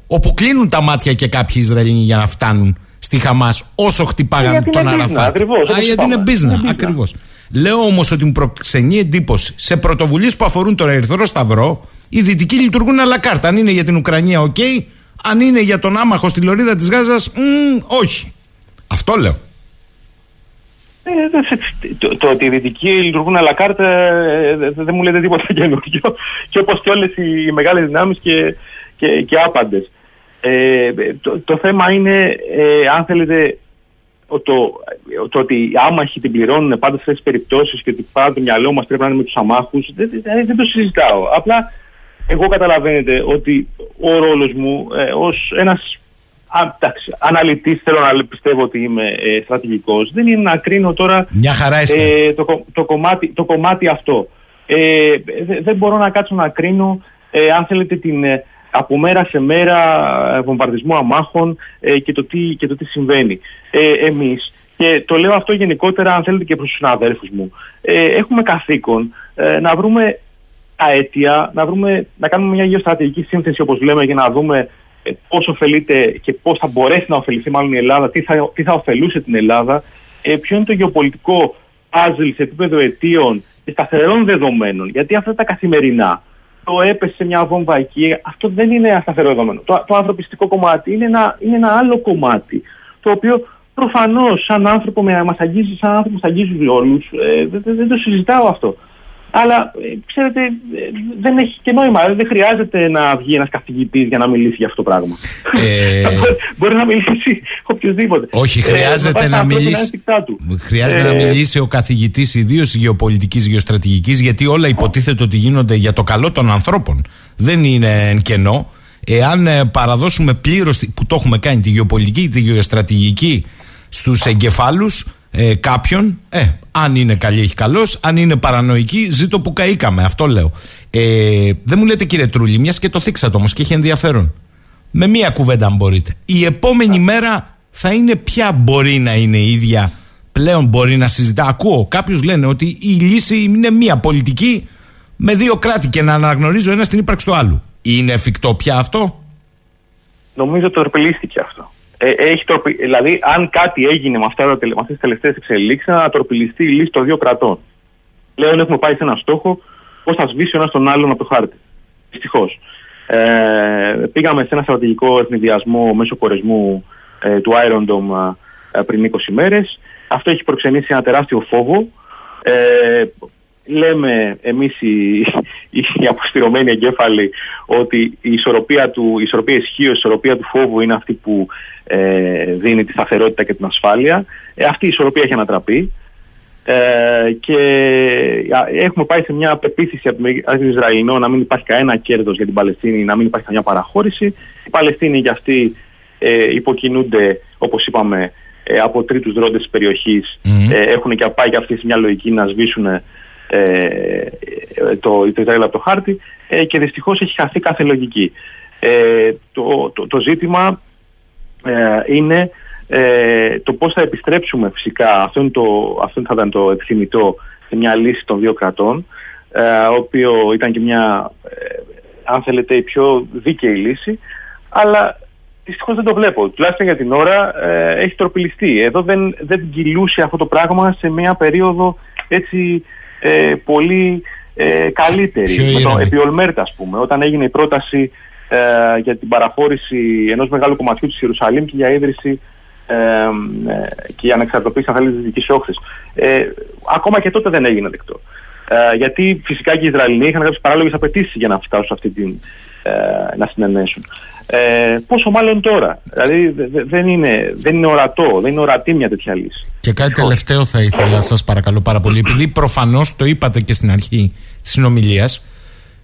Όπου κλείνουν τα μάτια και κάποιοι Ισραηλοί για να φτάνουν στη Χαμάς όσο χτυπάγανε γιατί τον είναι business, Αραφάτ. ακριβώς, όπως Α, γιατί είναι είπαμε. business. Είναι business. Ακριβώς. Λέω όμως ότι μου προξενεί εντύπωση σε πρωτοβουλίες που αφορούν τον Ερυθρό Σταυρό, οι δυτικοί λειτουργούν αλά καρτ. Αν είναι για την Ουκρανία, οκ. Αν είναι για τον άμαχο στη λωρίδα της Γάζας, όχι. Αυτό λέω. Ε, δεν- το, το ότι οι δυτικοί λειτουργούν αλά καρτ ε, δεν δεν μου λέτε τίποτα καινούργιο και όπως και όλες οι μεγάλες δυνάμεις και, και, και άπαντες. Ε, το, το θέμα είναι ε, αν θέλετε ο- το, το ότι οι άμαχοι την πληρώνουν πάντα σε αυτές τις περιπτώσεις και ότι πάντα το μυαλό μας πρέπει να είναι με τους αμάχους δεν, δεν, δεν το συζητάω. Απλά εγώ καταλαβαίνετε ότι ο ρόλος μου ε, ως ένας Α, εντάξει, αναλυτής θέλω να πιστεύω ότι είμαι ε, στρατηγικός δεν είναι να κρίνω τώρα Μια χαρά είστε. ε, το, κο- το, κομμάτι, το κομμάτι αυτό. Ε, δε- δεν μπορώ να κάτσω να κρίνω ε, αν θέλετε την ε, από μέρα σε μέρα ε, βομβαρδισμό αμάχων ε, και, το τι, και το τι συμβαίνει. Ε, εμείς, και το λέω αυτό γενικότερα αν θέλετε και προς τους συναδέλφους μου, ε, έχουμε καθήκον ε, να βρούμε τα αίτια, να, βρούμε, να κάνουμε μια γεωστρατηγική σύνθεση όπως λέμε για να δούμε ε, πώς ωφελείται και πώς θα μπορέσει να ωφεληθεί μάλλον η Ελλάδα, τι θα, τι θα ωφελούσε την Ελλάδα, ε, ποιο είναι το γεωπολιτικό puzzle σε επίπεδο αιτίων και σταθερών δεδομένων. Γιατί αυτά τα καθημερινά, το έπεσε μια βόμβα εκεί, αυτό δεν είναι ένα σταθερό δεδομένο. Το, το ανθρωπιστικό κομμάτι είναι ένα, είναι ένα άλλο κομμάτι, το οποίο προφανώς σαν άνθρωπο με, μας αγγίζει, σαν άνθρωπος μας αγγίζει όλους, ε, δεν, δεν- δεν το συζητάω αυτό. Αλλά ε, ξέρετε, ε, δεν έχει και νόημα. Δεν χρειάζεται να βγει ένας καθηγητής για να μιλήσει για αυτό το πράγμα. Ε, Μπορεί να μιλήσει οποιοδήποτε. Όχι, Ε, χρειάζεται με βάση τα να ανθρώπινα μιλήσει. ένστικτά του. Χρειάζεται Ε, να μιλήσει ο καθηγητής ιδίως γεωπολιτικής, γεωστρατηγικής, γιατί όλα υποτίθεται ότι γίνονται για το καλό των ανθρώπων. Δεν είναι εν κενό. Εάν ε, παραδώσουμε πλήρως, που το έχουμε κάνει, τη γεωπολιτική, τη γεωστρατηγική στους εγκεφάλους ε, κάποιον, ε, αν είναι καλή, έχει καλός. Αν είναι παρανοϊκή, ζήτω που καήκαμε. Αυτό λέω. Ε, δεν μου λέτε κύριε Τρούλη, μιας και το θίξατε όμως και έχει ενδιαφέρον. Με μία κουβέντα, αν μπορείτε. Η επόμενη μέρα θα είναι ποια μπορεί να είναι η ίδια. Πλέον μπορεί να συζητά. Ακούω, κάποιους λένε ότι η λύση είναι μία πολιτική με δύο κράτη και να αναγνωρίζει ο ένα την ύπαρξη του άλλου. Είναι εφικτό πια αυτό; Νομίζω τορπιλίστηκε αυτό. Ε, έχει τορπι... Δηλαδή, αν κάτι έγινε με, αυτά, τα τελε- με αυτές τις τελευταίες εξελίξεις, να τορπιλιστεί η λύση των δύο κρατών. Πλέον έχουμε πάει σε ένα στόχο πώς θα σβήσει ο ένας τον άλλον από το χάρτη. Δυστυχώς. Ε, πήγαμε σε ένα στρατηγικό ευνηδιασμό μέσω κορεσμού ε, του Iron Dome ε, πριν 20 μέρες. Αυτό έχει προξενήσει ένα τεράστιο φόβο. Ε, λέμε εμείς οι, οι αποστηρωμένοι εγκέφαλοι ότι η ισορροπία, του, η ισορροπία ισχύω, η ισορροπία του φόβου είναι αυτή που ε, δίνει τη σταθερότητα και την ασφάλεια. Ε, αυτή η ισορροπία έχει ανατραπεί. Ε, και α, έχουμε πάει σε μια πεποίθηση από τον Ισραηλινό να μην υπάρχει κανένα κέρδος για την Παλαιστίνη, να μην υπάρχει καμιά παραχώρηση. Οι Παλαιστίνοι για αυτοί ε, υποκινούνται, όπως είπαμε, ε, από τρίτους δρόντες της περιοχής. Ε, έχουν και πάει και αυτοί σε μια λογική να σβήσουν ε, το, το Ισραήλ από το χάρτη ε, και δυστυχώς έχει χαθεί κάθε λογική. Ε, το, το, το ζήτημα ε, είναι ε, το πώς θα επιστρέψουμε φυσικά, αυτό, είναι το, αυτό θα ήταν το επιθυμητό σε μια λύση των δύο κρατών, ε, οποίο ήταν και μια, ε, αν θέλετε, η πιο δίκαιη λύση. Αλλά δυστυχώς δεν το βλέπω. Τουλάχιστον για την ώρα ε, έχει τροπηλιστεί. Εδώ δεν, δεν κυλούσε αυτό το πράγμα σε μια περίοδο έτσι ε, πολύ ε, καλύτερη. Ποιο με είναι, το, ναι. επί Ολμέρτα, ας πούμε, όταν έγινε η πρόταση ε, για την παραχώρηση ενός μεγάλου κομματιού της Ιερουσαλήμ και για ίδρυση ε, ε, και για ανεξαρτοποίηση αν θέλετε της Δυτικής Όχθης. Ε, ακόμα και τότε δεν έγινε δεκτό. Ε, γιατί φυσικά και οι Ισραηλοί είχαν κάποιες παράλογες απαιτήσεις για να φτάσουν σε αυτή την, ε, να συνενέσουν. Ε, πόσο μάλλον τώρα. Δηλαδή δε- δε- δεν, είναι, δεν είναι ορατό, δεν είναι ορατή μια τέτοια λύση. Και κάτι τελευταίο θα ήθελα, σας παρακαλώ πάρα πολύ. Επειδή προφανώς το είπατε και στην αρχή της συνομιλίας,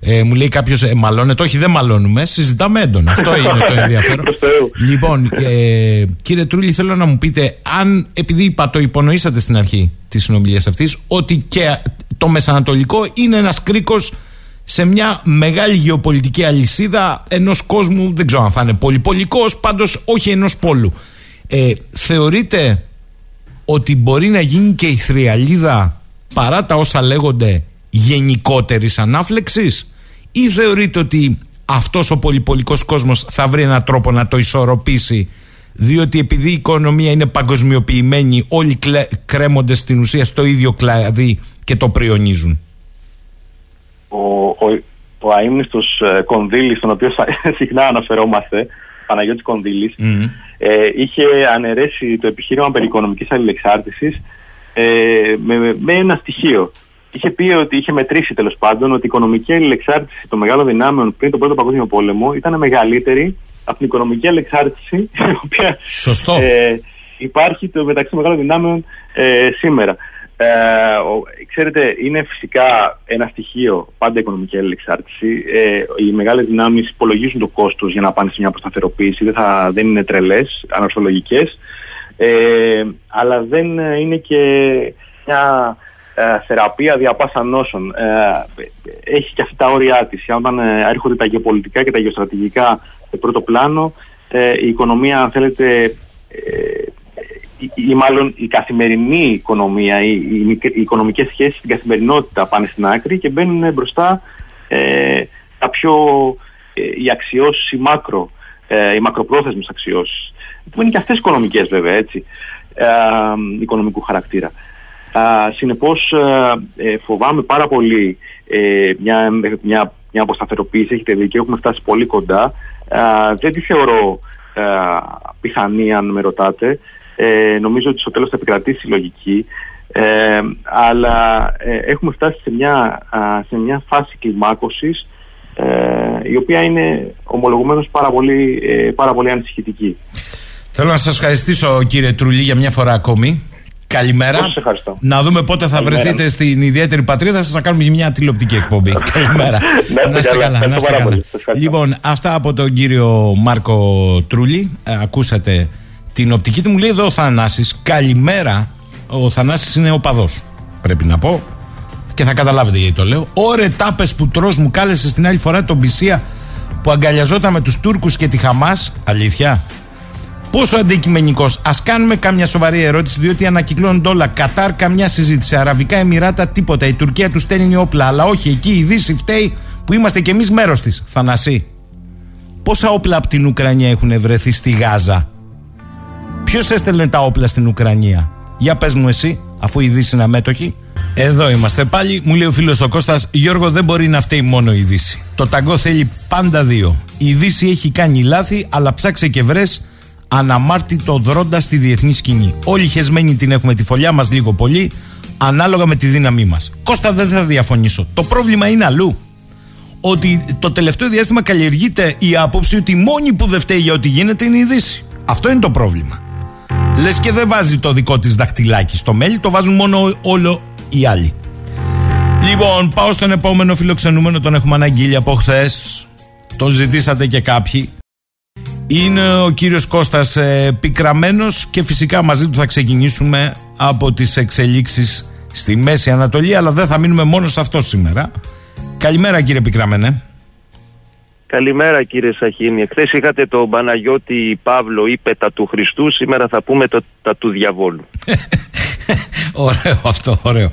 ε, μου λέει κάποιος, ε, μαλώνεται. Όχι, δεν μαλώνουμε. Συζητάμε έντονα. Αυτό είναι το ενδιαφέρον. Προς Θεού. λοιπόν, ε, κύριε Τρούλη, θέλω να μου πείτε, αν επειδή είπα, το υπονοήσατε στην αρχή της συνομιλίας αυτής, ότι και το Μεσανατολικό είναι ένας κρίκος σε μια μεγάλη γεωπολιτική αλυσίδα ενός κόσμου, δεν ξέρω αν θα είναι πολυπολικός, πάντως όχι ενός πόλου. Ε, θεωρείτε ότι μπορεί να γίνει και η θριαλίδα παρά τα όσα λέγονται γενικότερης ανάφλεξης; Ή θεωρείτε ότι αυτός ο πολυπολικός κόσμος θα βρει έναν τρόπο να το ισορροπήσει διότι επειδή η οικονομία είναι παγκοσμιοποιημένη όλοι κλε- κρέμονται στην ουσία στο ίδιο κλαδί και το πριονίζουν; Ο, ο, ο αείμνηστος ε, Κονδύλης, στον οποίο θα- συχνά αναφερόμαστε, Παναγιώτης Κονδύλης, ε, είχε αναιρέσει το επιχείρημα περί οικονομικής αλληλεξάρτησης ε, με, με ένα στοιχείο. Είχε πει ότι είχε μετρήσει τέλος πάντων ότι η οικονομική αλληλεξάρτηση των μεγάλων δυνάμεων πριν τον Πρώτο Παγκόσμιο Πόλεμο ήταν μεγαλύτερη από την οικονομική αλληλεξάρτηση η οποία Σωστό. ε, υπάρχει το μεταξύ των μεγάλων δυνάμεων ε, σήμερα. Ε, ο, ξέρετε, είναι φυσικά ένα στοιχείο πάντα η οικονομική αλληλεξάρτηση. Ε, οι μεγάλες δυνάμεις υπολογίζουν το κόστος για να πάνε σε μια αποσταθεροποίηση. Δεν, θα, δεν είναι τρελές, ανορθολογικές. Ε, αλλά δεν ε, είναι και μια ε, θεραπεία δια πάσα νόσων. Ε, έχει και αυτά τα όρια της. Όταν ε, έρχονται τα γεωπολιτικά και τα γεωστρατηγικά σε πρώτο πλάνο, ε, η οικονομία, αν θέλετε, ε, ή, ή μάλλον η καθημερινή οικονομία, οι, οι, μικ- οι οικονομικές σχέσεις στην καθημερινότητα πάνε στην άκρη και μπαίνουν μπροστά ε, τα πιο, ε, οι αξιώσεις, οι μακρο, ε, οι μακροπρόθεσμες αξιώσεις. Που είναι και αυτές οικονομικές βέβαια, έτσι, ε, οικονομικού χαρακτήρα. Α, συνεπώς ε, ε, φοβάμαι πάρα πολύ ε, μια, μια, μια αποσταθεροποίηση, έχετε δίκιο, έχουμε φτάσει πολύ κοντά. Α, δεν τη θεωρώ α, πιθανή αν με ρωτάτε. Ε, νομίζω ότι στο τέλος θα επικρατήσει η λογική. Ε, αλλά ε, έχουμε φτάσει σε μια, α, σε μια φάση κλιμάκωσης ε, η οποία είναι ομολογουμένως πάρα πολύ, ε, πάρα πολύ ανησυχητική. Θέλω να σας ευχαριστήσω κύριε Τρουλή για μια φορά ακόμη. Καλημέρα. Εγώ σας ευχαριστώ. Να δούμε πότε θα Καλημέρα. βρεθείτε στην ιδιαίτερη πατρίδα σας να κάνουμε και μια τηλεοπτική εκπομπή. Καλημέρα. Να είστε καλά. να Ευχαριστώ είστε πάρα καλά. πολύ. Σας ευχαριστώ. Λοιπόν, αυτά από τον κύριο Μάρκο Τρούλη. Ε, ακούσατε την οπτική του. Μου λέει εδώ ο Θανάσης. Καλημέρα. Ο Θανάσης είναι ο παδός. Πρέπει να πω. Και θα καταλάβετε γιατί το λέω. Ωρε τάπες που τρως μου κάλεσες στην άλλη φορά τον Πισία που αγκαλιαζόταν με τους Τούρκους και τη Χαμάς. Αλήθεια. Πόσο αντικειμενικός. Α κάνουμε καμιά σοβαρή ερώτηση, διότι ανακυκλώνονται όλα. Κατάρ, καμιά συζήτηση. Αραβικά Εμμυράτα, τίποτα. Η Τουρκία τους στέλνει όπλα. Αλλά όχι, εκεί η Δύση φταίει που είμαστε κι εμείς μέρος της. Θανασί. Πόσα όπλα από την Ουκρανία έχουν βρεθεί στη Γάζα; Ποιος έστελνε τα όπλα στην Ουκρανία; Για πες μου εσύ, αφού η Δύση είναι αμέτωχη. Εδώ είμαστε πάλι. Μου λέει ο φίλος ο Κώστας, Γιώργο, δεν μπορεί να φταίει μόνο η Δύση. Το ταγκό θέλει πάντα δύο. Η Δύση έχει κάνει λάθη, αλλά ψάξε και βρες αναμάρτητο δρόντα στη διεθνή σκηνή. Όλοι χεσμένοι την έχουμε τη φωλιά μας λίγο πολύ, ανάλογα με τη δύναμή μας. Κώστα, δεν θα διαφωνήσω. Το πρόβλημα είναι αλλού. Ότι το τελευταίο διάστημα καλλιεργείται η άποψη ότι η μόνη που δεν φταίει για ό,τι γίνεται είναι η Δύση. Αυτό είναι το πρόβλημα. Λες και δεν βάζει το δικό της δαχτυλάκι στο μέλι, το βάζουν μόνο όλο οι άλλοι. Λοιπόν, πάω στον επόμενο φιλοξενούμενο, τον έχουμε αναγγείλει από χθες. Το ζητήσατε και κάποιοι. Είναι ο κύριος Κώστας ε, πικραμένος και φυσικά μαζί του θα ξεκινήσουμε από τις εξελίξεις στη Μέση Ανατολή αλλά δεν θα μείνουμε μόνο σε αυτό σήμερα. Καλημέρα κύριε Πικραμένε. Καλημέρα κύριε Σαχίνη. Εχθές είχατε τον Παναγιώτη Παύλο είπε τα του Χριστού, σήμερα θα πούμε το, τα του διαβόλου. ωραίο αυτό, ωραίο.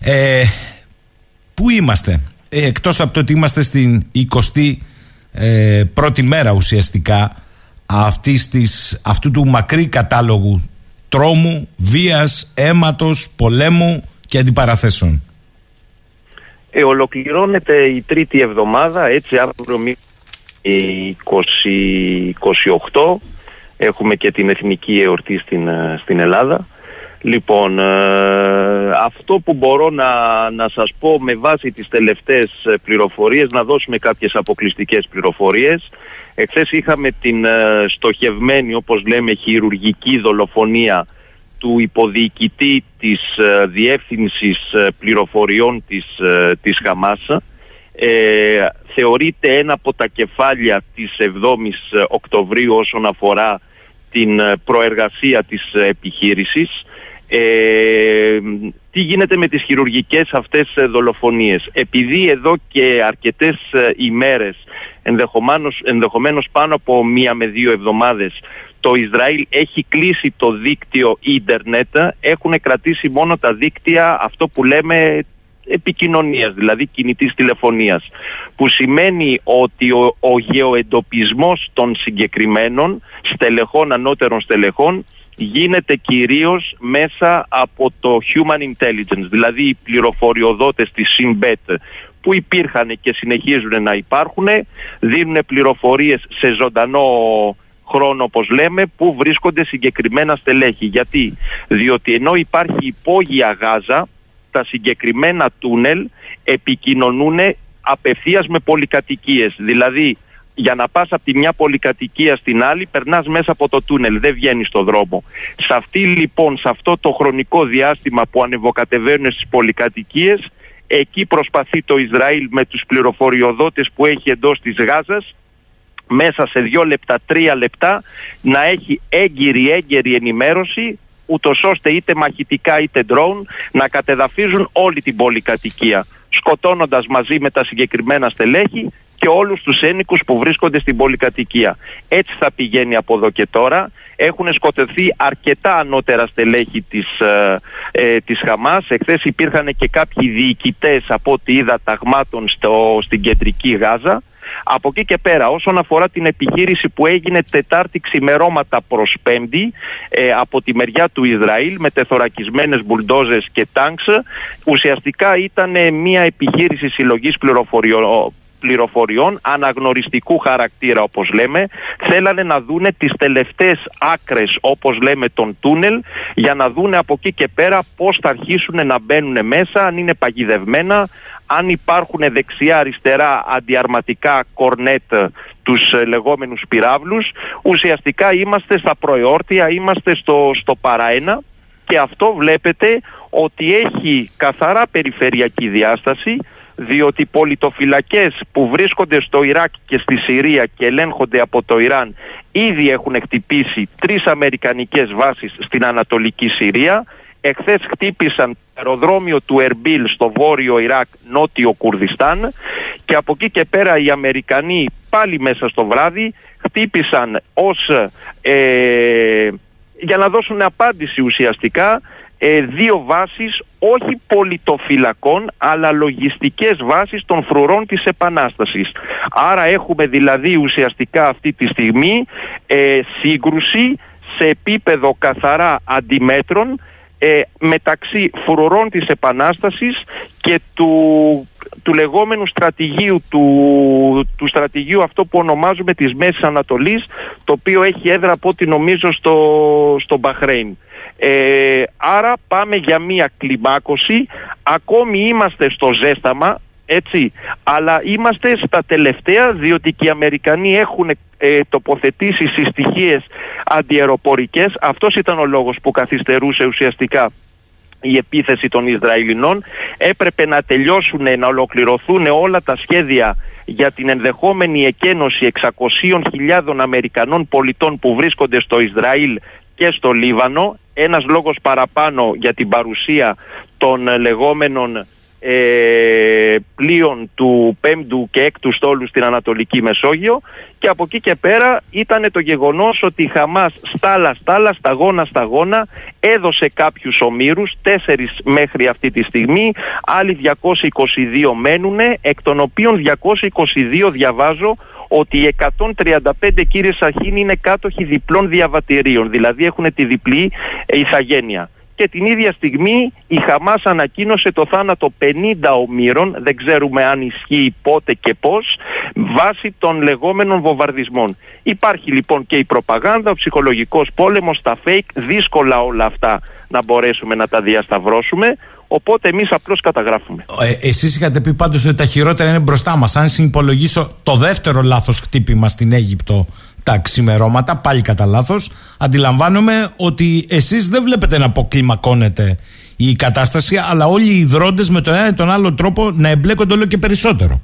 Ε, πού είμαστε; ε, εκτός από το ότι είμαστε στην 20η ε, πρώτη μέρα ουσιαστικά αυτής της, αυτού του μακρύ κατάλογου τρόμου, βίας, αίματος, πολέμου και αντιπαραθέσεων. Ε, ολοκληρώνεται η τρίτη εβδομάδα, έτσι αύριο η 28 έχουμε και την εθνική εορτή στην, ε, στην Ελλάδα. Λοιπόν, ε, αυτό που μπορώ να, να σας πω με βάση τις τελευταίες ε, πληροφορίες, να δώσουμε κάποιες αποκλειστικές πληροφορίες. Εχθές είχαμε την στοχευμένη, όπως λέμε, χειρουργική δολοφονία του υποδιοικητή της ε, Διεύθυνσης Πληροφοριών της, της Χαμάσα. Θεωρείται ένα από τα κεφάλια της 7ης Οκτωβρίου όσον αφορά την προεργασία της επιχείρησης ε, τι γίνεται με τις χειρουργικές αυτές ε, δολοφονίες; Επειδή εδώ και αρκετές ε, ημέρες, ενδεχομένως, ενδεχομένως πάνω από μία με δύο εβδομάδες, το Ισραήλ έχει κλείσει το δίκτυο ίντερνετ, έχουν κρατήσει μόνο τα δίκτυα αυτό που λέμε επικοινωνίας, δηλαδή κινητής τηλεφωνίας, που σημαίνει ότι ο, ο γεωεντοπισμός των συγκεκριμένων στελεχών, ανώτερων στελεχών, γίνεται κυρίως μέσα από το human intelligence, δηλαδή οι πληροφοριοδότες της Symbet που υπήρχαν και συνεχίζουν να υπάρχουν, δίνουν πληροφορίες σε ζωντανό χρόνο όπως λέμε που βρίσκονται συγκεκριμένα στελέχη. Γιατί; Διότι ενώ υπάρχει υπόγεια γάζα, τα συγκεκριμένα τούνελ επικοινωνούν απευθείας με πολυκατοικίες. Δηλαδή για να πας από τη μια πολυκατοικία στην άλλη περνάς μέσα από το τούνελ, δεν βγαίνεις στο δρόμο. Σε αυτή λοιπόν, σε αυτό το χρονικό διάστημα που ανεβοκατεβαίνουν στις πολυκατοικίες, εκεί προσπαθεί το Ισραήλ με τους πληροφοριοδότες που έχει εντός της Γάζας, μέσα σε δύο λεπτά, τρία λεπτά, να έχει έγκυρη έγκαιρη ενημέρωση ούτως ώστε είτε μαχητικά είτε ντρόουν να κατεδαφίζουν όλη την πολυκατοικία σκοτώνοντας μαζί με τα συγκεκριμένα στελέχη και όλους τους ένικους που βρίσκονται στην πολυκατοικία. Έτσι θα πηγαίνει από εδώ και τώρα. Έχουν σκοτωθεί αρκετά ανώτερα στελέχη της, ε, ε, της Χαμάς. Εχθές υπήρχαν και κάποιοι διοικητές από ό,τι είδα ταγμάτων στο, στην κεντρική Γάζα. Από εκεί και πέρα, όσον αφορά την επιχείρηση που έγινε Τετάρτη ξημερώματα προς Πέμπτη ε, από τη μεριά του Ισραήλ με τεθωρακισμένες μπουλντόζες και τάγκς, ουσιαστικά ήταν μια επιχείρηση συλλογής πληροφοριών πληροφοριών αναγνωριστικού χαρακτήρα όπως λέμε. Θέλανε να δούνε τις τελευταίες άκρες όπως λέμε των τούνελ για να δούνε από εκεί και πέρα πώς θα αρχίσουν να μπαίνουν μέσα αν είναι παγιδευμένα αν υπάρχουν δεξιά-αριστερά αντιαρματικά κορνέτ τους ε, λεγόμενους πυράβλους ουσιαστικά είμαστε στα προεόρτια, είμαστε στο, στο παραένα και αυτό βλέπετε ότι έχει καθαρά περιφερειακή διάσταση διότι πολιτοφυλακές που βρίσκονται στο Ιράκ και στη Συρία και ελέγχονται από το Ιράν ήδη έχουν χτυπήσει τρεις αμερικανικές βάσεις στην Ανατολική Συρία εχθές χτύπησαν αεροδρόμιο του Ερμπίλ στο βόρειο Ιράκ, νότιο Κουρδιστάν και από εκεί και πέρα οι Αμερικανοί πάλι μέσα στο βράδυ χτύπησαν ως ε, για να δώσουν απάντηση ουσιαστικά ε, δύο βάσεις όχι πολιτοφυλακών αλλά λογιστικές βάσεις των φρουρών της Επανάστασης. Άρα έχουμε δηλαδή ουσιαστικά αυτή τη στιγμή ε, σύγκρουση σε επίπεδο καθαρά αντιμέτρων ε, μεταξύ φρουρών της Επανάστασης και του, του λεγόμενου στρατηγίου, του, του στρατηγίου αυτό που ονομάζουμε της Μέσης Ανατολής, το οποίο έχει έδρα από ό,τι νομίζω στο, στο Μπαχρέιν. Ε, άρα πάμε για μία κλιμάκωση, ακόμη είμαστε στο ζέσταμα, έτσι, αλλά είμαστε στα τελευταία διότι και οι Αμερικανοί έχουν ε, τοποθετήσει συστοιχίες αντιεροπορικές. Αυτός ήταν ο λόγος που καθυστερούσε ουσιαστικά η επίθεση των Ισραηλινών. Έπρεπε να τελειώσουν, να ολοκληρωθούν όλα τα σχέδια για την ενδεχόμενη εκένωση 600.000 Αμερικανών πολιτών που βρίσκονται στο Ισραήλ και στο Λίβανο. Ένας λόγος παραπάνω για την παρουσία των λεγόμενων ε, πλοίων του 5ου και 6ου στόλου στην Ανατολική Μεσόγειο. Και από εκεί και πέρα ήταν το γεγονός ότι η Χαμάς στάλα στάλα, σταγόνα σταγόνα έδωσε κάποιους ομήρους, τέσσερις μέχρι αυτή τη στιγμή, άλλοι 222 μένουν, εκ των οποίων 222 διαβάζω ότι οι 135 κύριε Σαχίνη είναι κάτοχοι διπλών διαβατηρίων, δηλαδή έχουν τη διπλή ηθαγένεια και την ίδια στιγμή η Χαμάς ανακοίνωσε το θάνατο 50 ομήρων, δεν ξέρουμε αν ισχύει πότε και πώς, βάσει των λεγόμενων βομβαρδισμών. Υπάρχει λοιπόν και η προπαγάνδα, ο ψυχολογικός πόλεμος, τα fake, δύσκολα όλα αυτά να μπορέσουμε να τα διασταυρώσουμε. Οπότε εμείς απλώς καταγράφουμε. Ε, Εσείς είχατε πει πάντως ότι τα χειρότερα είναι μπροστά μας. Αν συνυπολογίσω το δεύτερο λάθος χτύπημα στην Αίγυπτο τα ξημερώματα, πάλι κατά λάθος, αντιλαμβάνομαι ότι εσείς δεν βλέπετε να αποκλιμακώνεται η κατάσταση, αλλά όλοι οι δρόντε με τον ένα ή τον άλλο τρόπο να εμπλέκονται όλο και περισσότερο.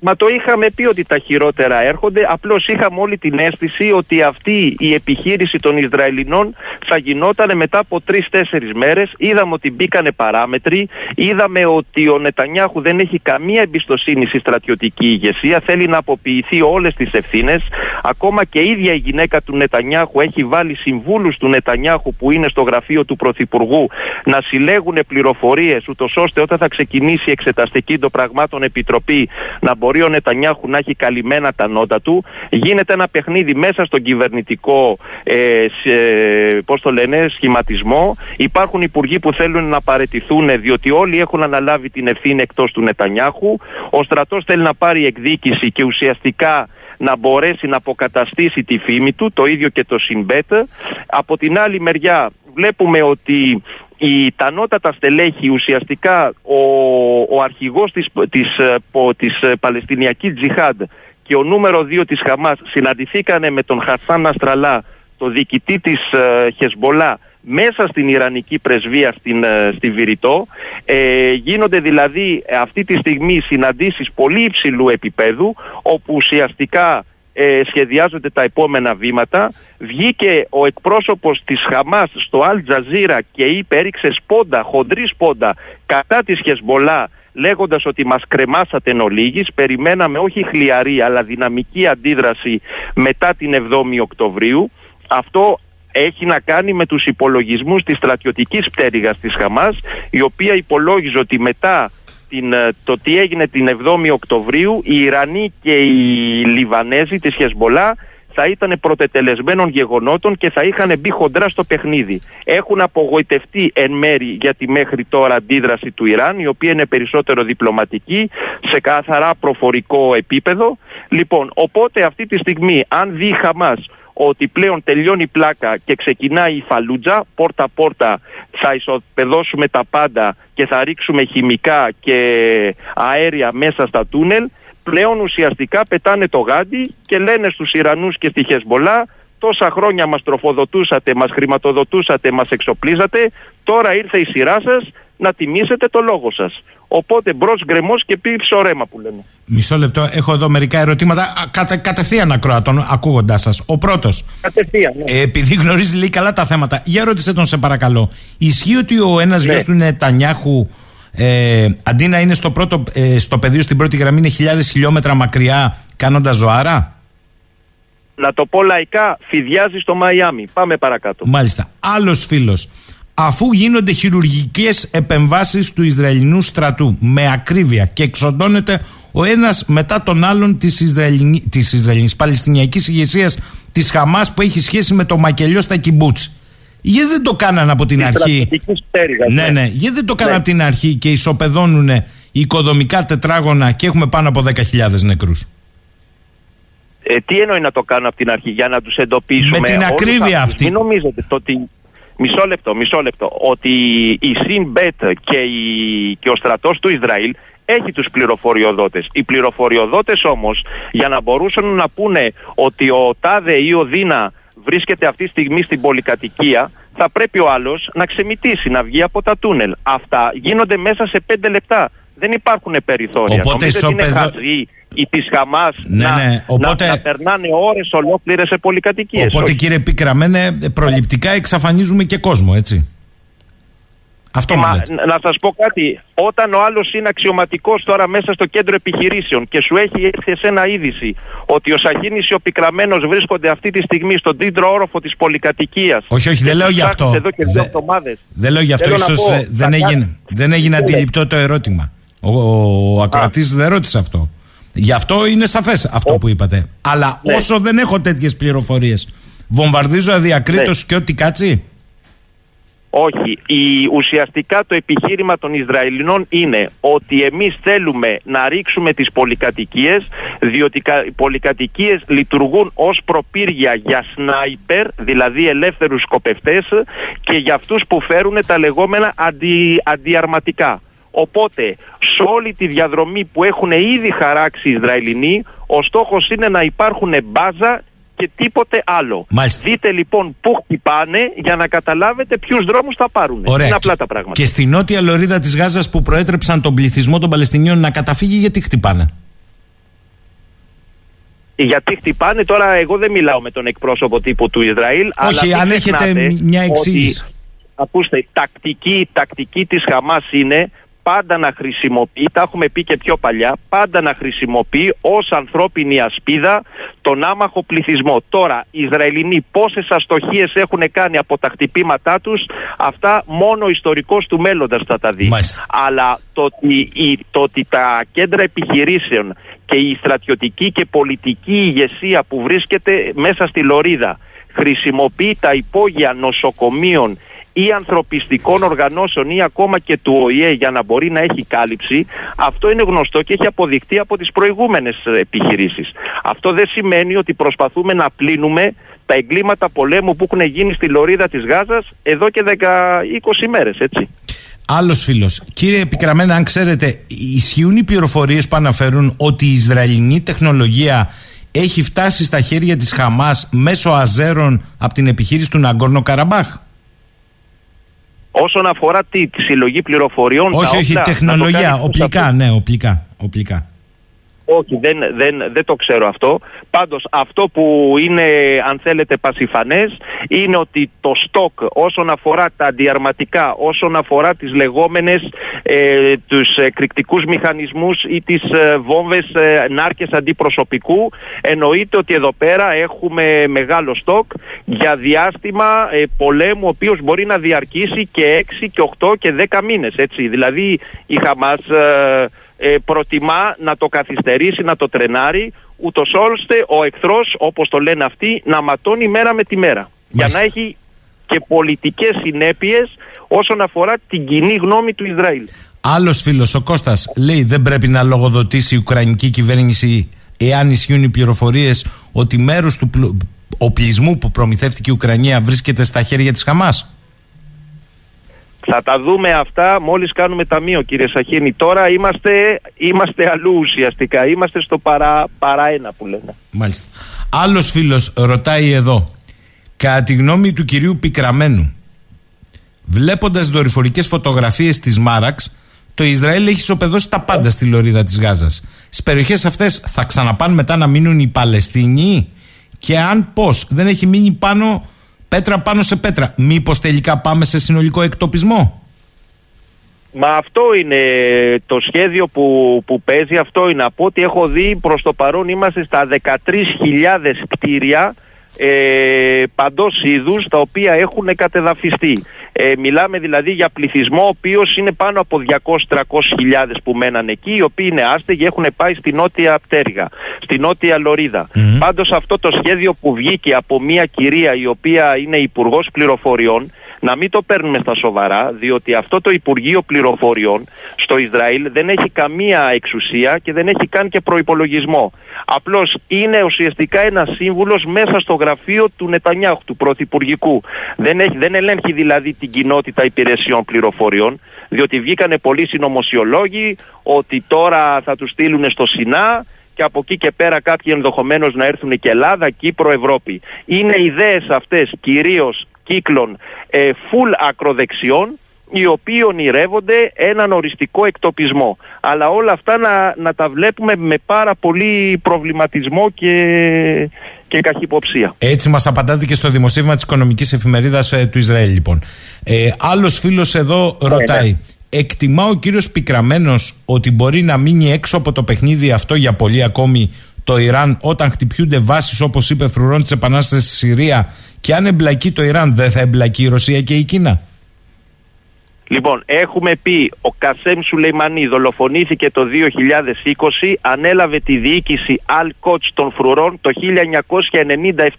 Μα το είχαμε πει ότι τα χειρότερα έρχονται. Απλώς είχαμε όλη την αίσθηση ότι αυτή η επιχείρηση των Ισραηλινών θα γινόταν μετά από τρει-τέσσερι μέρες. Είδαμε ότι μπήκανε παράμετροι. Είδαμε ότι ο Νετανιάχου δεν έχει καμία εμπιστοσύνη στη στρατιωτική ηγεσία. Θέλει να αποποιηθεί όλες τις ευθύνες. Ακόμα και η ίδια η γυναίκα του Νετανιάχου έχει βάλει συμβούλους του Νετανιάχου που είναι στο γραφείο του Πρωθυπουργού να συλλέγουν πληροφορίες, ούτως ώστε όταν θα ξεκινήσει η εξεταστική των πραγμάτων επιτροπή να μπορεί μπορεί ο Νετανιάχου να έχει καλυμμένα τα νότα του. Γίνεται ένα παιχνίδι μέσα στον κυβερνητικό ε, πώς το λένε, σχηματισμό. Υπάρχουν υπουργοί που θέλουν να παρετηθούν διότι όλοι έχουν αναλάβει την ευθύνη εκτός του Νετανιάχου. Ο στρατός θέλει να πάρει εκδίκηση και ουσιαστικά να μπορέσει να αποκαταστήσει τη φήμη του, το ίδιο και το Συνμπέτ. Από την άλλη μεριά βλέπουμε ότι η, τα νότατα στελέχη ουσιαστικά ο, ο αρχηγός της, της, ε, της ε, Παλαιστινιακής Τζιχάντ και ο νούμερο 2 της Χαμάς συναντηθήκανε με τον Χασάν Αστραλά, το διοικητή της ε, Χεσμολά, μέσα στην Ιρανική πρεσβεία στην, στη Βηρητό. Ε, γίνονται δηλαδή αυτή τη στιγμή συναντήσεις πολύ υψηλού επίπεδου όπου ουσιαστικά ε, σχεδιάζονται τα επόμενα βήματα. Βγήκε ο εκπρόσωπος της Χαμάς στο Αλ Τζαζίρα και είπε, έριξε σπόντα, χοντρή σπόντα, κατά της Χεσμολά, λέγοντας ότι μας κρεμάσατε εν ολίγης. Περιμέναμε όχι χλιαρή αλλά δυναμική αντίδραση μετά την 7η Οκτωβρίου. Αυτό έχει να κάνει με τους υπολογισμούς της στρατιωτικής πτέρυγας της Χαμάς, η οποία υπολόγιζε ότι μετά την, ε, το τι έγινε την 7η Οκτωβρίου, οι Ιρανοί και οι Λιβανέζοι της Χεσμολά θα ήταν πρωτετελεσμένων γεγονότων και θα είχαν μπει χοντρά στο παιχνίδι. Έχουν απογοητευτεί εν μέρη για τη μέχρι τώρα αντίδραση του Ιράν, η οποία είναι περισσότερο διπλωματική, σε καθαρά προφορικό επίπεδο. Λοιπόν, οπότε αυτή τη στιγμή, αν δει η Χαμάς ότι πλέον τελειώνει η πλάκα και ξεκινάει η φαλούτζα, πόρτα-πόρτα θα ισοπεδώσουμε τα πάντα και θα ρίξουμε χημικά και αέρια μέσα στα τούνελ, πλέον ουσιαστικά πετάνε το γάντι και λένε στους Ιρανούς και στη Χεσμολά τόσα χρόνια μας τροφοδοτούσατε, μας χρηματοδοτούσατε, μας εξοπλίζατε, τώρα ήρθε η σειρά σας να τιμήσετε το λόγο σας. Οπότε μπρος γκρεμός και πίσω ρέμα που λέμε. Μισό λεπτό, έχω εδώ μερικά ερωτήματα. Κατε, κατευθείαν ακροατών, ακούγοντάς σας. Ο πρώτος. Κατευθείαν. Ναι. Ε, επειδή γνωρίζει λίγο καλά τα θέματα, για ρώτησε τον σε παρακαλώ. Ισχύει ότι ο ένας ναι. γιος του Νετανιάχου ε, αντί να είναι στο, πρώτο, ε, στο πεδίο στην πρώτη γραμμή είναι χιλιάδες χιλιόμετρα μακριά κάνοντας ζωάρα; Να το πω λαϊκά, φιδιάζει στο Μαϊάμι. Πάμε παρακάτω. Μάλιστα. Άλλος φίλος αφού γίνονται χειρουργικές επεμβάσεις του Ισραηλινού στρατού με ακρίβεια και εξοντώνεται ο ένας μετά τον άλλον της, Ισραηλινή, της Ισραηλινής Παλαιστινιακής ηγεσίας της Χαμάς που έχει σχέση με το μακελιό στα Κιμπούτς. Γιατί δεν το κάνανε από την αρχή. ναι, ναι. Γιατί δεν το κάνανε ναι. από την αρχή και ισοπεδώνουν οικοδομικά τετράγωνα και έχουμε πάνω από 10.000 νεκρούς. Ε, τι εννοεί να το κάνω από την αρχή για να τους εντοπίσουμε. Με την ακρίβεια αυτή. Μην νομίζετε το ότι Μισό λεπτό, μισό λεπτό. Ότι η ΣΥΝΜΠΕΤ και, και ο στρατός του Ισραήλ έχει τους πληροφοριοδότες. Οι πληροφοριοδότες όμως για να μπορούσαν να πούνε ότι ο Τάδε ή ο Δίνα βρίσκεται αυτή τη στιγμή στην πολυκατοικία θα πρέπει ο άλλος να ξεμητήσει, να βγει από τα τούνελ. Αυτά γίνονται μέσα σε πέντε λεπτά. Δεν υπάρχουν περιθώρια. Οπότε Νομίζετε είναι χαζή ή της Χαμάς ναι, να, ναι. Οπότε... να, να περνάνε ώρες ολόκληρες σε πολυκατοικίες. Οπότε Όχι. κύριε Πίκραμένε, προληπτικά εξαφανίζουμε και κόσμο, έτσι. Αυτό Ε, μου μα, λέτε. να σας πω κάτι. Όταν ο άλλος είναι αξιωματικός τώρα μέσα στο κέντρο επιχειρήσεων και σου έχει έρθει εσένα είδηση ότι ο Σαχίνης και ο Πικραμένο βρίσκονται αυτή τη στιγμή στον τρίτο όροφο της πολυκατοικίας. Όχι, όχι, δεν λέω γι' αυτό. Εδώ και δύο Δε- εβδομάδες. Δεν λέω γι' αυτό, Θέλω να ίσως πω, ε, δεν θα έγινε, κάνει- δεν έγινε Ναι. αντιληπτό το ερώτημα. Ο, ο ακροατής δεν ρώτησε αυτό. Γι' αυτό είναι σαφές αυτό που είπατε. Αλλά Ναι. όσο δεν έχω τέτοιες πληροφορίες, βομβαρδίζω αδιακρίτως και ό,τι κάτσει. Όχι. Η, ουσιαστικά το επιχείρημα των Ισραηλινών είναι ότι εμείς θέλουμε να ρίξουμε τις πολυκατοικίες διότι κα- οι πολυκατοικίες λειτουργούν ως προπύργια για σνάιπερ, δηλαδή ελεύθερους σκοπευτές και για αυτούς που φέρουν τα λεγόμενα αντι, αντιαρματικά. Οπότε, σε όλη τη διαδρομή που έχουν ήδη χαράξει οι Ισραηλινοί, ο στόχος είναι να υπάρχουν μπάζα και τίποτε άλλο. Μάλιστα. Δείτε λοιπόν πού χτυπάνε για να καταλάβετε ποιους δρόμους θα πάρουν. Ωραία. Είναι απλά τα πράγματα. Και στη νότια λωρίδα της Γάζας που προέτρεψαν τον πληθυσμό των Παλαιστινίων να καταφύγει, γιατί χτυπάνε; Γιατί χτυπάνε τώρα, εγώ δεν μιλάω με τον εκπρόσωπο τύπου του Ισραήλ. αλλά μην αν έχετε ξεχνάτε μια ότι, εξήγηση. Ακούστε, η τακτική, η τακτική της Χαμάς είναι πάντα να χρησιμοποιεί, τα έχουμε πει και πιο παλιά, πάντα να χρησιμοποιεί ως ανθρώπινη ασπίδα τον άμαχο πληθυσμό. Τώρα, οι Ισραηλινοί πόσες αστοχίες έχουν κάνει από τα χτυπήματά τους, αυτά μόνο ο ιστορικός του μέλλοντας θα τα δει. Μάλιστα. Αλλά το ότι, η- το ότι τα κέντρα επιχειρήσεων και η στρατιωτική και πολιτική ηγεσία που βρίσκεται μέσα στη Λωρίδα χρησιμοποιεί τα υπόγεια νοσοκομείων ή ανθρωπιστικών οργανώσεων ή ακόμα και του ΟΗΕ για να μπορεί να έχει κάλυψη, αυτό είναι γνωστό και έχει αποδειχτεί από τις προηγούμενες ε, επιχειρήσεις. Αυτό δεν σημαίνει ότι προσπαθούμε να πλύνουμε τα εγκλήματα πολέμου που έχουν γίνει στη Λωρίδα της Γάζας εδώ και 10-20 μέρες, έτσι. Άλλος φίλος. Κύριε Επικραμένα, αν ξέρετε, ισχύουν οι πληροφορίες που αναφέρουν ότι η Ισραηλινή τεχνολογία έχει φτάσει στα χέρια της Χαμάς μέσω αζέρων από την επιχείρηση του Ναγκόρνο Καραμπάχ. Όσον αφορά τη, τη συλλογή πληροφοριών. όχι, τα όχι, όπλα, να το τεχνολογία, κάνεις οπλικά, αυτό. ναι, οπλικά. οπλικά. Όχι, δεν, δεν, δεν το ξέρω αυτό. Πάντως αυτό που είναι, αν θέλετε, πασιφανές είναι ότι το στόκ όσον αφορά τα αντιαρματικά, όσον αφορά τις λεγόμενες ε, τους εκρηκτικούς μηχανισμούς ή τις ε, βόμβες ε, νάρκες αντιπροσωπικού, εννοείται ότι εδώ πέρα έχουμε μεγάλο στόκ για διάστημα ε, πολέμου, ο οποίος μπορεί να διαρκήσει και 6 και 8 και 10 μήνες. Έτσι. Δηλαδή η Χαμάς... ε, ε, προτιμά να το καθυστερήσει, να το τρενάρει, ούτως ώστε ο εχθρός, όπως το λένε αυτοί, να ματώνει μέρα με τη μέρα. Για Μάλιστα. να έχει και πολιτικές συνέπειες όσον αφορά την κοινή γνώμη του Ισραήλ. Άλλος φίλος, ο Κώστας, λέει δεν πρέπει να λογοδοτήσει η Ουκρανική κυβέρνηση εάν ισχύουν οι πληροφορίες ότι μέρο του πλου- οπλισμού που προμηθεύτηκε η Ουκρανία βρίσκεται στα χέρια της Χαμάς. Θα τα δούμε αυτά μόλις κάνουμε ταμείο κύριε Σαχίνη. Τώρα είμαστε, είμαστε αλλού ουσιαστικά. Είμαστε στο παρά, παρά ένα που λένε. Μάλιστα. Άλλος φίλος ρωτάει εδώ, κατά τη γνώμη του κυρίου Πικραμένου, βλέποντας δορυφορικές φωτογραφίες της Μάραξ, το Ισραήλ έχει ισοπεδώσει τα πάντα στη λωρίδα της Γάζας. Στις περιοχές αυτές θα ξαναπάνε μετά να μείνουν οι Παλαιστίνοι και αν πώς δεν έχει μείνει πάνω πέτρα πάνω σε πέτρα, μήπως τελικά πάμε σε συνολικό εκτοπισμό; Μα αυτό είναι το σχέδιο που, που παίζει, αυτό είναι. Από ό,τι έχω δει προς το παρόν είμαστε στα 13.000 κτίρια ε, παντός είδους τα οποία έχουν κατεδαφιστεί. Ε, μιλάμε δηλαδή για πληθυσμό ο οποίος είναι πάνω από 200-300 χιλιάδες που μέναν εκεί οι οποίοι είναι άστεγοι έχουν πάει στη νότια πτέρυγα, στη νότια λωρίδα. Μμμ. Πάντως αυτό το σχέδιο που βγήκε από μια κυρία η οποία είναι υπουργός πληροφοριών να μην το παίρνουμε στα σοβαρά, διότι αυτό το Υπουργείο Πληροφοριών στο Ισραήλ δεν έχει καμία εξουσία και δεν έχει καν και προϋπολογισμό. Απλώς είναι ουσιαστικά ένας σύμβουλος μέσα στο γραφείο του Νετανιάχου, του Πρωθυπουργικού. Δεν, έχει, δεν ελέγχει δηλαδή την κοινότητα υπηρεσιών πληροφοριών, διότι βγήκανε πολλοί συνωμοσιολόγοι ότι τώρα θα τους στείλουν στο Σινά και από εκεί και πέρα κάποιοι ενδεχομένω να έρθουν και Ελλάδα, Κύπρο, Ευρώπη. Είναι ιδέες αυτές κυρίως κύκλων ε, full ακροδεξιών οι οποίοι ονειρεύονται έναν οριστικό εκτοπισμό. Αλλά όλα αυτά να, να τα βλέπουμε με πάρα πολύ προβληματισμό και, και καχυποψία. Έτσι μας απαντάτε και στο δημοσίευμα της οικονομικής εφημερίδας ε, του Ισραήλ λοιπόν. Ε, άλλος φίλος εδώ Ναι, ρωτάει Εκτιμά ο κύριος Πικραμένος ότι μπορεί να μείνει έξω από το παιχνίδι αυτό για πολύ ακόμη το Ιράν όταν χτυπιούνται βάσεις όπως είπε φρουρών της Επανάστασης στη Συρία και αν εμπλακεί το Ιράν δεν θα εμπλακεί η Ρωσία και η Κίνα. Λοιπόν, έχουμε πει ο Κασέμ Σουλεϊμανί δολοφονήθηκε το 2020, ανέλαβε τη διοίκηση Αλ Κότς των Φρουρών το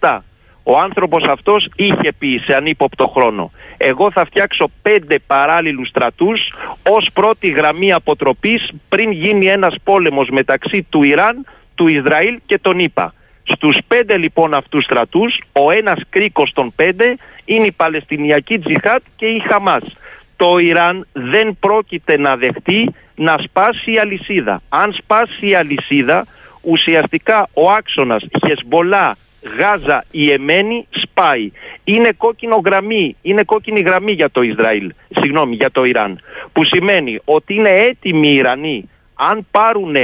1997. Ο άνθρωπος αυτός είχε πει σε ανύποπτο χρόνο εγώ θα φτιάξω πέντε παράλληλους στρατούς ως πρώτη γραμμή αποτροπής πριν γίνει ένας πόλεμος μεταξύ του Ιράν, του Ισραήλ και των ΗΠΑ. Στους πέντε λοιπόν αυτούς στρατούς, ο ένας κρίκος των πέντε είναι η Παλαιστινιακή Τζιχάτ και η Χαμάς. Το Ιράν δεν πρόκειται να δεχτεί να σπάσει η αλυσίδα. Αν σπάσει η αλυσίδα, ουσιαστικά ο άξονας Χεσμολά, Γάζα, η Εμένη σπάει. Είναι κόκκινο γραμμή, είναι κόκκινη γραμμή για το Ισραήλ, συγγνώμη, για το Ιράν. Που σημαίνει ότι είναι έτοιμοι οι Ιρανοί, αν πάρουν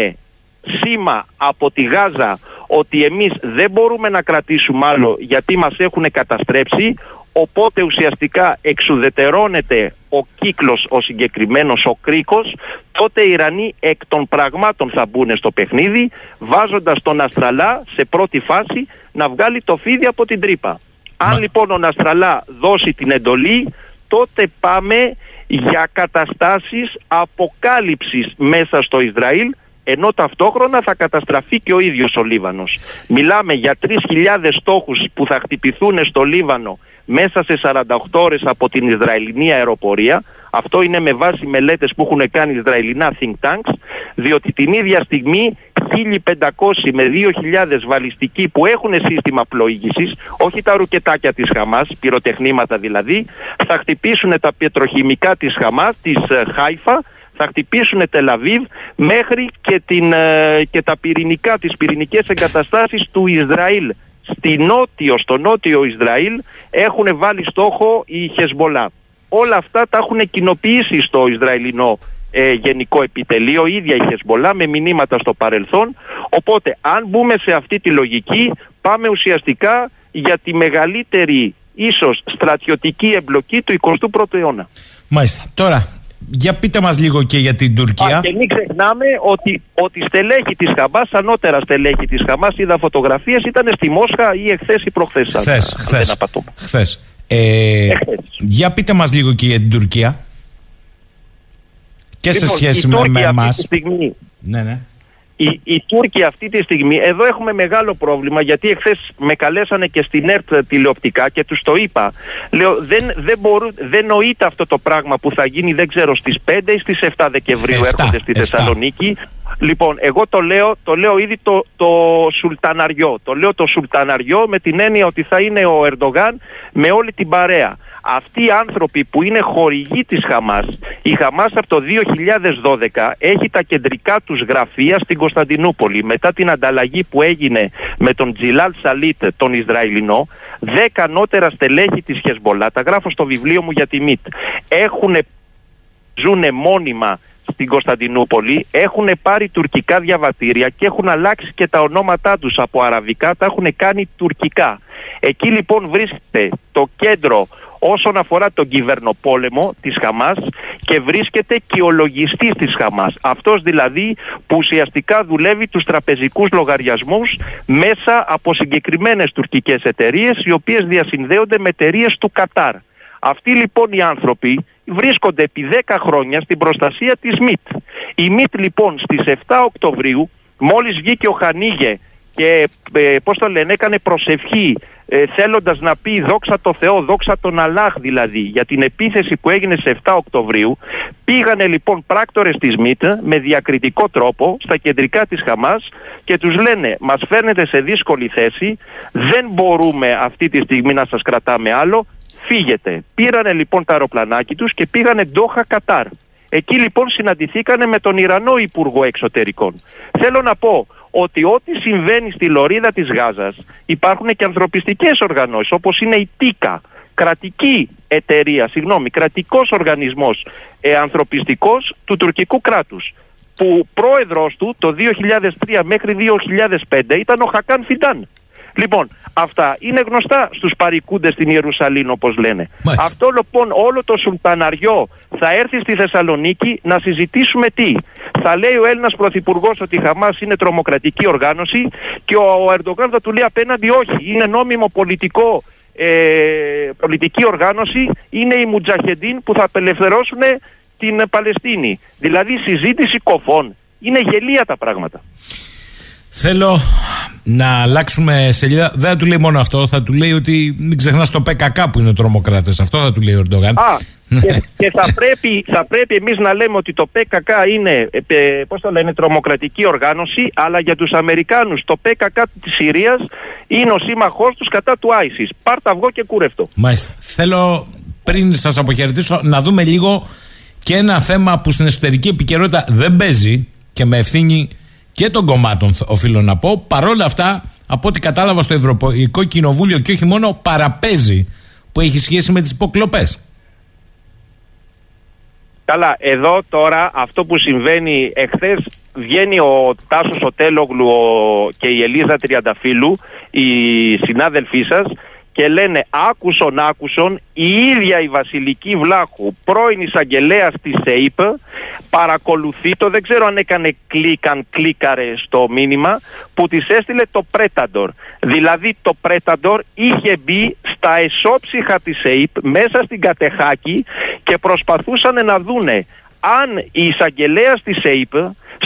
σήμα από τη Γάζα ότι εμείς δεν μπορούμε να κρατήσουμε άλλο γιατί μας έχουν καταστρέψει, οπότε ουσιαστικά εξουδετερώνεται ο κύκλος ο συγκεκριμένος, ο κρίκος, τότε οι Ιρανοί εκ των πραγμάτων θα μπουν στο παιχνίδι, βάζοντας τον Αστραλά σε πρώτη φάση να βγάλει το φίδι από την τρύπα. Αν λοιπόν ο Αστραλά δώσει την εντολή, τότε πάμε για καταστάσεις αποκάλυψης μέσα στο Ισραήλ, ενώ ταυτόχρονα θα καταστραφεί και ο ίδιος ο Λίβανος. Μιλάμε για 3.000 στόχους που θα χτυπηθούν στο Λίβανο μέσα σε 48 ώρες από την Ισραηλινή αεροπορία. Αυτό είναι με βάση μελέτες που έχουν κάνει Ισραηλινά think tanks, διότι την ίδια στιγμή 1.500 με 2.000 βαλιστικοί που έχουν σύστημα πλοήγησης, όχι τα ρουκετάκια της Χαμάς, πυροτεχνήματα δηλαδή, θα χτυπήσουν τα πετροχημικά της Χαμάς, της ε, Χάιφα, θα χτυπήσουν Τελαβίβ μέχρι και, την, ε, και τα πυρηνικά, τις πυρηνικές εγκαταστάσεις του Ισραήλ. Στη νότιο, στο νότιο Ισραήλ έχουν βάλει στόχο η Χεσμολά. Όλα αυτά τα έχουν κοινοποιήσει στο Ισραηλινό ε, γενικό επιτελείο, η ίδια η Χεσμολά με μηνύματα στο παρελθόν. Οπότε αν μπούμε σε αυτή τη λογική πάμε ουσιαστικά για τη μεγαλύτερη ίσως στρατιωτική εμπλοκή του 21ου αιώνα. Μάλιστα. Τώρα, για πείτε μας λίγο και για την Τουρκία. Α, και μην ξεχνάμε ότι, ότι στελέχη της Χαμάς, ανώτερα στελέχη της Χαμάς, είδα φωτογραφίες, ήταν στη Μόσχα ή εχθές ή προχθές. αν- Χθες, αν χθες, δεν απατώ. χθες. Ε, Εχθές. για πείτε μας λίγο και για την Τουρκία. Και σε Λοιπόν, σχέση οι με, Τούρκοι με αυτή εμάς. τη στιγμή Ναι, ναι. Οι, οι Τούρκοι αυτή τη στιγμή, εδώ έχουμε μεγάλο πρόβλημα γιατί εχθές με καλέσανε και στην ΕΡΤ τηλεοπτικά και τους το είπα. Λέω, δεν, δεν, μπορούν, δεν νοείται αυτό το πράγμα που θα γίνει, δεν ξέρω, στις 5 ή στις 7 Δεκεμβρίου 7, έρχονται στη 7. Θεσσαλονίκη. Λοιπόν, εγώ το λέω, το λέω ήδη το, το σουλταναριό. Το λέω το σουλταναριό με την έννοια ότι θα είναι ο Ερντογάν με όλη την παρέα. Αυτοί οι άνθρωποι που είναι χορηγοί της Χαμάς, η Χαμάς από το 2012 έχει τα κεντρικά τους γραφεία στην Κωνσταντινούπολη. Μετά την ανταλλαγή που έγινε με τον Τζιλάλ Σαλίτ, τον Ισραηλινό, δέκα ανώτερα στελέχη της Χεσμολά, τα γράφω στο βιβλίο μου για τη ΜΙΤ, έχουν ζουν μόνιμα στην Κωνσταντινούπολη, έχουν πάρει τουρκικά διαβατήρια και έχουν αλλάξει και τα ονόματά τους από αραβικά, τα έχουν κάνει τουρκικά. Εκεί λοιπόν βρίσκεται το κέντρο όσον αφορά τον κυβερνοπόλεμο της Χαμάς και βρίσκεται και ο λογιστής της Χαμάς. Αυτός δηλαδή που ουσιαστικά δουλεύει τους τραπεζικούς λογαριασμούς μέσα από συγκεκριμένες τουρκικές εταιρείες οι οποίες διασυνδέονται με εταιρείες του Κατάρ. Αυτοί λοιπόν οι άνθρωποι βρίσκονται επί 10 χρόνια στην προστασία της ΜΙΤ. Η ΜΙΤ λοιπόν στις 7 Οκτωβρίου μόλις βγήκε ο Χανίγε και ε, πώς το λένε έκανε προσευχή ε, θέλοντας να πει δόξα το Θεό, δόξα τον Αλάχ δηλαδή για την επίθεση που έγινε σε 7 Οκτωβρίου πήγανε λοιπόν πράκτορες της ΜΙΤ με διακριτικό τρόπο στα κεντρικά της Χαμάς και τους λένε μας φέρνετε σε δύσκολη θέση δεν μπορούμε αυτή τη στιγμή να σας κρατάμε άλλο φύγετε. Πήρανε λοιπόν τα αεροπλανάκι τους και πήγανε Ντόχα Κατάρ. Εκεί λοιπόν συναντηθήκανε με τον Ιρανό Υπουργό Εξωτερικών. Θέλω να πω ότι ό,τι συμβαίνει στη λωρίδα της Γάζας υπάρχουν και ανθρωπιστικές οργανώσεις όπως είναι η ΤΙΚΑ κρατική εταιρεία, συγγνώμη, κρατικός οργανισμός ε, ανθρωπιστικός του τουρκικού κράτους που πρόεδρος του το 2003 μέχρι 2005 ήταν ο Χακάν Φιντάν. Λοιπόν, αυτά είναι γνωστά στους παρικούντες στην Ιερουσαλήμ όπως λένε. Μάλιστα. Αυτό λοιπόν όλο το σουλταναριό θα έρθει στη Θεσσαλονίκη να συζητήσουμε τι. Θα λέει ο Έλληνας Πρωθυπουργός ότι η Χαμάς είναι τρομοκρατική οργάνωση και ο Ερντογάν θα του λέει απέναντι όχι, είναι νόμιμο πολιτικό ε, πολιτική οργάνωση, είναι οι Μουτζαχεντίν που θα απελευθερώσουν την Παλαιστίνη. Δηλαδή συζήτηση κοφών. Είναι γελία τα πράγματα. Θέλω να αλλάξουμε σελίδα. Δεν θα του λέει μόνο αυτό, θα του λέει ότι μην ξεχνάς το ΠΚΚ που είναι τρομοκράτες. Αυτό θα του λέει ο Ερντογάν. Α, και, και θα πρέπει, θα πρέπει εμείς να λέμε ότι το ΠΚΚ είναι, ε, ε, πώς το λένε, τρομοκρατική οργάνωση, αλλά για τους Αμερικάνους το ΠΚΚ της Συρίας είναι ο σύμμαχός τους κατά του ISIS. Πάρτα αυγό και κούρευτο. Μάλιστα. Θέλω πριν σας αποχαιρετήσω να δούμε λίγο και ένα θέμα που στην εσωτερική επικαιρότητα δεν παίζει και με ευθύνη και των κομμάτων, οφείλω να πω. Παρόλα αυτά, από ό,τι κατάλαβα στο Ευρωπαϊκό Κοινοβούλιο και όχι μόνο, παραπέζει που έχει σχέση με τις υποκλοπές. Καλά, εδώ τώρα αυτό που συμβαίνει εχθές βγαίνει ο Τάσος Οτέλογλου ο- και η Ελίζα Τριανταφύλου, οι συνάδελφοί σας, και λένε άκουσον άκουσον η ίδια η Βασιλική Βλάχου, πρώην εισαγγελέας της ΕΙΠ, παρακολουθεί το, δεν ξέρω αν έκανε κλικ, αν κλίκαρε στο μήνυμα, που της έστειλε το Πρέταντορ. Δηλαδή το Πρέταντορ είχε μπει στα εσόψυχα της ΕΙΠ μέσα στην Κατεχάκη και προσπαθούσαν να δούνε αν η εισαγγελέας της ΕΙΠ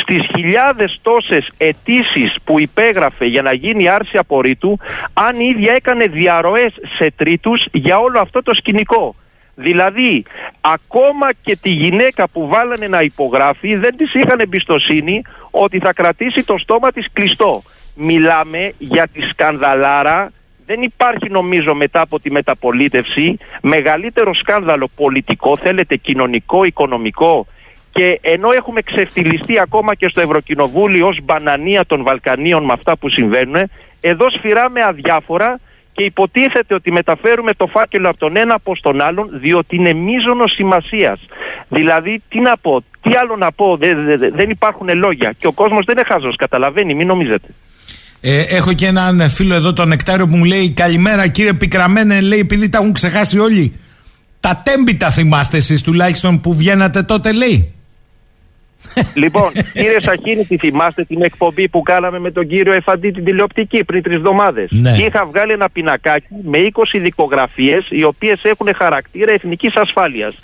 στις χιλιάδες τόσες αιτήσεις που υπέγραφε για να γίνει άρση απορρίτου αν η ίδια έκανε διαρροές σε τρίτους για όλο αυτό το σκηνικό. Δηλαδή, ακόμα και τη γυναίκα που βάλανε να υπογράφει δεν της είχαν εμπιστοσύνη ότι θα κρατήσει το στόμα της κλειστό. Μιλάμε για τη σκανδαλάρα δεν υπάρχει νομίζω μετά από τη μεταπολίτευση μεγαλύτερο σκάνδαλο πολιτικό, θέλετε κοινωνικό, οικονομικό και ενώ έχουμε ξεφτυλιστεί ακόμα και στο Ευρωκοινοβούλιο ως μπανανία των Βαλκανίων με αυτά που συμβαίνουν, εδώ σφυράμε αδιάφορα και υποτίθεται ότι μεταφέρουμε το φάκελο από τον ένα προς τον άλλον διότι είναι μείζονο σημασίας. Δηλαδή, τι να πω, τι άλλο να πω, δεν, δεν- δεν υπάρχουν λόγια. Και ο κόσμος δεν είναι χάζος, καταλαβαίνει, μην νομίζετε. Ε, έχω και έναν φίλο εδώ, τον Νεκτάριο, που μου λέει Καλημέρα κύριε Πικραμένε, λέει επειδή τα έχουν ξεχάσει όλοι. Τα τέμπη τα θυμάστε εσείς τουλάχιστον που βγαίνατε τότε, λέει. Λοιπόν, κύριε Σαχίνη, τη θυμάστε την εκπομπή που κάναμε με τον κύριο Εφαντή την τηλεοπτική πριν τρεις εβδομάδες; Ναι. Είχα βγάλει ένα πινακάκι με 20 δικογραφίες, οι οποίες έχουν χαρακτήρα εθνικής ασφάλειας.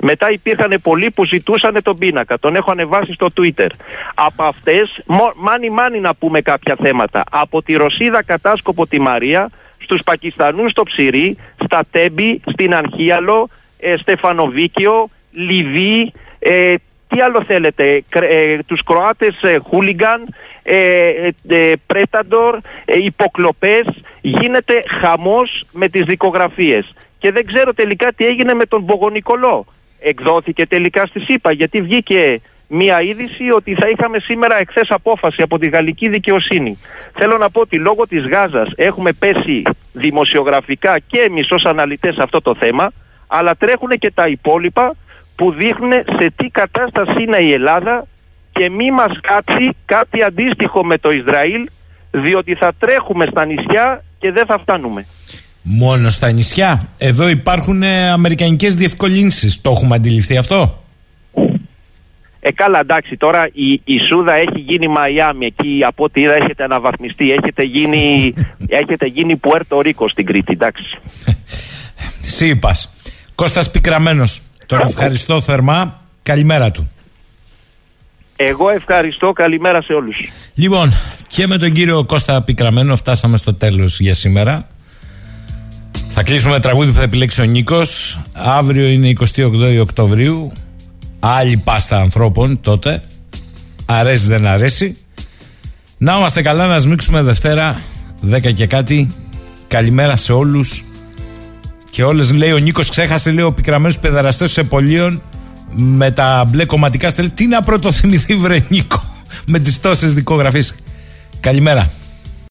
Μετά υπήρχαν πολλοί που ζητούσαν τον πίνακα. Τον έχω ανεβάσει στο Twitter. Από αυτές, μάνι μάνι να πούμε κάποια θέματα. Από τη Ρωσίδα κατάσκοπο τη Μαρία, στους Πακιστανούς στο Ψηρή, στα Τέμπη, στην Αρχίαλο, ε, Στεφανοβίκιο, Λιβύη, ε, τι άλλο θέλετε, κρ- ε, τους Κροάτες ε, χούλιγκαν, ε, ε, ε, πρέταντορ, ε, υποκλοπές, γίνεται χαμός με τις δικογραφίες. Και δεν ξέρω τελικά τι έγινε με τον Μπογονικολό. Εκδόθηκε τελικά στη ΣΥΠΑ γιατί βγήκε μία είδηση ότι θα είχαμε σήμερα εχθές απόφαση από τη γαλλική δικαιοσύνη. Θέλω να πω ότι λόγω της Γάζας έχουμε πέσει δημοσιογραφικά και εμείς ως αναλυτές σε αυτό το θέμα, αλλά τρέχουν και τα υπόλοιπα που δείχνουν σε τι κατάσταση είναι η Ελλάδα και μη μας κάψει κάτι αντίστοιχο με το Ισραήλ διότι θα τρέχουμε στα νησιά και δεν θα φτάνουμε. Μόνο στα νησιά. Εδώ υπάρχουν ε, αμερικανικές διευκολύνσεις. Το έχουμε αντιληφθεί αυτό; Ε, καλά, εντάξει, τώρα η, η Σούδα έχει γίνει Μαϊάμι. Εκεί από ό,τι είδα έχετε αναβαθμιστεί. Έχετε γίνει, έχετε γίνει Πουέρτο Ρίκο στην Κρήτη, εντάξει. Εσύ είπας. Κώστας Πικραμένος. Τον ευχαριστώ θερμά. Καλημέρα του. Εγώ ευχαριστώ. Καλημέρα σε όλους. Λοιπόν, και με τον κύριο Κώστα Πικραμένο φτάσαμε στο τέλος για σήμερα. Θα κλείσουμε με τραγούδι που θα επιλέξει ο Νίκος. Αύριο είναι 28 Οκτωβρίου. Άλλη πάστα ανθρώπων τότε. Αρέσει δεν αρέσει. Να είμαστε καλά να σμίξουμε Δευτέρα 10 και κάτι. Καλημέρα σε όλους και όλες λέει ο Νίκος ξέχασε λέει ο πικραμένος παιδεραστές του Επολίων με τα μπλε κομματικά στέλνει. Τι να πρωτοθυμηθεί βρε Νίκο με τις τόσες δικογραφίες καλημέρα